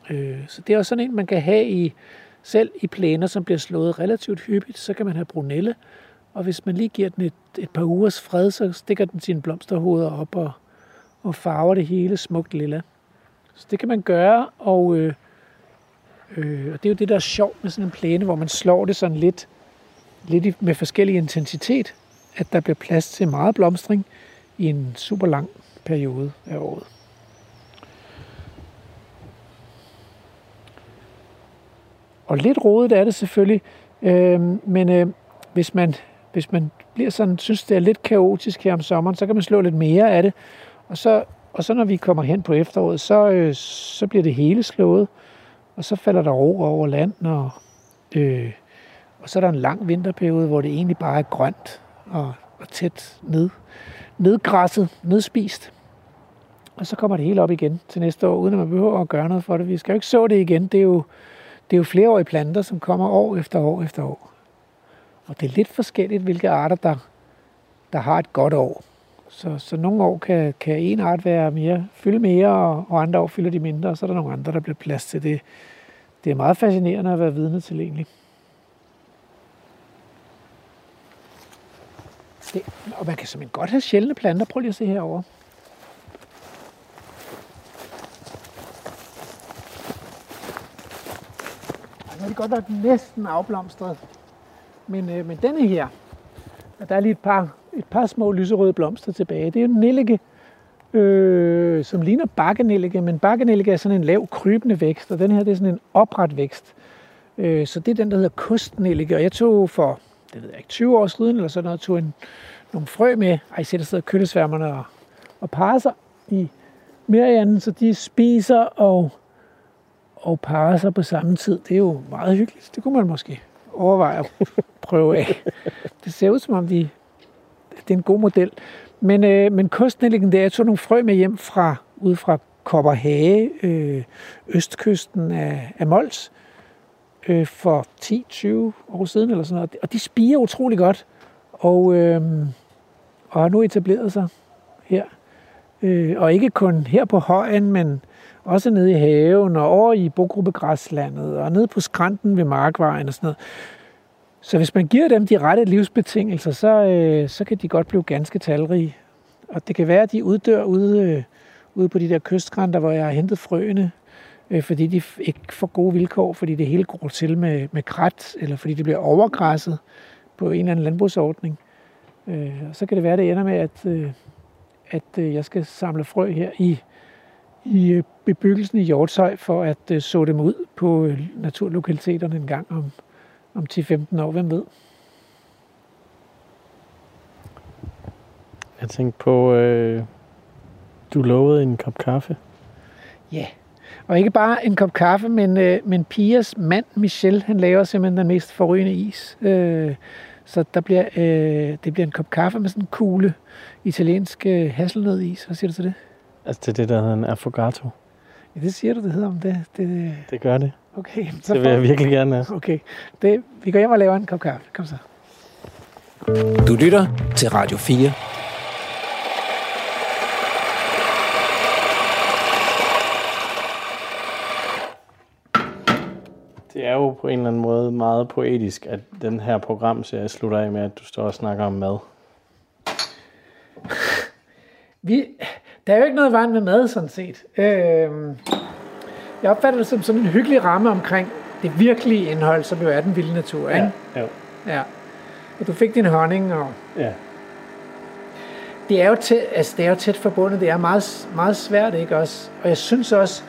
Øh, så det er også sådan en, man kan have i selv i plæner, som bliver slået relativt hyppigt, så kan man have brunelle, og hvis man lige giver den et, et par ugers fred, så stikker den sine blomsterhoveder op og, og farver det hele smukt lilla. Så det kan man gøre, og, øh, øh, og det er jo det, der er sjovt med sådan en plæne, hvor man slår det sådan lidt, lidt med forskellig intensitet at der bliver plads til meget blomstring i en super lang periode af året. Og lidt rodet er det selvfølgelig, øh, men øh, hvis, man, hvis man bliver sådan, synes, det er lidt kaotisk her om sommeren, så kan man slå lidt mere af det. Og så, og så når vi kommer hen på efteråret, så, øh, så bliver det hele slået, og så falder der ro over land, og, øh, og så er der en lang vinterperiode, hvor det egentlig bare er grønt og, og tæt ned, nedgræsset, nedspist. Og så kommer det hele op igen til næste år, uden at man behøver at gøre noget for det. Vi skal jo ikke så det igen. Det er jo, det er jo flereårige planter, som kommer år efter år efter år. Og det er lidt forskelligt, hvilke arter, der, der har et godt år. Så, så nogle år kan, kan en art være mere, fylde mere, og, og andre år fylder de mindre, og så er der nogle andre, der bliver plads til det. Det er meget fascinerende at være vidne til egentlig. Det, og man kan simpelthen godt have sjældne planter. Prøv lige at se herover. Nu har de godt nok næsten afblomstret. Men, øh, men denne her, og der er lige et par, et par små lyserøde blomster tilbage. Det er jo en nellike, øh, som ligner bakkenellike, men bakkenellike er sådan en lav krybende vækst, og den her det er sådan en opret vækst. Øh, så det er den, der hedder kostnellike, og jeg tog for det ved jeg ikke, 20 år siden eller sådan noget, tog en, nogle frø med, ej, jeg der sidder køllesværmerne og, og parer sig i Merianen, så de spiser og, og parer sig på samme tid. Det er jo meget hyggeligt. Det kunne man måske overveje at prøve af. Det ser ud som om, de, det er en god model. Men, øh, men kostnellingen der, jeg tog nogle frø med hjem fra, ud fra Kopperhage, øh, østkysten af, af Mols, øh, for 10-20 år siden eller sådan noget. Og de spiger utrolig godt, og, øh, og har nu etableret sig her. Øh, og ikke kun her på højen, men også nede i haven og over i Bogruppegræslandet og nede på skrænten ved Markvejen og sådan noget. Så hvis man giver dem de rette livsbetingelser, så, øh, så kan de godt blive ganske talrige. Og det kan være, at de uddør ude, øh, ude på de der kystgrænter, hvor jeg har hentet frøene, øh, fordi de ikke får gode vilkår, fordi det hele går til med, med krat, eller fordi det bliver overgræsset på en eller anden landbrugsordning. Øh, og så kan det være, at det ender med, at, øh, at øh, jeg skal samle frø her i, i øh, bebyggelsen i Hjortshøj, for at øh, så dem ud på øh, naturlokaliteterne en gang om, om 10-15 år, hvem ved? Jeg tænkte på, øh, du lovede en kop kaffe. Ja, yeah. Og ikke bare en kop kaffe, men, øh, men Pias mand, Michel, han laver simpelthen den mest forrygende is. Øh, så der bliver, øh, det bliver en kop kaffe med sådan en kugle italiensk øh, hasselnødis. Hvad siger du til det? Altså det er det, der hedder en affogato. Ja, det siger du, det hedder om det. Det, det gør det. Okay. Så det vil jeg virkelig gerne have. Okay. Det, vi går hjem og laver en kop kaffe. Kom så. Du lytter til Radio 4. Det er jo på en eller anden måde meget poetisk, at den her programserie slutter af med, at du står og snakker om mad. Vi, der er jo ikke noget vejen med mad, sådan set. Øh, jeg opfatter det som sådan en hyggelig ramme omkring det virkelige indhold, som jo er den vilde natur. Ikke? Ja, jo. ja. Og du fik din honning, og Ja. det er jo tæt, altså, det er jo tæt forbundet. Det er meget, meget svært, ikke også? Og jeg synes også,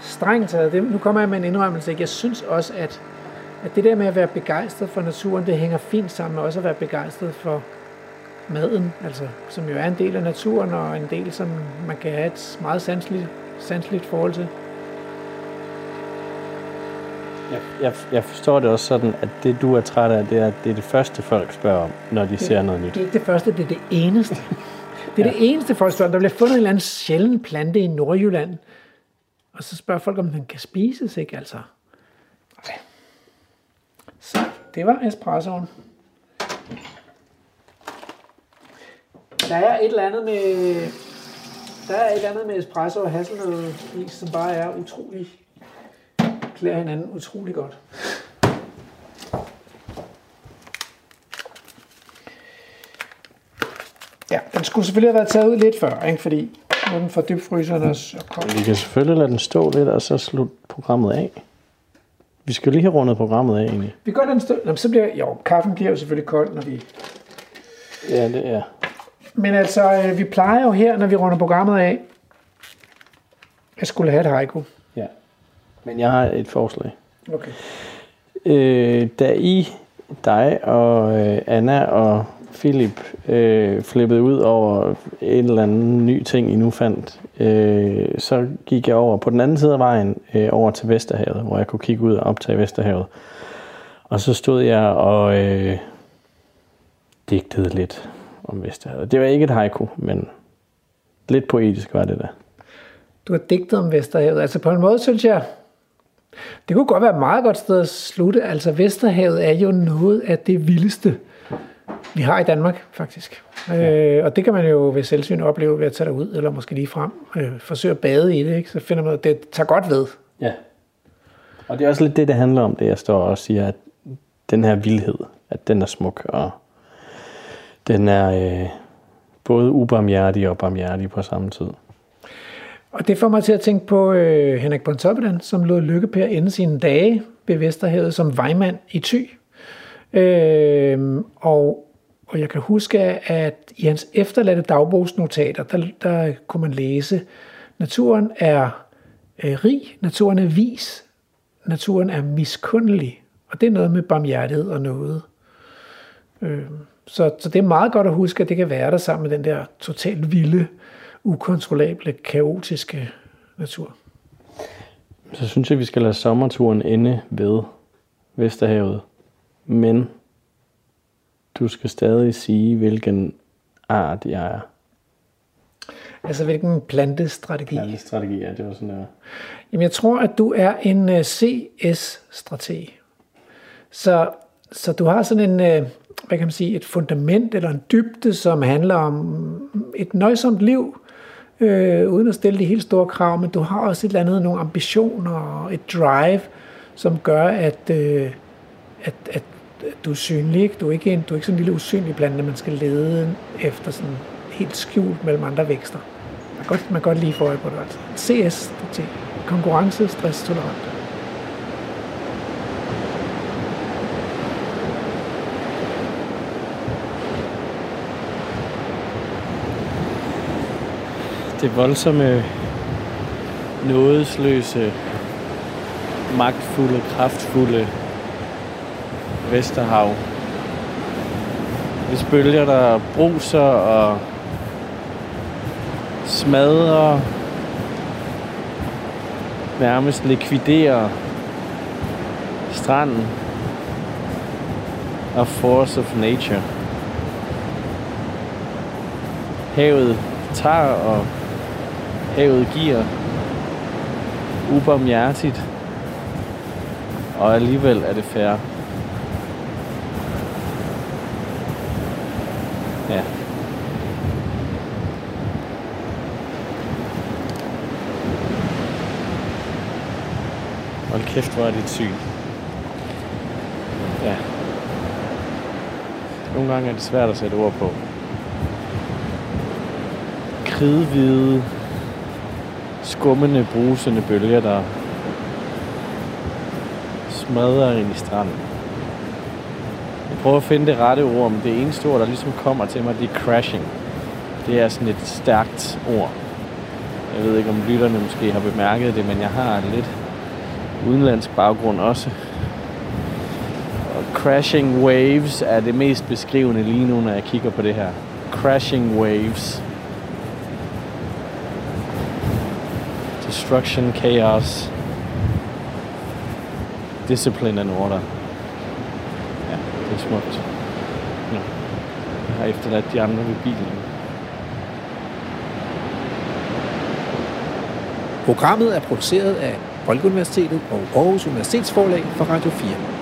strengt taget, det, nu kommer jeg med en indrømmelse, ikke? jeg synes også, at, at det der med at være begejstret for naturen, det hænger fint sammen med også at være begejstret for maden, altså, som jo er en del af naturen, og en del, som man kan have et meget sanseligt, sanseligt forhold til. Jeg, jeg, jeg forstår det også sådan, at det du er træt af, det er, det er det første folk spørger om, når de ser noget nyt. Det er ikke det første, det er det eneste. Det er ja. det eneste folk spørger. Der bliver fundet en eller anden sjælden plante i Nordjylland, og så spørger folk, om den kan spises, ikke altså? Okay. Så det var espressoen. Der er et eller andet med, der er et eller andet med espresso og hasselnødis, som bare er utrolig, klæder hinanden utrolig godt. Ja, den skulle selvfølgelig have været taget ud lidt før, ikke? fordi nu er den fra dybfryseren og så kom. Vi kan selvfølgelig lade den stå lidt, og så slutte programmet af. Vi skal lige have rundet programmet af, egentlig. Vi gør den stå. Nå, så bliver, jo, kaffen bliver jo selvfølgelig kold, når vi... Ja, det er. Men altså, øh, vi plejer jo her, når vi runder programmet af, jeg skulle have et haiku. Ja. Men jeg har et forslag. Okay. Øh, da I, dig og øh, Anna og Philip øh, flippede ud over en eller anden ny ting, I nu fandt, øh, så gik jeg over på den anden side af vejen, øh, over til Vesterhavet, hvor jeg kunne kigge ud og optage Vesterhavet. Og så stod jeg og øh, digtede lidt om Vesterhavet. Det var ikke et haiku, men lidt poetisk var det da. Du har digtet om Vesterhavet. Altså på en måde, synes jeg, det kunne godt være et meget godt sted at slutte. Altså Vesterhavet er jo noget af det vildeste, vi har i Danmark, faktisk. Ja. Øh, og det kan man jo ved selvsyn opleve ved at tage derud, eller måske lige frem, øh, forsøge at bade i det, ikke? så finder man, at det tager godt ved. Ja. Og det er også lidt det, det handler om, det jeg står og siger, at den her vildhed, at den er smuk, og den er øh, både ubarmhjertig og barmhjertig på samme tid. Og det får mig til at tænke på øh, Henrik Pontoppidan, som lod Lykkepær ende sine dage ved Vesterhavet som vejmand i Thy. Øh, og, og jeg kan huske, at i hans efterladte dagbogsnotater, der, der kunne man læse, naturen er øh, rig, naturen er vis, naturen er miskundelig. Og det er noget med barmhjertighed og noget. Øh, så, så det er meget godt at huske, at det kan være der sammen med den der totalt vilde, ukontrollable, kaotiske natur. Så synes jeg, vi skal lade sommerturen ende ved Vesterhavet. Men du skal stadig sige, hvilken art jeg er. Altså hvilken plantestrategi? Plantestrategi, ja, det var sådan der. Jamen jeg tror, at du er en uh, CS-strateg. Så, så du har sådan en, uh, hvad kan man sige, et fundament eller en dybde, som handler om et nøjsomt liv, øh, uden at stille de helt store krav, men du har også et eller andet, nogle ambitioner og et drive, som gør, at, øh, at, at du er synlig. Ikke? Du, er ikke en, du er ikke sådan en lille usynlig plante, man skal lede efter sådan helt skjult mellem andre vækster. Man kan godt, man kan godt lige få øje på det. Altså. CS, det er konkurrence, stress, tolerant. det voldsomme, nådesløse, magtfulde, kraftfulde Vesterhav. Hvis bølger, der bruser og smadrer, nærmest likviderer stranden og force of nature. Havet tager og havet giver ubarmhjertigt, og alligevel er det færre. Kæft, hvor er dit syn. Ja. Nogle gange er det svært at sætte ord på. Kridhvide, skummende, brusende bølger, der smadrer ind i stranden. Jeg prøver at finde det rette ord, men det eneste ord, der ligesom kommer til mig, det er crashing. Det er sådan et stærkt ord. Jeg ved ikke, om lytterne måske har bemærket det, men jeg har lidt udenlandsk baggrund også. Og crashing waves er det mest beskrivende lige nu, når jeg kigger på det her. Crashing waves. Destruction, chaos, discipline and order. Ja, det er smukt. Ja. Jeg har efterladt de andre ved bilen. Programmet er produceret af Folkeuniversitetet og Aarhus Universitetsforlag for Radio 4.